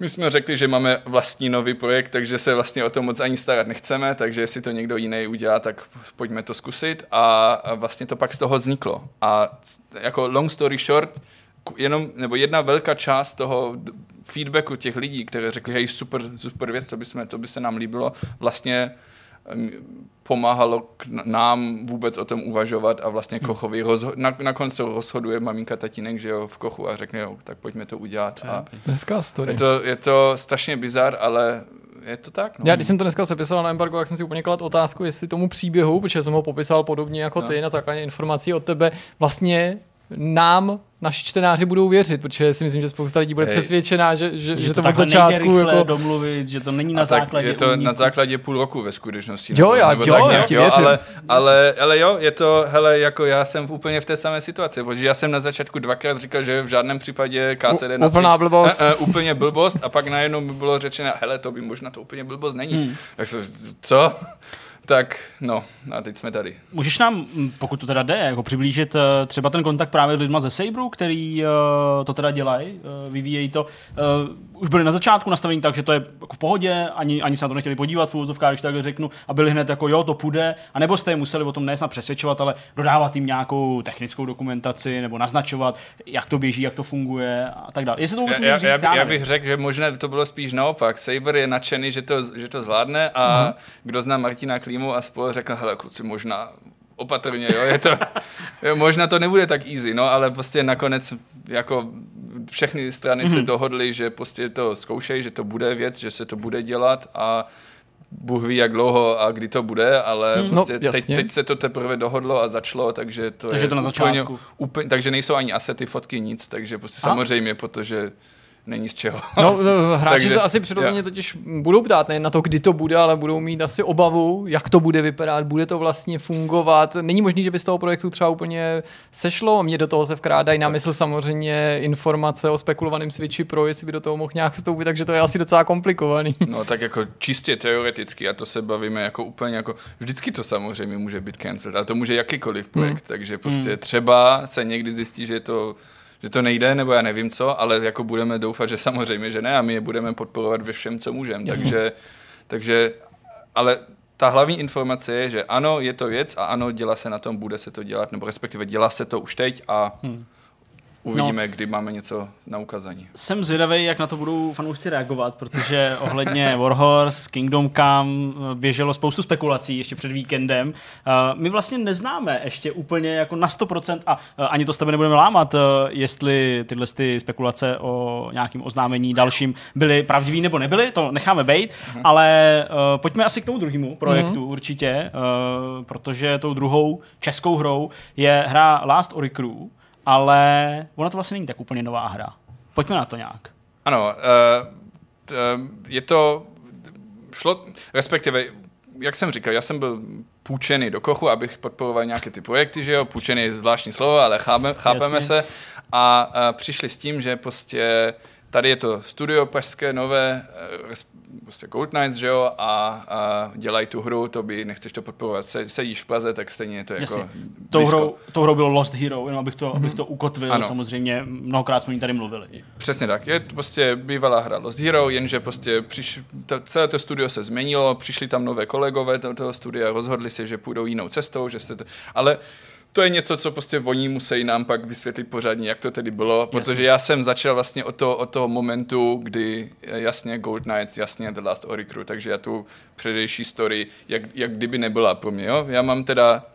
My jsme řekli, že máme vlastní nový projekt, takže se vlastně o to moc ani starat nechceme, takže jestli to někdo jiný udělá, tak pojďme to zkusit a, a vlastně to pak z toho vzniklo. A jako long story short, jenom, nebo jedna velká část toho feedbacku těch lidí, kteří řekli, hej, super, super věc, to by, jsme, to by se nám líbilo, vlastně pomáhalo k nám vůbec o tom uvažovat a vlastně hmm. Kochovi rozho- na, nakonec se rozhoduje maminka, tatínek, že jo, v Kochu a řekne, jo, tak pojďme to udělat. A Dneska story. Je to, je to strašně bizar, ale je to tak. No. Já když jsem to dneska sepisoval na Embargo, tak jsem si úplně kladl otázku, jestli tomu příběhu, protože jsem ho popisal podobně jako no. ty na základě informací od tebe, vlastně nám naši čtenáři budou věřit, protože si myslím, že spousta lidí bude Hej. přesvědčená, že, že, že, že to, to od začátku jako domluvit, že to není na a základě je to uníku. na základě půl roku ve skutečnosti. Jo, já, nebo jo, tak já jo, ale, ale, ale, jo, je to, hele, jako já jsem v úplně v té samé situaci, protože já jsem na začátku dvakrát říkal, že v žádném případě KCD U, na Úplná blbost. Uh, uh, úplně blbost a pak najednou mi bylo řečeno, hele, to by možná to úplně blbost není. Hmm. Tak se, co? Tak, no, a teď jsme tady. Můžeš nám, pokud to teda jde, jako přiblížit eh, třeba ten kontakt právě s lidma ze Sabru, který uh, to teda dělají, uh, vyvíjejí to. Uh, už byli na začátku nastavení tak, že to je jako v pohodě, ani, ani se na to nechtěli podívat v když takhle řeknu, a byli hned jako jo, to půjde, a nebo jste je museli o tom nesnad přesvědčovat, ale dodávat jim nějakou technickou dokumentaci nebo naznačovat, jak to běží, jak to funguje a tak dále. Jestli to já, já, říct, já, já, bych řekl, že možná to bylo spíš naopak. Saber je nadšený, že to, že to zvládne a uh-huh. kdo zná Martina Klí, týmu a spolu řekl, hele kluci, možná opatrně, jo, je to, jo, možná to nebude tak easy, no, ale prostě nakonec jako všechny strany mm-hmm. se mhm. dohodly, že prostě to zkoušejí, že to bude věc, že se to bude dělat a Bůh ví, jak dlouho a kdy to bude, ale mm, prostě no, teď, teď se to teprve dohodlo a začalo, takže to takže je to na začátku. Úplně, úplně, takže nejsou ani asety, fotky, nic, takže prostě a? samozřejmě, protože není z čeho. No, [laughs] no hráči Takže, se asi přirozeně totiž budou ptát nejen na to, kdy to bude, ale budou mít asi obavu, jak to bude vypadat, bude to vlastně fungovat. Není možný, že by z toho projektu třeba úplně sešlo. Mě do toho se vkrádají na mysl samozřejmě informace o spekulovaném Switchi Pro, jestli by do toho mohl nějak vstoupit, takže to je asi docela komplikovaný. [laughs] No tak jako čistě teoreticky, a to se bavíme jako úplně jako, vždycky to samozřejmě může být cancelled, a to může jakýkoliv projekt, hmm. takže prostě hmm. třeba se někdy zjistí, že je to že to nejde, nebo já nevím co, ale jako budeme doufat, že samozřejmě, že ne a my je budeme podporovat ve všem, co můžeme. Takže, takže, ale ta hlavní informace je, že ano, je to věc a ano, dělá se na tom, bude se to dělat, nebo respektive dělá se to už teď a hmm. Uvidíme, no, kdy máme něco na ukazání. Jsem zvědavý, jak na to budou fanoušci reagovat, protože [laughs] ohledně Warhorse, Kingdom Come běželo spoustu spekulací ještě před víkendem. Uh, my vlastně neznáme ještě úplně jako na 100% a uh, ani to s tebe nebudeme lámat, uh, jestli tyhle ty spekulace o nějakým oznámení dalším byly pravdivé nebo nebyly, to necháme být, uh-huh. ale pojďme asi k tomu druhému projektu uh-huh. určitě, protože tou druhou českou hrou je hra Last Ori Crew, ale ona to vlastně není tak úplně nová hra. Pojďme na to nějak. Ano, uh, uh, je to, šlo, respektive, jak jsem říkal, já jsem byl půjčený do kochu, abych podporoval nějaké ty projekty, že jo, půjčený je zvláštní slovo, ale chápeme, chápeme Jasně. se a, a přišli s tím, že prostě tady je to studio pražské nové, prostě Gold Knights, že jo, a, a dělají tu hru, to by, nechceš to podporovat, se, sedíš v Praze, tak stejně je to Jasně. jako Tou hrou, tou hrou bylo Lost Hero, jenom abych to, abych to ukotvil, Ano. samozřejmě mnohokrát jsme o ní tady mluvili. Přesně tak, je to prostě bývalá hra Lost Hero, jenže prostě přiš, to, celé to studio se změnilo, přišli tam nové kolegové do toho studia, rozhodli se, že půjdou jinou cestou, že se to, ale to je něco, co prostě oni musí nám pak vysvětlit pořádně, jak to tedy bylo, protože já jsem začal vlastně od toho, od toho momentu, kdy eh, jasně Gold Knights, jasně The Last Ori Crew, takže já tu předejší story, jak, jak kdyby nebyla pro mě, jo? Já mám teda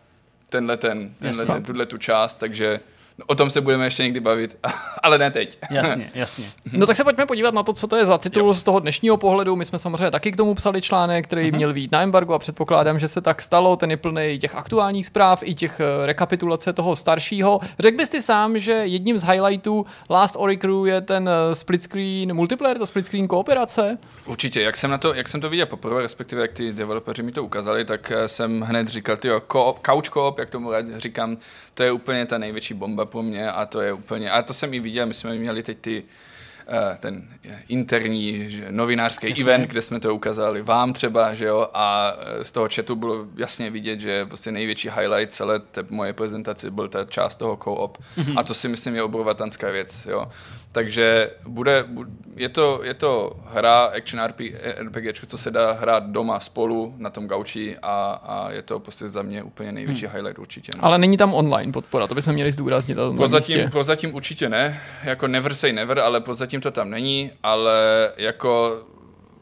tenhle ten, tenhle Jasně. ten, tuhle tu část, takže o tom se budeme ještě někdy bavit, [laughs] ale ne teď. Jasně, [laughs] jasně. No tak se pojďme podívat na to, co to je za titul z toho dnešního pohledu. My jsme samozřejmě taky k tomu psali článek, který měl být na embargo a předpokládám, že se tak stalo. Ten je plný těch aktuálních zpráv i těch eh, rekapitulace toho staršího. Řekl bys ty sám, že jedním z highlightů Last Ori Crew je ten eh, split screen multiplayer, ta split screen kooperace? Určitě, jak jsem, na to, jak jsem to viděl poprvé, respektive jak ty developeři mi to ukázali, tak eh, jsem hned říkal, ty couch co-op, jak tomu říkám, to je úplně ta největší bomba pro mě a to je úplně, a to jsem i viděl, my jsme měli teď ty eh, ten interní že, novinářský Jasně. event, kde jsme to ukázali vám třeba, že jo, a eh, z toho chatu bylo jasně vidět, že prostě největší highlight celé té moje prezentace byl ta část toho co-op a to si myslím je obrovatanská věc, jo. Takže bude, bu- je to, je to hra action RPG, RPG, co se dá hrát doma spolu na tom gauči a, a je to prostě za mě úplně největší highlight určitě. No. Ale není tam online podpora, to bychom měli zdůraznit. na místě. prozatím určitě ne, jako never say never, ale prozatím to tam není, ale jako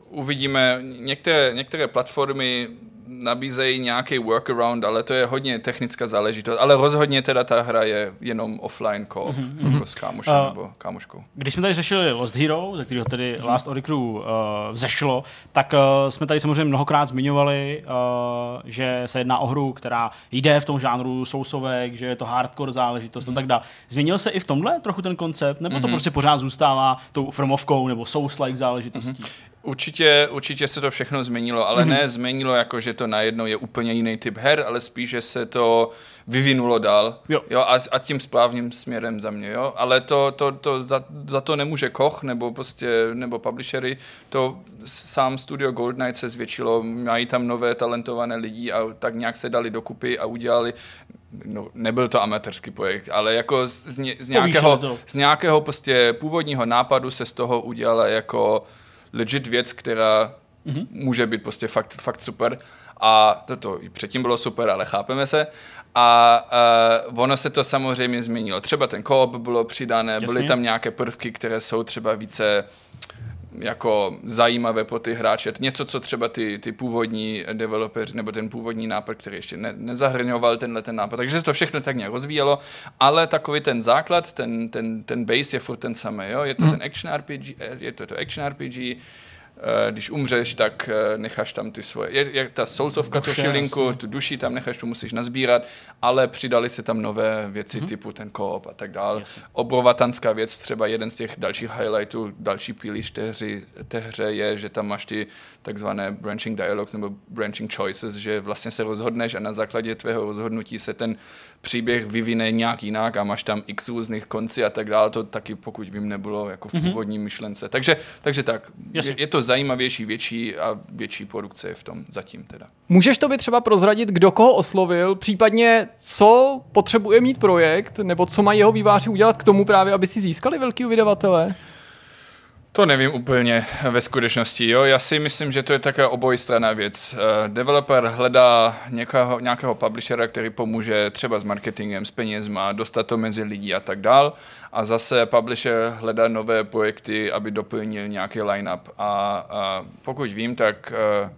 uvidíme, některé, některé platformy nabízejí nějaký workaround, ale to je hodně technická záležitost, ale rozhodně teda ta hra je jenom offline co mm-hmm. jako s kámošem A- nebo kámoškou. Když jsme tady řešili Lost Hero, ze kterého tedy Last Ori Crew uh, vzešlo, tak uh, jsme tady samozřejmě mnohokrát zmiňovali, uh, že se jedná o hru, která jde v tom žánru sousovek, že je to hardcore záležitost a tak dále. Změnil se i v tomhle trochu ten koncept, nebo to prostě pořád zůstává tou firmovkou nebo souls-like záležitostí? Určitě, určitě se to všechno změnilo, ale mm-hmm. ne změnilo jako, že to najednou je úplně jiný typ her, ale spíš, že se to vyvinulo dál Jo. Jo, a, a tím správným směrem za mě. Jo? Ale to, to, to za, za, to nemůže Koch nebo, prostě, nebo publishery. To sám studio Gold Knight se zvětšilo, mají tam nové talentované lidi a tak nějak se dali dokupy a udělali No, nebyl to amatérský projekt, ale jako z, z, ně- z, nějakého, z nějakého prostě původního nápadu se z toho udělala jako legit věc, která mm-hmm. může být prostě fakt, fakt super. A to, to i předtím bylo super, ale chápeme se. A uh, ono se to samozřejmě změnilo. Třeba ten koop bylo přidané, Jasně. byly tam nějaké prvky, které jsou třeba více jako zajímavé pro ty hráče. Něco, co třeba ty, ty původní developeři, nebo ten původní nápad, který ještě ne, nezahrňoval tenhle ten nápad. Takže se to všechno tak nějak rozvíjelo, ale takový ten základ, ten, ten, ten base je furt ten samý. Jo? Je to Mhm. ten action RPG, je to to action RPG, když umřeš, tak eh, necháš tam ty svoje, je, je ta soulsovka, tu šilinku, jasně. tu duši tam necháš, tu musíš nazbírat, ale přidali se tam nové věci mm-hmm. typu ten koop a tak dále. Obrovatanská věc, třeba jeden z těch dalších highlightů, další pilíř té, hry, té hře je, že tam máš ty takzvané branching dialogues nebo branching choices, že vlastně se rozhodneš a na základě tvého rozhodnutí se ten příběh vyvine nějak jinak a máš tam x různých konci a tak dále. To taky, pokud vím, nebylo jako v původní myšlence. Takže, takže tak, Jasně. je, je to zajímavější, větší a větší produkce je v tom zatím teda. Můžeš to by třeba prozradit, kdo koho oslovil, případně co potřebuje mít projekt, nebo co mají jeho výváři udělat k tomu právě, aby si získali velkého vydavatele? To nevím úplně ve skutečnosti. Jo? Já si myslím, že to je také obojstranná věc. Uh, developer hledá nějakého, nějakého publishera, který pomůže třeba s marketingem, s penězma, dostat to mezi lidi a tak dál. A zase publisher hledá nové projekty, aby doplnil nějaký line-up. A, a pokud vím, tak uh,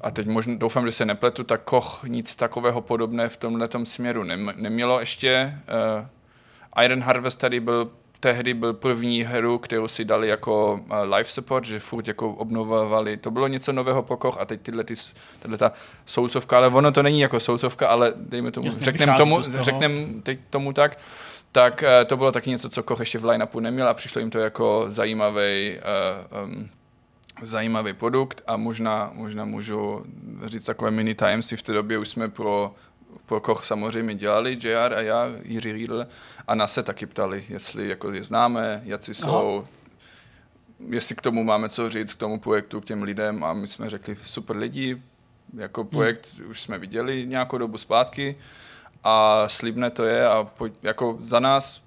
a teď možná doufám, že se nepletu, tak Koch nic takového podobné v tomhle směru nem, nemělo ještě. Uh, Iron Harvest tady byl tehdy byl první hru, kterou si dali jako uh, live support, že furt jako obnovovali, to bylo něco nového pro Koch a teď tyhle, ty, tahle ta soulcovka, ale ono to není jako soulcovka, ale dejme tomu, Jasně, řekneme tomu, to řeknem teď tomu tak, tak uh, to bylo taky něco, co Koch ještě v line-upu neměl a přišlo jim to jako zajímavý uh, um, zajímavý produkt a možná, možná můžu říct takové mini tajemství. V té době už jsme pro Koch samozřejmě dělali, JR a já, Jiří Riedl, a nás se taky ptali, jestli jako je známe, jací jsou, jestli k tomu máme co říct, k tomu projektu, k těm lidem a my jsme řekli super lidi, jako projekt hmm. už jsme viděli nějakou dobu zpátky a slibné to je a pojď, jako za nás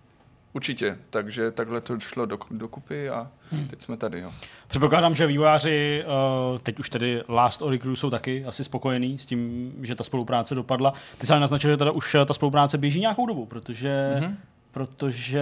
určitě, takže takhle to šlo do, dokupy a hmm. teď jsme tady. Jo. Předpokládám, že vývojáři, uh, teď už tedy Last Ori Crew jsou taky asi spokojení s tím, že ta spolupráce dopadla. Ty sám naznačil, že teda už ta spolupráce běží nějakou dobu, protože mm-hmm protože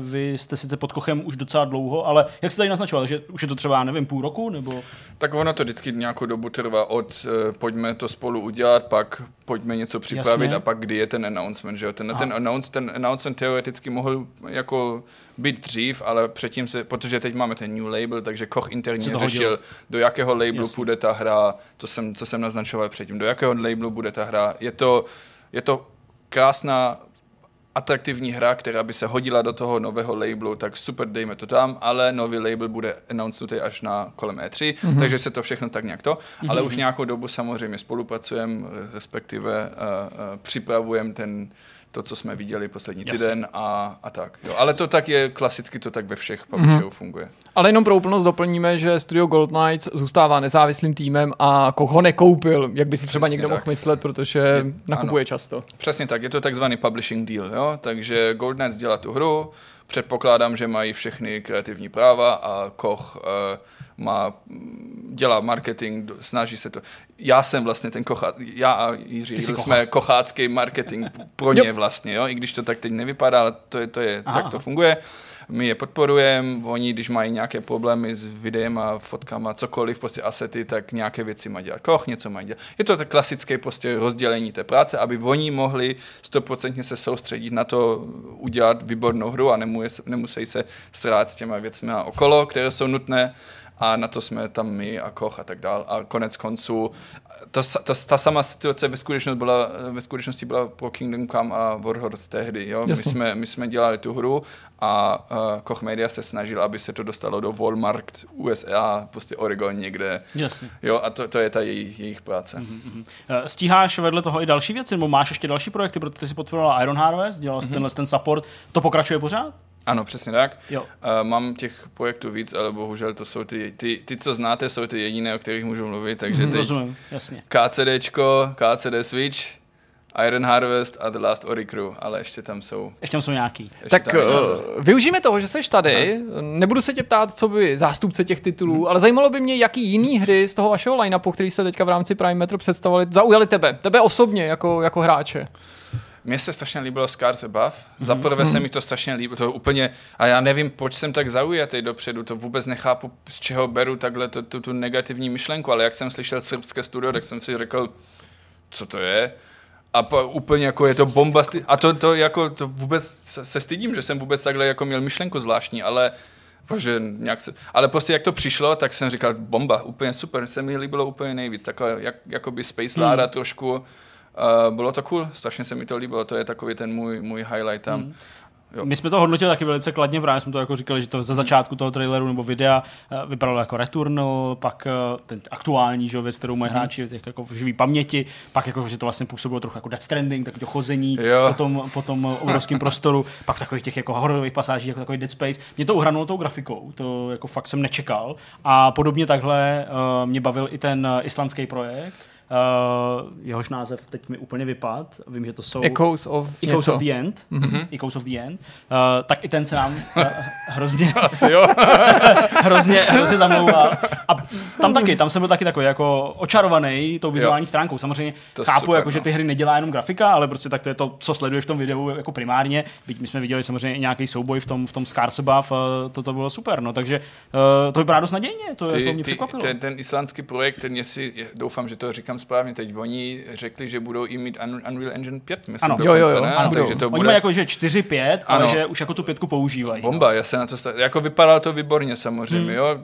vy jste sice pod Kochem už docela dlouho, ale jak jste tady naznačoval, že už je to třeba, nevím, půl roku, nebo? Tak ono to vždycky nějakou dobu trvá od uh, pojďme to spolu udělat, pak pojďme něco připravit Jasně. a pak kdy je ten announcement, že jo? Ten, ten, announce, ten announcement teoreticky mohl jako být dřív, ale předtím se, protože teď máme ten new label, takže Koch interně řešil, do jakého labelu Jasně. půjde ta hra, to jsem, co jsem naznačoval předtím, do jakého labelu bude ta hra. Je to, je to krásná atraktivní hra, která by se hodila do toho nového labelu, tak super, dejme to tam, ale nový label bude announced až na kolem E3, mm-hmm. takže se to všechno tak nějak to, mm-hmm. ale už nějakou dobu samozřejmě spolupracujeme, respektive uh, uh, připravujeme ten to, co jsme viděli poslední týden a, a tak. Jo. Ale to tak je, klasicky to tak ve všech publisherů mm-hmm. funguje. Ale jenom pro úplnost doplníme, že Studio Gold Knights zůstává nezávislým týmem a Koch ho nekoupil, jak by si třeba Přesně někdo tak. mohl myslet, protože je, nakupuje ano. často. Přesně tak, je to takzvaný publishing deal, jo? takže Gold Knights dělá tu hru, předpokládám, že mají všechny kreativní práva a Koch uh, má, dělá marketing, snaží se to. Já jsem vlastně ten kochá, já a Jiří jsme kochácký marketing pro ně vlastně, jo? i když to tak teď nevypadá, ale to je, to je tak to funguje my je podporujeme, oni, když mají nějaké problémy s videem a fotkama, cokoliv, prostě asety, tak nějaké věci mají dělat koch, něco mají dělat. Je to tak klasické prostě rozdělení té práce, aby oni mohli stoprocentně se soustředit na to udělat výbornou hru a nemusí se srát s těma věcmi okolo, které jsou nutné a na to jsme tam my a Koch a tak dál. A konec konců, to, to, ta sama situace ve skutečnosti byla, ve skutečnosti byla pro Kingdom Come a Warhorse tehdy. Jo? My, jsme, my jsme dělali tu hru a uh, Koch Media se snažil, aby se to dostalo do Walmart USA, prostě Oregon někde. Jasně. Jo, a to, to je ta jejich, jejich práce. Mm-hmm. Stíháš vedle toho i další věci, nebo máš ještě další projekty, protože ty si podporovala Iron Harvest, dělal jsi mm-hmm. tenhle ten support, to pokračuje pořád? Ano, přesně tak. Jo. Uh, mám těch projektů víc, ale bohužel to jsou ty, ty, ty, co znáte, jsou ty jediné, o kterých můžu mluvit, takže mm, teď rozumím, jasně. KCDčko, KCD Switch, Iron Harvest a The Last Ori Crew, ale ještě tam jsou. Ještě tam jsou nějaký. Ještě tak uh, využijeme toho, že jsi tady. Aha. Nebudu se tě ptát, co by zástupce těch titulů, hmm. ale zajímalo by mě, jaký jiný hry z toho vašeho line-upu, který se teďka v rámci Prime Metro představovali, zaujali tebe, tebe osobně jako, jako hráče. Mně se strašně líbilo Scars Above. Mm-hmm. Za prvé se mhm. mi to strašně líbilo, to úplně, a já nevím, proč jsem tak zaujatý dopředu, to vůbec nechápu, z čeho beru takhle tu, tu, tu negativní myšlenku, ale jak jsem slyšel srbské studio, tak jsem si řekl, co to je? A po, úplně jako je to bomba. A to, to jako to vůbec se stydím, že jsem vůbec takhle jako měl myšlenku zvláštní, ale Bože, nějak se, ale prostě jak to přišlo, tak jsem říkal, bomba, úplně super, se mi líbilo úplně nejvíc, takové jak, jakoby Space Lara hmm. trošku, Uh, bylo to cool, strašně se mi to líbilo, to je takový ten můj, můj highlight tam. Hmm. Jo. My jsme to hodnotili taky velice kladně, právě jsme to jako říkali, že to za začátku toho traileru nebo videa uh, vypadalo jako Returnal, pak uh, ten aktuální že, věc, kterou mají mm. hráči těch jako v živý paměti, pak jako, že to vlastně působilo trochu jako Death Stranding, takový to chození jo. po tom, po tom obrovském prostoru, [laughs] pak v takových těch jako hororových pasážích, jako takový Dead Space. Mě to uhranulo tou grafikou, to jako fakt jsem nečekal. A podobně takhle uh, mě bavil i ten islandský projekt, jehož název teď mi úplně vypad. Vím, že to jsou Echoes of, Echoes of the End. Mm-hmm. Echoes of the End. Uh, tak i ten se nám uh, hrozně, [laughs] Asi jo. [laughs] hrozně, hrozně zamlouval. A tam taky, tam jsem byl taky takový jako očarovaný tou vizuální jo. stránkou. Samozřejmě to chápu, super, jako, no. že ty hry nedělá jenom grafika, ale prostě tak to je to, co sleduje v tom videu jako primárně. Byť my jsme viděli samozřejmě nějaký souboj v tom, v tom Scars uh, to, to bylo super. No, takže uh, to vypadá dost nadějně, to ty, jako mě ty, překvapilo. Ten, ten islandský projekt, ten si, doufám, že to říkám správně teď, oni řekli, že budou i mít Unreal Engine 5, myslím ano. dokonce, jo, jo, jo, ne? Ano, Takže to bude... Oni mají jako, že 4-5, ale že už jako tu pětku používají. Bomba, no. já se na to stav... Jako vypadalo to výborně samozřejmě, hmm. jo,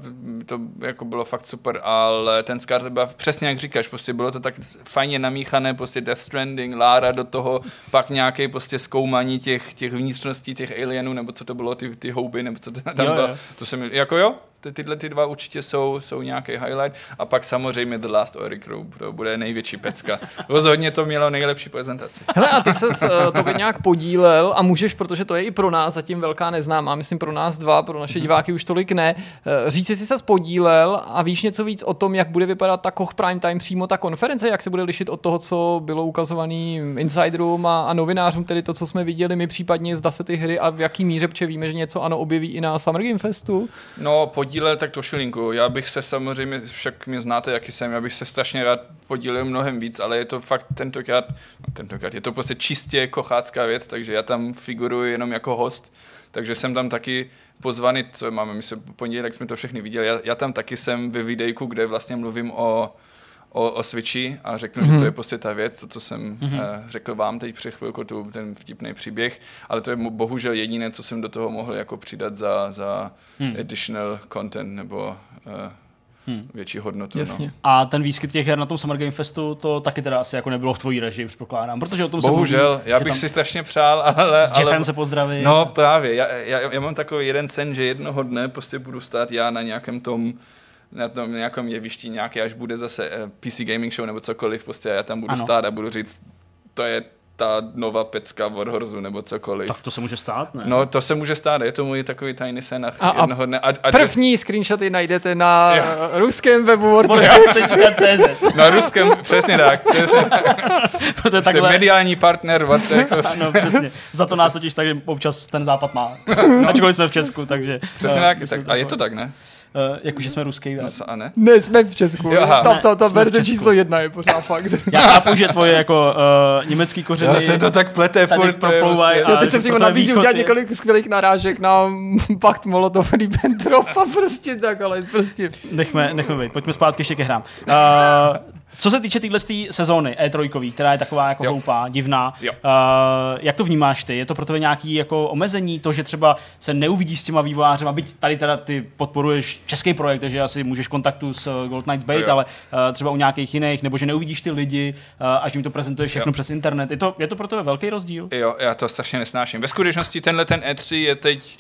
to jako bylo fakt super, ale ten Scar byl přesně jak říkáš, prostě bylo to tak fajně namíchané, prostě Death Stranding, Lara do toho, pak nějaké prostě zkoumání těch, těch vnitřností těch alienů, nebo co to bylo, ty, ty houby, nebo co to tam jo, bylo. Jo. To se mi, jako jo, ty, tyhle ty dva určitě jsou, jsou nějaký highlight. A pak samozřejmě The Last Ori Group, to bude největší pecka. [laughs] Rozhodně to mělo nejlepší prezentaci. Hele, a ty se uh, to by nějak podílel a můžeš, protože to je i pro nás zatím velká neznámá, myslím pro nás dva, pro naše diváky už tolik ne, uh, říct, jestli se podílel a víš něco víc o tom, jak bude vypadat ta Koch Prime Time přímo ta konference, jak se bude lišit od toho, co bylo ukazovaný insiderům a, a novinářům, tedy to, co jsme viděli my případně, zda se ty hry a v jaký míře, protože víme, že něco ano objeví i na Summer Game Festu. No, podílel tak to šilinku. Já bych se samozřejmě, však mě znáte, jaký jsem, já bych se strašně rád podílel mnohem víc, ale je to fakt tentokrát, no tentokrát, je to prostě čistě kochácká věc, takže já tam figuruji jenom jako host, takže jsem tam taky pozvaný, co máme, my se pondělek jsme to všechny viděli, já, já tam taky jsem ve videjku, kde vlastně mluvím o o, o Switchi a řeknu, mm-hmm. že to je prostě ta věc, to, co jsem mm-hmm. uh, řekl vám teď před chvilkou, tu, ten vtipný příběh, ale to je bohužel jediné, co jsem do toho mohl jako přidat za, za mm. additional content nebo uh, hmm. větší hodnotu. No. Jasně. No. A ten výskyt těch her na tom Summer Game Festu, to taky teda asi jako nebylo v tvojí režii, předpokládám, protože o tom Bohužel, mluví, já bych si strašně přál, [laughs] ale... S Jeffem ale, se pozdraví. No právě, já, já, já, mám takový jeden sen, že jednoho dne prostě budu stát já na nějakém tom na tom nějakém jevišti nějaké, až bude zase eh, PC Gaming Show nebo cokoliv, prostě já tam budu ano. stát a budu říct, to je ta nová pecka Warhorzu nebo cokoliv. Tak to se může stát, ne? No, to se může stát, je to můj takový tajný sen a, jednoho dne. A, a první že... screenshoty najdete na jo. ruském webu Warhorz.cz Na ruském, přesně tak. Přesně tak. to je takhle... mediální partner Vortex. [laughs] no, přesně. Za to [laughs] nás totiž tak občas ten západ má. no. Ačkoliv jsme v Česku, takže... Přesně tak, tak. A je to tak, ne? Uh, jakože jsme ruský. No, a ne? Ne, jsme v Česku. Jo, tam ta, ta verze číslo jedna je pořád fakt. [laughs] Já chápu, že tvoje jako uh, německý kořeny... Já se to tak plete furt. Proplouvaj. Prostě, teď se přímo nabízí udělat několik skvělých narážek na [laughs] pakt Molotov Ribbentrop a prostě tak, ale prostě... Nechme, nechme být. Pojďme zpátky ještě ke hrám. Uh, co se týče téhle sezóny E3, která je taková jako jo. hloupá, divná, jo. Uh, jak to vnímáš ty? Je to pro tebe nějaký jako omezení, to, že třeba se neuvidí s těma vývojářema, byť tady teda ty podporuješ český projekt, takže asi můžeš kontaktu s eh, Gold Knights Bait, ale uh, třeba u nějakých jiných, nebo že neuvidíš ty lidi, uh, až jim to prezentuješ všechno jo. přes internet. Je to, je to pro tebe velký rozdíl? Jo, já to strašně nesnáším. Ve skutečnosti tenhle ten E3 je teď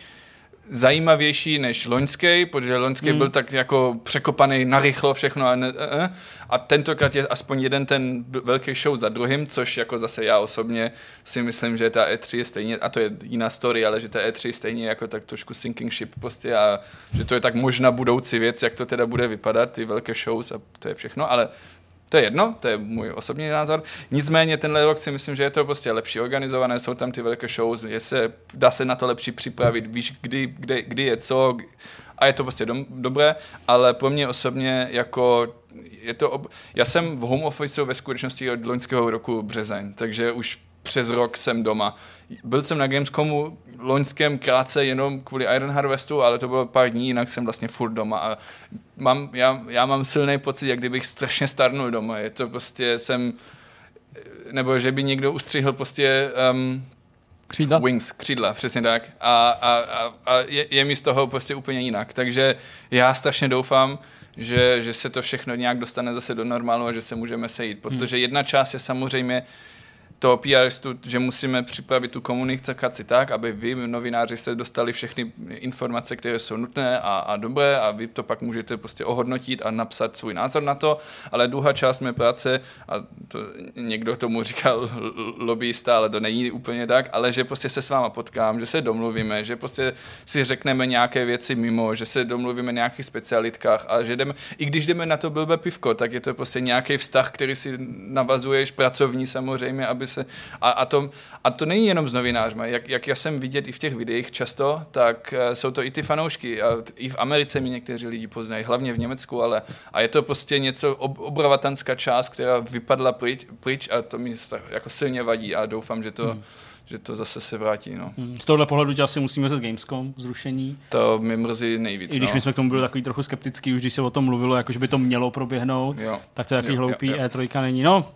zajímavější než loňský, protože loňský hmm. byl tak jako překopaný narychlo všechno a, ne, a, a tentokrát je aspoň jeden ten velký show za druhým, což jako zase já osobně si myslím, že ta E3 je stejně, a to je jiná story, ale že ta E3 je stejně jako tak trošku sinking ship prostě a že to je tak možná budoucí věc, jak to teda bude vypadat, ty velké shows a to je všechno, ale to je jedno, to je můj osobní názor. Nicméně tenhle rok si myslím, že je to prostě lepší organizované, jsou tam ty velké shows, je se, dá se na to lepší připravit, víš, kdy, kdy, kdy je co a je to prostě dom, dobré, ale pro mě osobně jako je to, ob... já jsem v home office ve skutečnosti od loňského roku březen, takže už přes rok jsem doma. Byl jsem na Gamescomu loňském krátce jenom kvůli Iron Harvestu, ale to bylo pár dní, jinak jsem vlastně furt doma a mám, já, já mám silný pocit, jak kdybych strašně starnul doma. Je to prostě, jsem, nebo že by někdo ustřihl prostě um, Křídla? Wings, křídla, přesně tak. A, a, a, a je, je mi z toho prostě úplně jinak. Takže já strašně doufám, že, že se to všechno nějak dostane zase do normálu a že se můžeme sejít. Protože hmm. jedna část je samozřejmě toho PRistu, že musíme připravit tu komunikaci tak, aby vy, novináři, jste dostali všechny informace, které jsou nutné a, a dobré a vy to pak můžete prostě ohodnotit a napsat svůj názor na to, ale druhá část mé práce, a to někdo tomu říkal lobbyista, ale to není úplně tak, ale že prostě se s váma potkám, že se domluvíme, že prostě si řekneme nějaké věci mimo, že se domluvíme nějakých specialitkách a že jdeme, i když jdeme na to blbé pivko, tak je to prostě nějaký vztah, který si navazuješ, pracovní samozřejmě, aby se, a, a, to, a to není jenom s novinářmi, jak, jak já jsem vidět i v těch videích často, tak uh, jsou to i ty fanoušky a i v Americe mi někteří lidi poznají, hlavně v Německu, ale a je to prostě něco, ob, obravatanská část, která vypadla pryč, pryč a to mi jako silně vadí a doufám, že to hmm že to zase se vrátí. No. Hmm. Z tohohle pohledu tě asi musíme vzít Gamescom zrušení. To mi mrzí nejvíc. I když no. my jsme k tomu byli takový trochu skeptický, už když se o tom mluvilo, jako že by to mělo proběhnout, jo. tak to je takový jo, hloupý jo, jo. E3 není. No,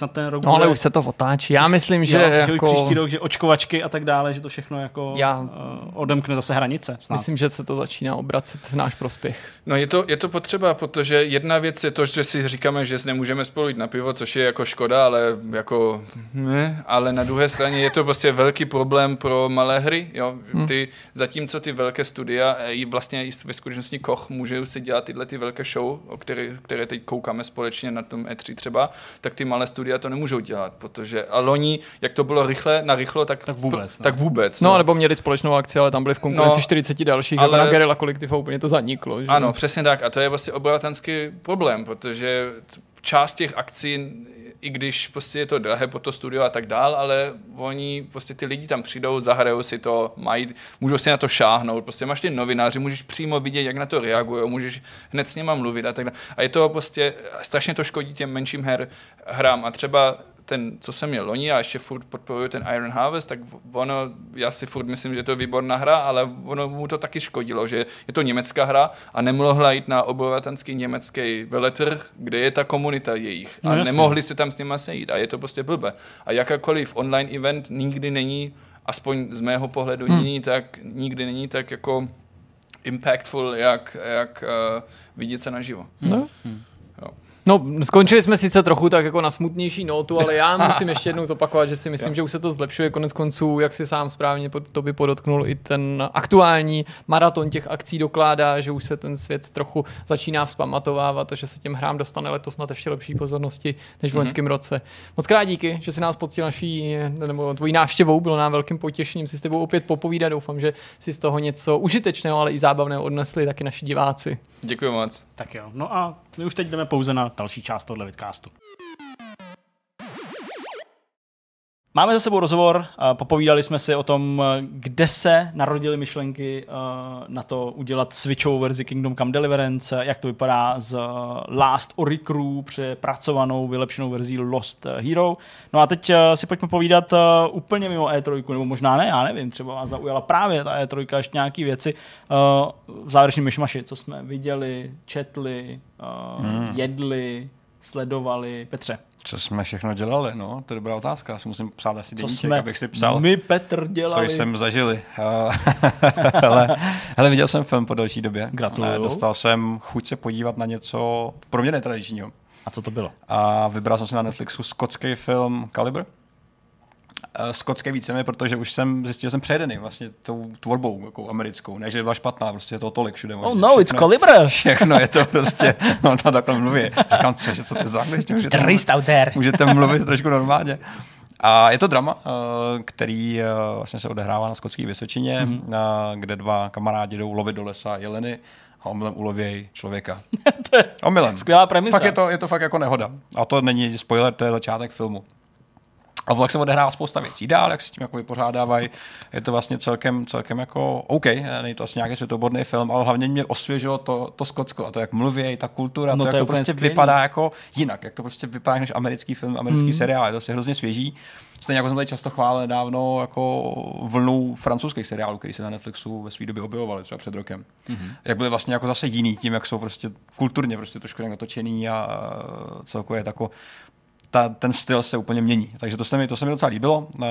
snad ten rok No ale bude- už se to otáčí. Já myslím, že jo, že už jako... příští rok, že očkovačky a tak dále, že to všechno jako Já- uh, odemkne zase hranice. Snad. Myslím, že se to začíná obracet v náš prospěch. No je to, je to potřeba, protože jedna věc je to, že si říkáme, že nemůžeme spolu jít na pivo, což je jako škoda, ale jako ne, ale na druhé straně je to prostě velký problém pro malé hry, jo. Ty, zatímco ty velké studia, eh, i vlastně i ve skutečnosti Koch může si dělat tyhle ty velké show, o které, které teď koukáme společně na tom E3 třeba, tak ty malé studia to nemůžou dělat, protože a loni, jak to bylo rychle, na rychlo, tak, Tak vůbec, no. tak vůbec. No, nebo měli společnou akci, ale tam byli v konkurenci No, 40 dalších, ale- ale na Guerrilla Collective a úplně to zaniklo. Že? Ano, přesně tak. A to je vlastně obratelský problém, protože část těch akcí, i když prostě je to drahé po to studio a tak dál, ale oni, prostě ty lidi tam přijdou, zahrajou si to, mají, můžou si na to šáhnout, prostě máš ty novináři, můžeš přímo vidět, jak na to reagují, můžeš hned s nima mluvit a tak dále. A je to prostě, strašně to škodí těm menším her, hrám a třeba ten, co jsem měl loni a ještě furt podporuju ten Iron Harvest, tak ono, já si furt myslím, že je to výborná hra, ale ono mu to taky škodilo, že je to německá hra a nemohla jít na obyvatelský německý veletrh, kde je ta komunita jejich. A No nemohli se tam s nima sejít a je to prostě blbé. A jakákoliv online event nikdy není, aspoň z mého pohledu, hmm. není tak, nikdy není tak jako impactful, jak, jak uh, vidět se naživo. No. Jo. No, skončili jsme sice trochu tak jako na smutnější notu, ale já [laughs] musím ještě jednou zopakovat, že si myslím, že už se to zlepšuje. Konec konců, jak si sám správně to by podotknul, i ten aktuální maraton těch akcí dokládá, že už se ten svět trochu začíná vzpamatovávat a že se těm hrám dostane letos snad ještě lepší pozornosti než v loňském roce. Moc krát díky, že si nás poctil naší, nebo tvojí návštěvou, bylo nám velkým potěšením si s tebou opět popovídat. Doufám, že si z toho něco užitečného, ale i zábavného odnesli taky naši diváci. Děkuji moc. Tak jo. No a my už teď jdeme pouze na další část tohle vidcastu. Máme za sebou rozhovor, popovídali jsme si o tom, kde se narodily myšlenky eh, na to udělat switchovou verzi Kingdom Come Deliverance, jak to vypadá s eh, Last Oricru, přepracovanou, vylepšenou verzí Lost Hero. No a teď eh, si pojďme povídat eh, úplně mimo E3, nebo možná ne, já nevím, třeba vás zaujala právě ta E3, ještě nějaké věci eh, v závěrečném myšmaši, co jsme viděli, četli, eh, Hmm. jedli, sledovali. Petře, Co jsme všechno dělali, no, to je dobrá otázka. Já si musím psát asi co deníček, jsme abych si psal. my, Petr, co dělali. jsem zažili. Eh, [laughs] hele, hele, viděl jsem film po delší době. Gratuluju. Eh, Dostal jsem chuť se podívat na něco pro mě netradičního. A co to bylo? A vybral jsem si na Netflixu skotský film Caliber. Eh, Skotský víceméně, protože už jsem zjistil, že jsem přejedený vlastně tou tvorbou jako americkou. Ne, že byla špatná, prostě je to tolik všude. Oh možně. no, it's Všechno- Calibre! Všechno je to prostě, [laughs] no to takhle mluví. Říkám, co, že co to je za angličtinu? Můžete mluvit- out there. Můžete mluvit trošku normálně. A je to drama, eh, který eh, vlastně se odehrává na skotské Vysočině, Mhm. mm-hmm. kde dva kamarádi jdou lovit do lesa jeleny a omylem ulovějí člověka. [laughs] omylem. Skvělá premisa. Fakt je to, je to fakt jako nehoda. A to není spoiler, to je začátek filmu. A vlak se odehrává spousta věcí dál, jak se s tím jako vypořádávají. Je to vlastně celkem, celkem jako OK, není to asi nějaký světoborný film, ale hlavně mě osvěžilo to, to Skotsko a to, jak mluví, ta kultura, No to, to jak to prostě skvělý. vypadá jako jinak, jak to prostě vypadá než americký film, americký mm. seriál, je to prostě hrozně svěží. Stejně jako jsme tady často chválili nedávno jako vlnu francouzských seriálů, který se na Netflixu ve své době objevovaly, třeba před rokem. Mhm. Mm-hmm. Jak byly vlastně jako zase jiný tím, jak jsou prostě kulturně prostě trošku natočený a celkově tako ta, ten styl se úplně mění. Takže to se mi, to se mi docela líbilo. Uh,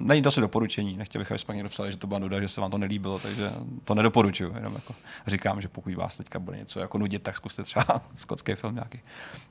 není to asi doporučení. Nechtěl bych, aby pak někdo psal, že to byla nuda, že se vám to nelíbilo, takže to nedoporučuju. Jenom jako říkám, že pokud vás teďka bude něco jako nudit, tak zkuste třeba [laughs] skotský film nějaký.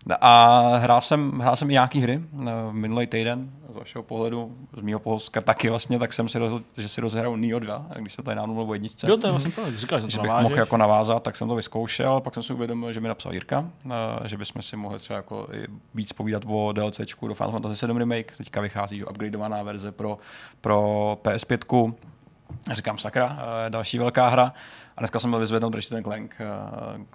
No A hrál jsem, hrál jsem i nějaký hry uh, minulý týden, z vašeho pohledu, z mého pohledu taky vlastně, tak jsem si rozhodl, že si rozhraju Neo 2, když jsem tady nám mluvil o jedničce Jo, to je vlastně pravda, říkal, že že to bych mohl jako navázat, tak jsem to vyzkoušel, pak jsem si uvědomil, že mi napsal Jirka, eh, že bychom si mohli třeba jako víc povídat o DLCčku do Final Fantasy 7 Remake, teďka vychází že upgradeovaná verze pro, pro PS5. A Říkám, sakra, eh, další velká hra. A dneska jsem byl vyzvednout Ratchet Clank, eh,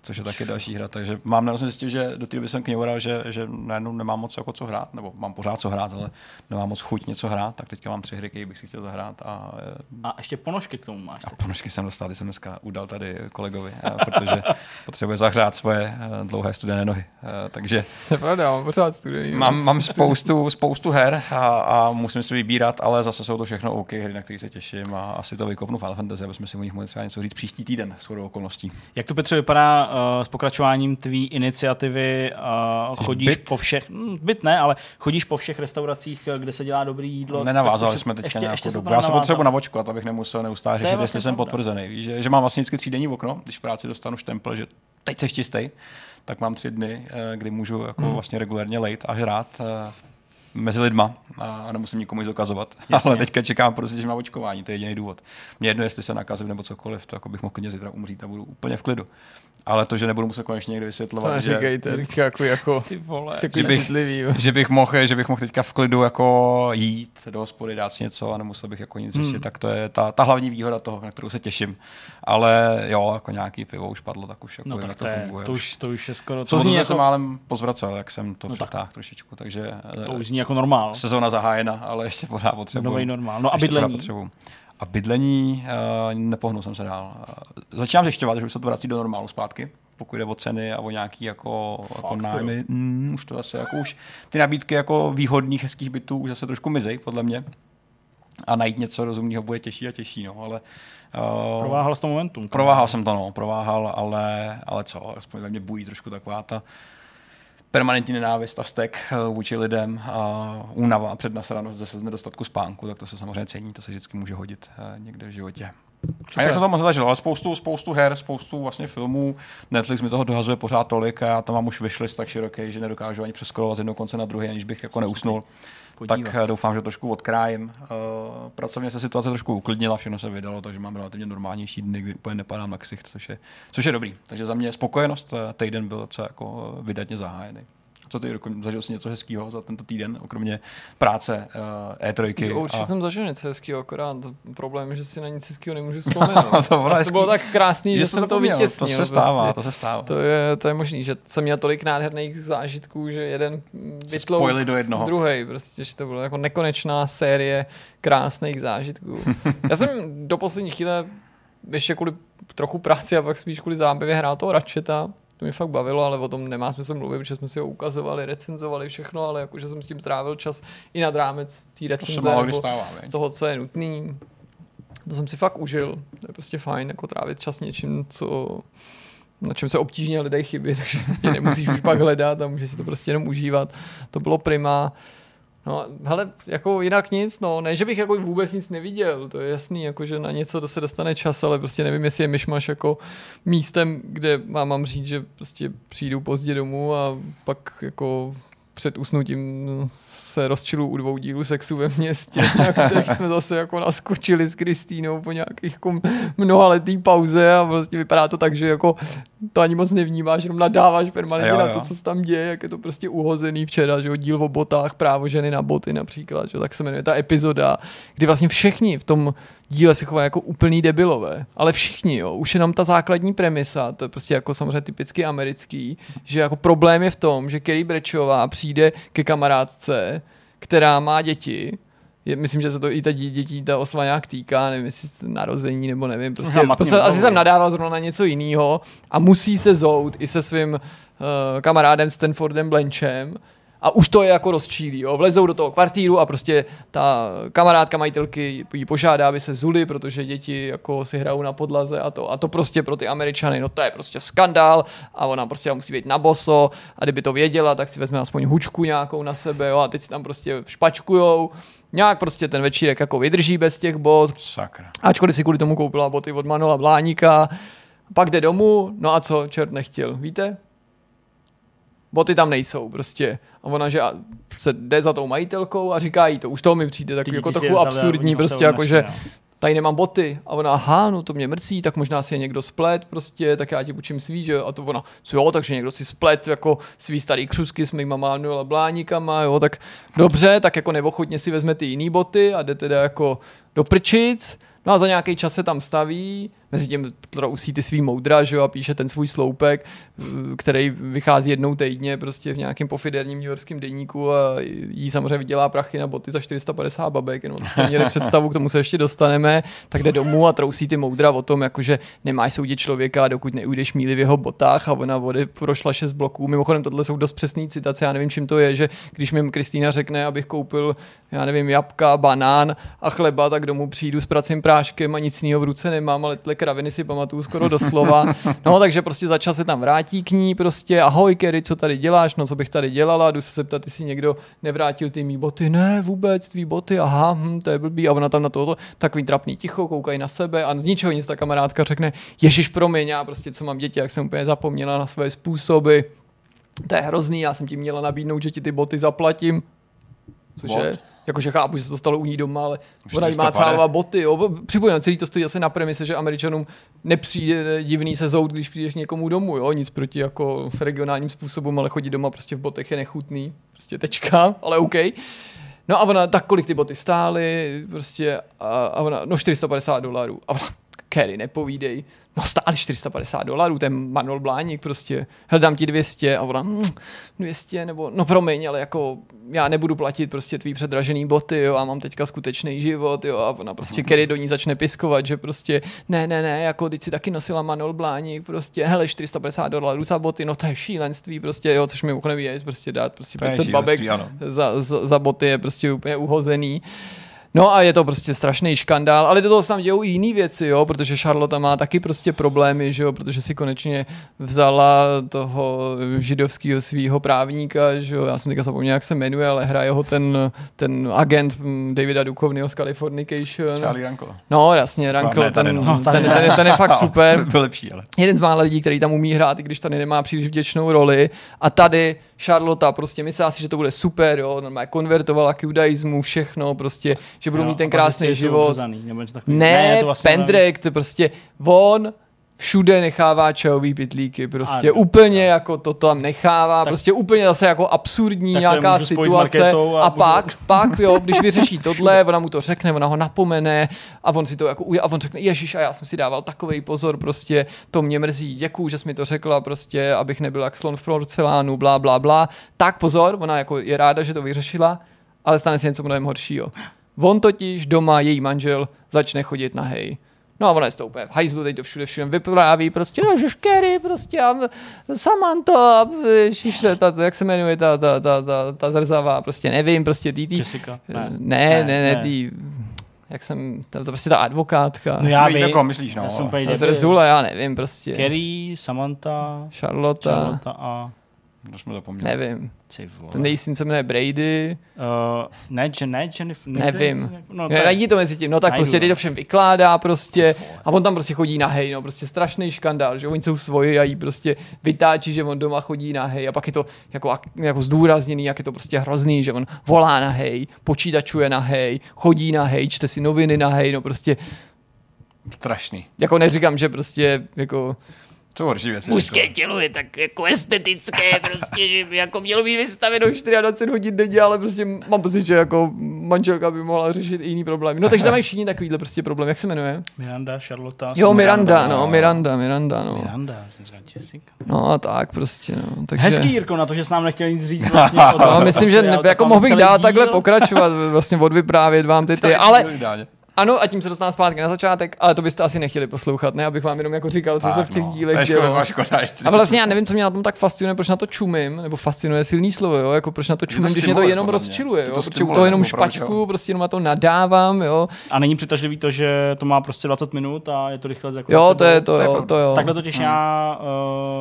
což je taky další hra. Takže mám jsem zjistil, že do té doby jsem kňoural, že, že najednou nemám moc jako co hrát, nebo mám pořád co hrát, ale nemám moc chuť něco hrát, tak teďka mám tři hry, které bych si chtěl zahrát a eh, A ještě ponožky k tomu máš. a ponožky jsem dostal, ty jsem dneska udal tady kolegovi, eh, protože [laughs] potřebuje zahřát svoje dlouhé studené nohy. Takže To je pravda, mám pořád studený. mám, mám [laughs] spoustu, spoustu her a, a musím si vybírat, ale zase jsou to všechno OK hry, na které se těším a asi to vykopnu Final Fantasy, aby jsme si o nich mohli třeba něco říct příští týden s chodou okolností. Jak to, Petře, vypadá uh, s pokračováním tvý iniciativy? Uh, chodíš byt? po všech, hm, byt ne, ale chodíš po všech restauracích, eh, kde se dělá dobrý jídlo? Nenavázali Tak jsme teďka ještě, nějakou ještě se dobu. Já se potřebuji navočkovat, abych nemusel neustále je řešit, vlastně jestli jsem potvrzený. Víš, že, že mám vlastně vždycky třídenní okno, když v práci dostanu štempel, že teď jsi čistý, tak mám tři dny, kdy můžu jako Hmm. vlastně regulérně lejt a žrát eh, mezi lidma a nemusím nikomu nic dokazovat. [laughs] Jasně. Ale teďka čekám prostě, že má očkování, to je jediný důvod. Mě jedno, jestli se nakazím nebo cokoliv, to jako bych mohl klidně zítra umřít a budu úplně v klidu. Ale to, že nebudu muset konečně někdo To vysvětlovat, že, neříkejte, teďka jako, jako Ty vole. takový bych- citlivý. že bych mohl, že bych mohl teďka v klidu jako jít do hospody, dát si něco a nemusel bych jako nic řešit, Hmm. tak to je ta, ta hlavní výhoda toho, na kterou se těším. Ale jo, jako nějaký pivo už padlo, tak už jako No tak jak to, je, funguje. to, už, to už je skoro... to To zní, jako, se málem pozvracel, jak jsem to No tak. přetáhl trošičku, takže to eh, už zní jako normál. sezóna zahájena, ale ještě pořád potřebuji. Nový normál. No a bydlení? A bydlení, uh, nepohnul jsem se dál. Uh, začínám zjišťovat, že už se to vrací do normálu zpátky, pokud jde o ceny a o nějaký jako, jako jo. nájmy. Mm, už to zase jako už ty nabídky jako výhodných, hezkých bytů už zase trošku mizej, podle mě. A najít něco rozumného bude těžší a těžší, no, ale uh, Prováhal s tom momentum. Prováhal jsem to, no, prováhal, ale, ale co, aspoň ve mně bují trošku taková ta permanentní nenávist a vztek eh, vůči lidem a únava a přednasranost ze nedostatku spánku, tak to se samozřejmě cení, to se vždycky může hodit eh, někde v životě. A jak jsem to moc zažil, ale spoustu, spoustu her, spoustu vlastně filmů, Netflix mi toho dohazuje pořád tolik a já tam mám už wishlist tak široký, že nedokážu ani přeskolovat z jednoho konce na druhý, aniž bych jako neusnul. Podívat. Tak eh, doufám, že trošku odkrájím. Eh, Pracovně se situace trošku uklidnila, všechno se vydalo, takže mám relativně normálnější dny, kdy úplně nepadám na ksicht, což je, což je dobrý. Takže za mě spokojenost, eh, týden byl docela jako vydatně zahájený. Co ty, zažil jsi něco hezkého za tento týden, okromě práce eh, E3? Jo, určitě a... jsem zažil něco hezkého, akorát problém je, že si na nic hezkého nemůžu [laughs] vzpomenout. To bylo Prostě hezký. bylo tak krásný, že, jsi jsem to vytěsnil. To se stává, prostě. to se stává. To je, to je možný, že jsem měl tolik nádherných zážitků, že jeden vytlouk do jednoho. druhý, prostě, že to bylo jako nekonečná série krásných zážitků. Já jsem do poslední chvíle ještě kvůli trochu práci a pak spíš kvůli zábavě hrál toho Ratcheta, to mě fakt bavilo, ale o tom nemá smysl mluvit, protože jsme si ho ukazovali, recenzovali všechno, ale jakože jsem s tím strávil čas i nad rámec té To recenze kdy nebo stává, toho, co je nutný. To jsem si fakt užil. To je prostě fajn, jako trávit čas něčím, co na čem se obtížně lidé chybí, [laughs] takže je nemusíš už pak hledat a můžeš si to prostě jenom užívat. To bylo prima. No, hele, jako jinak nic, no, ne, že bych jako vůbec nic neviděl, to je jasný, jako že na něco se dostane čas, ale prostě nevím, jestli je myšmaš jako místem, kde mám, mám říct, že prostě přijdu pozdě domů a pak jako před usnutím se rozčilu u dvou dílů sexu ve městě, [laughs] na kterých jsme zase jako naskočili s Kristýnou po nějakých jako mnohaletý pauze a prostě vypadá to tak, že jako to ani moc nevnímáš, jenom nadáváš permanentně Jo, na jo. to, co se tam děje, jak je to prostě uhozený včera, že jo, díl o botách, právo ženy na boty například, že jo, tak se jmenuje ta epizoda, kdy vlastně všichni v tom díle se chovají jako úplný debilové, ale všichni, jo, už je nám ta základní premisa, to je prostě jako samozřejmě typicky americký, že jako problém je v tom, že Kerry Brečová přijde ke kamarádce, která má děti, je, myslím, že se to i ta dí- dětí ta oslava nějak týká, nevím, jestli narození nebo nevím, prostě, matně prostě asi jsem nadával zrovna na něco jiného a musí se zout i se svým uh, kamarádem Stanfordem Blanchem a už to je jako rozčílí, jo. Vlezou do toho kvartíru a prostě ta kamarádka majitelky ji požádá, aby se zuli, protože děti jako si hrajou na podlaze a to. A to prostě pro ty Američany, no to je prostě skandál a ona prostě musí být na boso a kdyby to věděla, tak si vezme aspoň hučku nějakou na sebe, jo, a teď si tam prostě špačkujou. Nějak prostě ten večírek jako vydrží bez těch bot, Sakra. Ačkoliv si kvůli tomu koupila boty od Manola Bláníka, pak jde domů, no a co, čert nechtěl, víte? Boty tam nejsou prostě. A ona, že se jde za tou majitelkou a říká jí to, už to mi přijde takový jako trochu absurdní, prostě jako, že no. tady nemám boty. A ona, aha, no to mě mrcí, tak možná si je někdo splet, prostě, tak já ti učím svý, že. A to ona, co jo, takže někdo si splet jako svý starý křusky s mýma Manuela Bláníkama, jo, tak dobře, tak jako neochotně si vezme ty jiný boty a jde teda jako do prčic. No a za nějaký čas se tam staví, mezi tím trousí ty svý moudra, že jo, a píše ten svůj sloupek, který vychází jednou týdně prostě v nějakém pofiderním newyorském denníku a jí samozřejmě vydělá prachy na boty za 450 babek, jenom abyste měli představu, k tomu se ještě dostaneme, tak jde domů a trousí ty moudra o tom, jakože nemáš soudit člověka, dokud neujdeš míli v jeho botách a ona vody prošla šest bloků. Mimochodem, tohle jsou dost přesné citace, já nevím, čím to je, že když mi Kristýna řekne, abych koupil, já nevím, jabka, banán a chleba, tak domů přijdu s pracím práškem a nic jiného v ruce nemám, ale kraviny si pamatuju skoro doslova. No, takže prostě začal se tam vrátí k ní, prostě ahoj Kerry, co tady děláš, no co bych tady dělala, jdu se zeptat, jestli někdo nevrátil ty mý boty, ne, vůbec, tvý boty, aha, hm, to je blbý, a ona tam na to takový trapný ticho, koukají na sebe a z ničeho nic ta kamarádka řekne, ježiš promiň, já prostě co mám děti, jak jsem úplně zapomněla na své způsoby, to je hrozný, já jsem ti měla nabídnout, že ti ty boty zaplatím. Což je, jakože chápu, že se to stalo u ní doma, ale Už ona jí má celá boty. Jo. Připomínám, celý to stojí asi na premise, že Američanům nepřijde divný se zout, když přijdeš někomu domů. Jo. Nic proti jako regionálním způsobům, ale chodit doma prostě v botech je nechutný. Prostě tečka, ale OK. No a ona, tak kolik ty boty stály, prostě, a, a ona, no 450 dolarů. A ona, Kerry, nepovídej. No stály 450 dolarů, ten Manuel Bláník prostě, hledám ti 200 a ona, hm, 200 nebo, no promiň, ale jako já nebudu platit prostě tvý předražený boty, jo, a mám teďka skutečný život, jo, a ona prostě Kerry do ní začne piskovat, že prostě, ne, ne, ne, jako teď si taky nosila Manuel Bláník, prostě, hele, 450 dolarů za boty, no to je šílenství, prostě, jo, což mi mimochodem neví, prostě dát prostě To je 500 babek ano. za, za, za boty je prostě úplně uhozený. No a je to prostě strašný škandál, ale do toho se tam dějou i jiné věci, jo, protože Charlotte má taky prostě problémy, že jo, protože si konečně vzala toho židovského svého právníka, že jo, já jsem teďka zapomněl, jak se jmenuje, ale hraje ho ten, ten agent mm, Davida Duchovnyho z Californication. Charlie Ranko. No, jasně, Rankl, ne, tady ten, no. ten, ten, ten, ten, je fakt [laughs] super Byl lepší, ale. jeden z mála lidí, který tam umí hrát, i když tady nemá příliš vděčnou roli. A tady Charlotte prostě myslela si, že to bude super, jo, normálně konvertovala k judaismu, všechno, prostě, že budou Jo, mít ten krásný život. takového. Ne, to vlastně Pendrek, to prostě on všude nechává čajový pitlíky, prostě Ano. úplně jako to tam nechává, Tak- prostě úplně zase jako absurdní nějaká situace a a, budu- pak, pak jo, když vyřeší [laughs] tohle, ona mu to řekne, ona ho napomene a on si to jako a on řekne, ježiš, a já jsem si dával takový pozor, prostě to mě mrzí, děkuju, že jsi mi to řekla, prostě, abych nebyl jak slon v porcelánu, blá, blá, blá. Tak pozor, ona jako je ráda, že to vyřešila, ale stane se něco mnohem horšího. On totiž doma, její manžel, začne chodit na hej. No a ona je toho úplně v hajzlu, teď to všude všude vypráví, prostě, no, že Kerry, prostě, a Samantha, a ježiš, ta, ta, jak se jmenuje ta, ta, ta, ta, ta zrzavá, prostě nevím, prostě tý, tý, Jessica. ne, ne, ne, ne, tý, jak jsem, to, to prostě ta advokátka, No já vím. jako myslíš, no. Já jsem zrzula, já nevím, prostě, Kerry, Samantha, Charlotte, Charlotte a... To jsme zapomněli. nevím, ten její syn se jmenuje Brady, Uh, ne, ne, Jennifer. ne, Nevím. No, No, tak, najdi to mezi tím, no tak Najdu, prostě teď no. to všem vykládá prostě a on tam prostě chodí na hej, no prostě strašný škandál, že oni jsou svoji a jí prostě vytáčí, že on doma chodí na hej a pak je to jako, ak- jako zdůrazněný, jak je to prostě hrozný, že on volá na hej, počítačuje na hej, chodí na hej, čte si noviny na hej, no prostě Strašný. jako neříkám, že prostě jako To horší věci. mužské tělo je tak jako estetické, [laughs] prostě, že by jako mělo být vystaveno 24 hodin denně, ale prostě mám pocit, že jako manželka by mohla řešit i jiný problémy. No takže tam mají všichni takovýhle prostě problém. Jak se jmenuje? Miranda, Charlotte. Jo, Miranda, Miranda, no, no. Miranda, Miranda, no. Miranda, jsem říkal Jessica. No a tak prostě, no. Takže... Hezký, Jirko, na to, že jsi nám nechtěl nic říct [laughs] vlastně. No, myslím, že ne, jako mohl bych dál díl. takhle pokračovat, [laughs] vlastně odvyprávět vám ty ty, ale ano, a tím se dostávám zpátky na začátek, ale to byste asi nechtěli poslouchat, ne? Abych vám jenom jako říkal, co se v těch no. dílech To je dělo. škoda, škoda, ještě. A vlastně já nevím, co mě na tom tak fascinuje, proč na to čumím, nebo fascinuje silný slovo, jo, jako proč na to čumím, když mě to jenom rozčiluje, jo, to protože toho jenom opravdu, špačku, jo. prostě jenom na to nadávám, jo. A není přitažlivý to, že to má prostě 20 minut a je to rychle jako Jo, to je to, to je jo, to jo. Takhle totiž já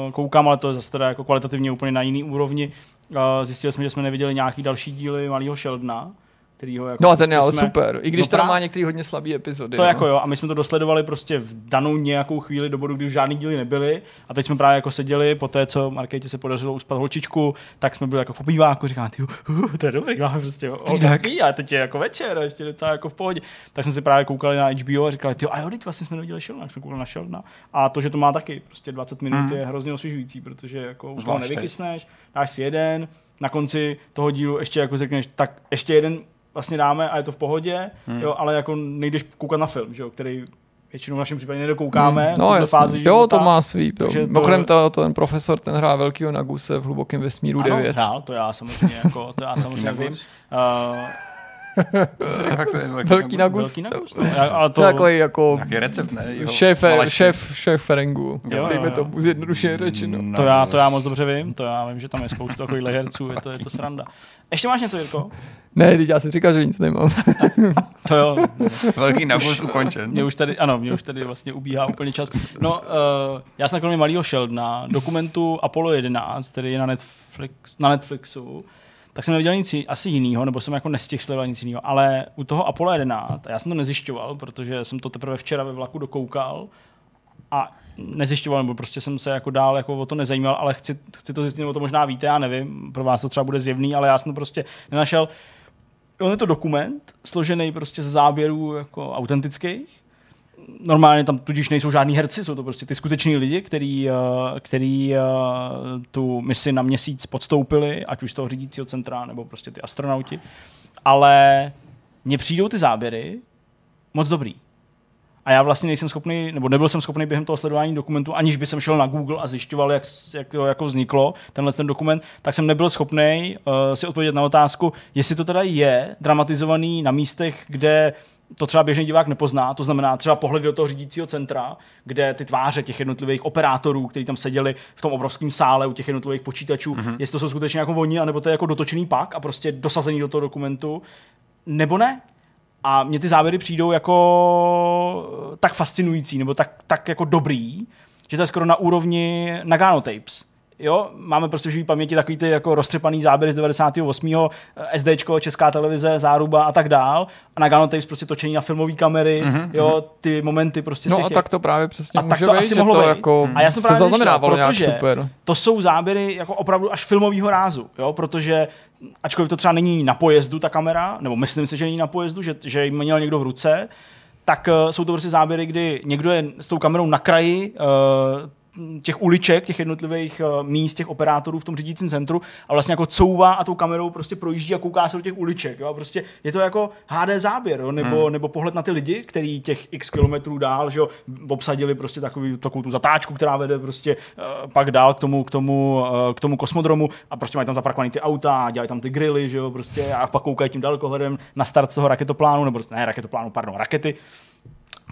uh, koukám, ale to je zase teda jako kvalitativně úplně na jiný úrovni. Uh, zjistili jsme, že jsme neviděli nějaký další díly Malého Sheldona, kterýho jako No a ten je ale jsme, super, i když No teda právě- má některý hodně slabý epizody. To no. jako jo, a my jsme to dosledovali prostě v danou nějakou chvíli do bodu, kdy už žádný díly nebyly. A teď jsme právě jako seděli, po té, co Markétě se podařilo uspat holčičku, tak jsme byli jako v obýváku, říkáme, ty, uh, to je dobrý, máme prostě spí, a teď je jako večer, a ještě docela jako v pohodě. Tak jsme si právě koukali na HBO a říkali, ty, a jo, teď vlastně jsme neviděli Sheldona, jsme koukali na Sheldona. A to, že to má taky prostě 20 minut, Mhm. je hrozně osvěžující, protože jako u toho Zvlášť teď. nevykysneš, dáš si jeden, na konci toho dílu ještě jako řekneš, tak ještě jeden vlastně dáme a je to v pohodě, hmm. jo, ale jako nejdeš koukat na film, že jo, který většinou v našem případě nedokoukáme. v No jasně. fázi jo, to má svý. Takže to- to, ten profesor, ten hrál velkýho Naguse v hlubokém vesmíru ano, 9. hrál, to já samozřejmě, jako, to já samozřejmě vím. Uh, Fakt to je velký, Velký nagus. Velký. No, ale To takový jako Nějaký recept, ne? Jeho šéf, šéf, šéf Ferengu. Jo, jo, Dejme jo. tomu zjednodušeně řečeno. No, to, já, to já moc dobře vím, to já vím, že tam je spoustu takových herců, je to, je to sranda. Ještě máš něco, Jirko? Ne, teď já jsem říkal, že nic nemám. To jo, Velký nagus ukončen. mě už tady, ano, mě už tady vlastně ubíhá úplně čas. No, uh, já jsem kromě malého Sheldona, dokumentu Apollo 11, který je na, Netflix, na Netflixu, tak jsem neviděl nic asi jinýho, nebo jsem jako nestihl sledovat nic jiného, ale u toho Apollo 11, a já jsem to nezjišťoval, protože jsem to teprve včera ve vlaku dokoukal a nezjišťoval, nebo prostě jsem se jako dál jako o to nezajímal, ale chci, chci to zjistit, nebo to možná víte, já nevím, pro vás to třeba bude zjevný, ale já jsem to prostě nenašel. On je to dokument, složený prostě z záběrů jako autentických. Normálně tam tudíž nejsou žádní herci, jsou to prostě ty skuteční lidi, který, eh, který eh, tu misi na měsíc podstoupili, ať už z toho řídícího centra, nebo prostě ty astronauti. Ale mně přijdou ty záběry moc dobrý. A já vlastně nejsem schopný, nebo nebyl jsem schopný během toho sledování dokumentu, aniž by jsem šel na Google a zjišťoval, jak, jak jako vzniklo, tenhle ten dokument, tak jsem nebyl schopný uh, si odpovědět na otázku, jestli to teda je dramatizovaný na místech, kde to třeba běžný divák nepozná, to znamená třeba pohled do toho řídícího centra, kde ty tváře těch jednotlivých operátorů, kteří tam seděli v tom obrovském sále u těch jednotlivých počítačů, mm-hmm. jestli to jsou skutečně jako oni, anebo to je jako dotočený pak a prostě dosazený do toho dokumentu, nebo ne. A mně ty záběry přijdou jako tak fascinující, nebo tak, tak jako dobrý, že to je skoro na úrovni Nagano Tapes. Jo, máme prostě v živý paměti takový ty jako roztřepaný záběry z 98. SDčko, Česká televize, Záruba a tak dál. A Nagano Tapes prostě točení na filmové kamery, mm-hmm. jo, ty momenty prostě No a tak to právě přesně A tak může to být, asi že mohlo to být. jako A já jsem se právě zaznamenávalo nečekal, nějak protože super. to jsou záběry jako opravdu až filmového rázu, jo, protože ačkoliv to třeba není na pojezdu ta kamera, nebo myslím si, že není na pojezdu, že, že ji měl někdo v ruce, tak uh, jsou to prostě záběry, kdy někdo je s tou kamerou na kraji uh, těch uliček, těch jednotlivých uh, míst, těch operátorů v tom řídícím centru a vlastně jako couvá a tou kamerou prostě projíždí a kouká se do těch uliček. Jo? A Prostě je to jako HD záběr, jo? Nebo, hmm. nebo pohled na ty lidi, který těch x kilometrů dál, že jo, obsadili prostě takový, takovou tu zatáčku, která vede prostě uh, pak dál k tomu, k tomu, uh, k tomu kosmodromu a prostě mají tam zaparkovaný ty auta, dělají tam ty grily, že jo, prostě a pak koukají tím dalekohledem na start toho raketoplánu, nebo ne raketoplánu, pardon, rakety,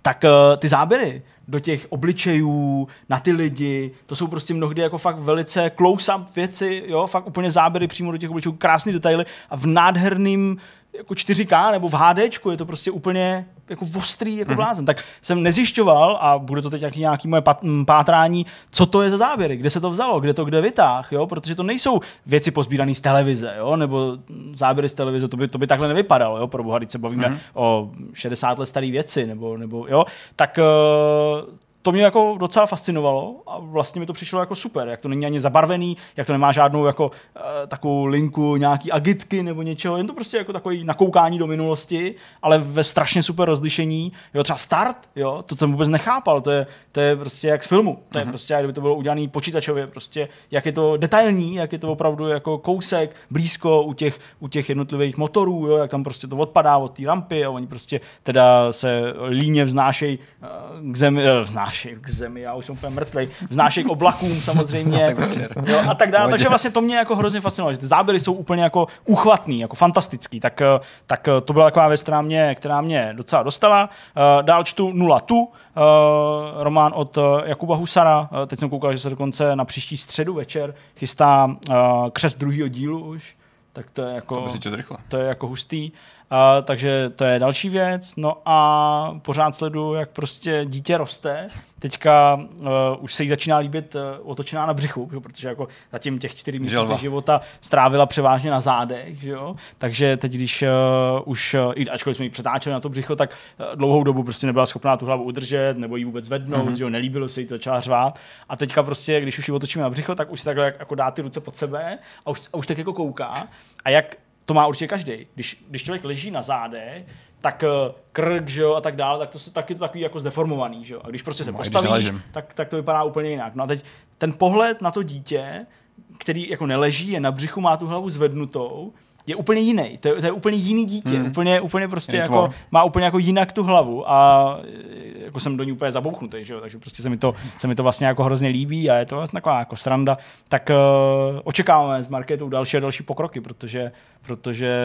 tak uh, ty záběry do těch obličejů, na ty lidi, to jsou prostě mnohdy jako fakt velice close-up věci, jo, fakt úplně záběry přímo do těch obličejů, krásný detaily. A v nádherným jako 4K nebo v HDčku je to prostě úplně jako ostrý jako blázen. Tak jsem nezjišťoval a bude to teď nějaký, nějaký moje pat, m, pátrání, co to je za záběry, kde se to vzalo, kde to kde vytáh, jo, protože to nejsou věci pozbírané z televize, jo, nebo záběry z televize, to by, to by takhle nevypadalo, jo, pro boha, se bavíme mm-hmm. o 60 let staré věci, nebo, nebo jo, tak uh, to mě jako docela fascinovalo a vlastně mi to přišlo jako super, jak to není ani zabarvený, jak to nemá žádnou jako uh, takovou linku nějaký agitky nebo něčeho, jen to prostě jako takový nakoukání do minulosti, ale ve strašně super rozlišení. Jo, třeba start, jo, to jsem vůbec nechápal, to je, to je prostě jak z filmu, to je prostě, jak kdyby to bylo udělané počítačově, prostě jak je to detailní, jak je to opravdu jako kousek, blízko u těch, u těch jednotlivých motorů, jo, jak tam prostě to odpadá od té rampy a oni prostě teda se líně vznášejí eh, k zemi, eh, vznášejí k zemi, já už jsem úplně mrtvej, vznášejí k oblakům samozřejmě [laughs] jo, a tak dále. Takže vlastně to mě jako hrozně fascinovalo, že ty záběry jsou úplně jako uchvatný, jako fantastický, tak, eh, tak eh, to byla taková věc, která mě, která mě docela dostala. Eh, Dál čtu Nula tu, eh, román od eh, Jakuba Husara, Eh, teď jsem koukal, že se dokonce na příští středu večer chystá křest druhého dílu už, tak to je jako... To. To je jako hustý. Uh, takže to je další věc. No a pořád sleduju, jak prostě dítě roste. Teďka uh, už se jí začíná líbit uh, otočená na břichu, jo, protože jako zatím těch čtyři měsíce Želva. života strávila převážně na zádech, že jo? takže teď, když uh, už, uh, i ačkoliv jsme ji přetáčeli na to břicho, tak uh, dlouhou dobu prostě nebyla schopná tu hlavu udržet, nebo ji vůbec vednout, mm-hmm. že jo? nelíbilo se jí to, začala řvát. A teďka prostě, když už ji otočíme na břicho, tak už si takhle jako dá ty ruce pod sebe a už, a už tak jako kouká. A jak to má určitě každý. Když, když člověk leží na záde, tak eh, krk, že jo, a tak dále, tak to jsou taky takový jako zdeformovaný, že jo. A když prostě se No, postavíš, tak, tak to vypadá úplně jinak. No a teď ten pohled na to dítě, který jako neleží, je na břichu, má tu hlavu zvednutou, je úplně jiný. To je, to je úplně jiný dítě. Hmm. Úplně, úplně prostě Jiný jako, tvor. má úplně jako jinak tu hlavu a jako jsem do ní úplně zabouchnutý, že jo? takže prostě se mi, to, se mi to vlastně jako hrozně líbí a je to vlastně taková jako sranda. Tak uh, očekáváme s Marketou další a další pokroky, protože, protože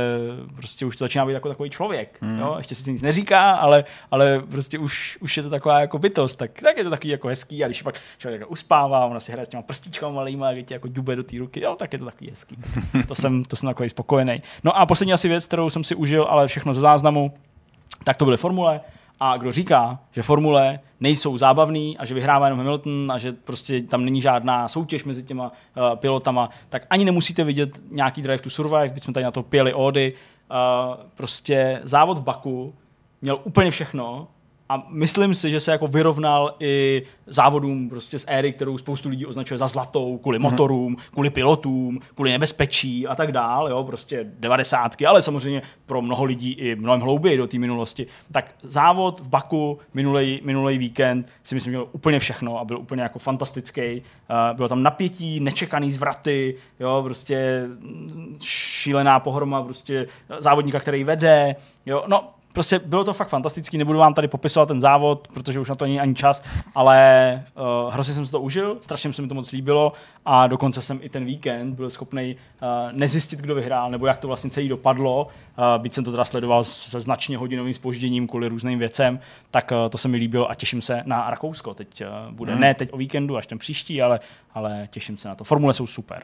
prostě už to začíná být jako takový člověk. Hmm. Jo? Ještě si nic neříká, ale, ale prostě už, už je to taková jako bytost, tak, tak je to takový jako hezký a když pak člověk jako uspává, ona si hraje s těma prstíčkama malýma, a tě jako dube do té ruky, jo, tak je to takový hezký. [laughs] to jsem, to jsem takový spokojený. No a poslední asi věc, kterou jsem si užil, ale všechno ze záznamu, tak to byly formule. A kdo říká, že formule nejsou zábavný a že vyhrává jenom Hamilton a že prostě tam není žádná soutěž mezi těma uh, pilotama, tak ani nemusíte vidět nějaký Drive to Survive, byť jsme tady na to pěli ódy. Uh, prostě závod v Baku měl úplně všechno a myslím si, že se jako vyrovnal i závodům prostě z éry, kterou spoustu lidí označuje za zlatou, kvůli mm-hmm. motorům, kvůli pilotům, kvůli nebezpečí a tak dál, jo, prostě devadesátky, ale samozřejmě pro mnoho lidí i mnohem hlouběji do té minulosti. Tak závod v Baku minulý, minulý víkend si myslím, že měl úplně všechno a byl úplně jako fantastický. Uh, bylo tam napětí, nečekaný zvraty, jo, prostě šílená pohroma, prostě závodníka, který vede, jo, no prostě bylo to fakt fantastický, nebudu vám tady popisovat ten závod, protože už na to není ani čas, ale uh, hrozně jsem si to užil, strašně se mi to moc líbilo a dokonce jsem i ten víkend byl schopný uh, nezjistit, kdo vyhrál, nebo jak to vlastně celý dopadlo, uh, byť jsem to teda sledoval se značně hodinovým spožděním kvůli různým věcem, tak uh, to se mi líbilo a těším se na Rakousko. Teď uh, bude hmm. ne teď o víkendu, až ten příští, ale, ale těším se na to. Formule jsou super.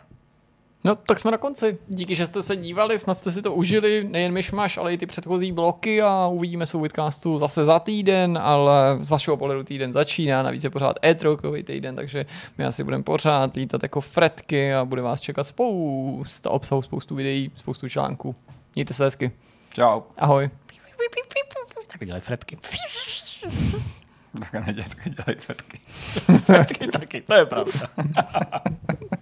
No, tak jsme na konci. Díky, že jste se dívali, snad jste si to užili, nejen myšmaš, ale i ty předchozí bloky a uvidíme se u Vidcastu zase za týden, ale z vašeho pohledu týden začíná, navíc je pořád e týden, takže my asi budeme pořád lítat jako fretky a bude vás čekat spousta obsahu, spoustu videí, spoustu článků. Mějte se hezky. Čau. Ahoj. Tak dělají fretky. [laughs] Tak nedělej, dělají fretky. [laughs] fretky taky, to je pravda. [laughs]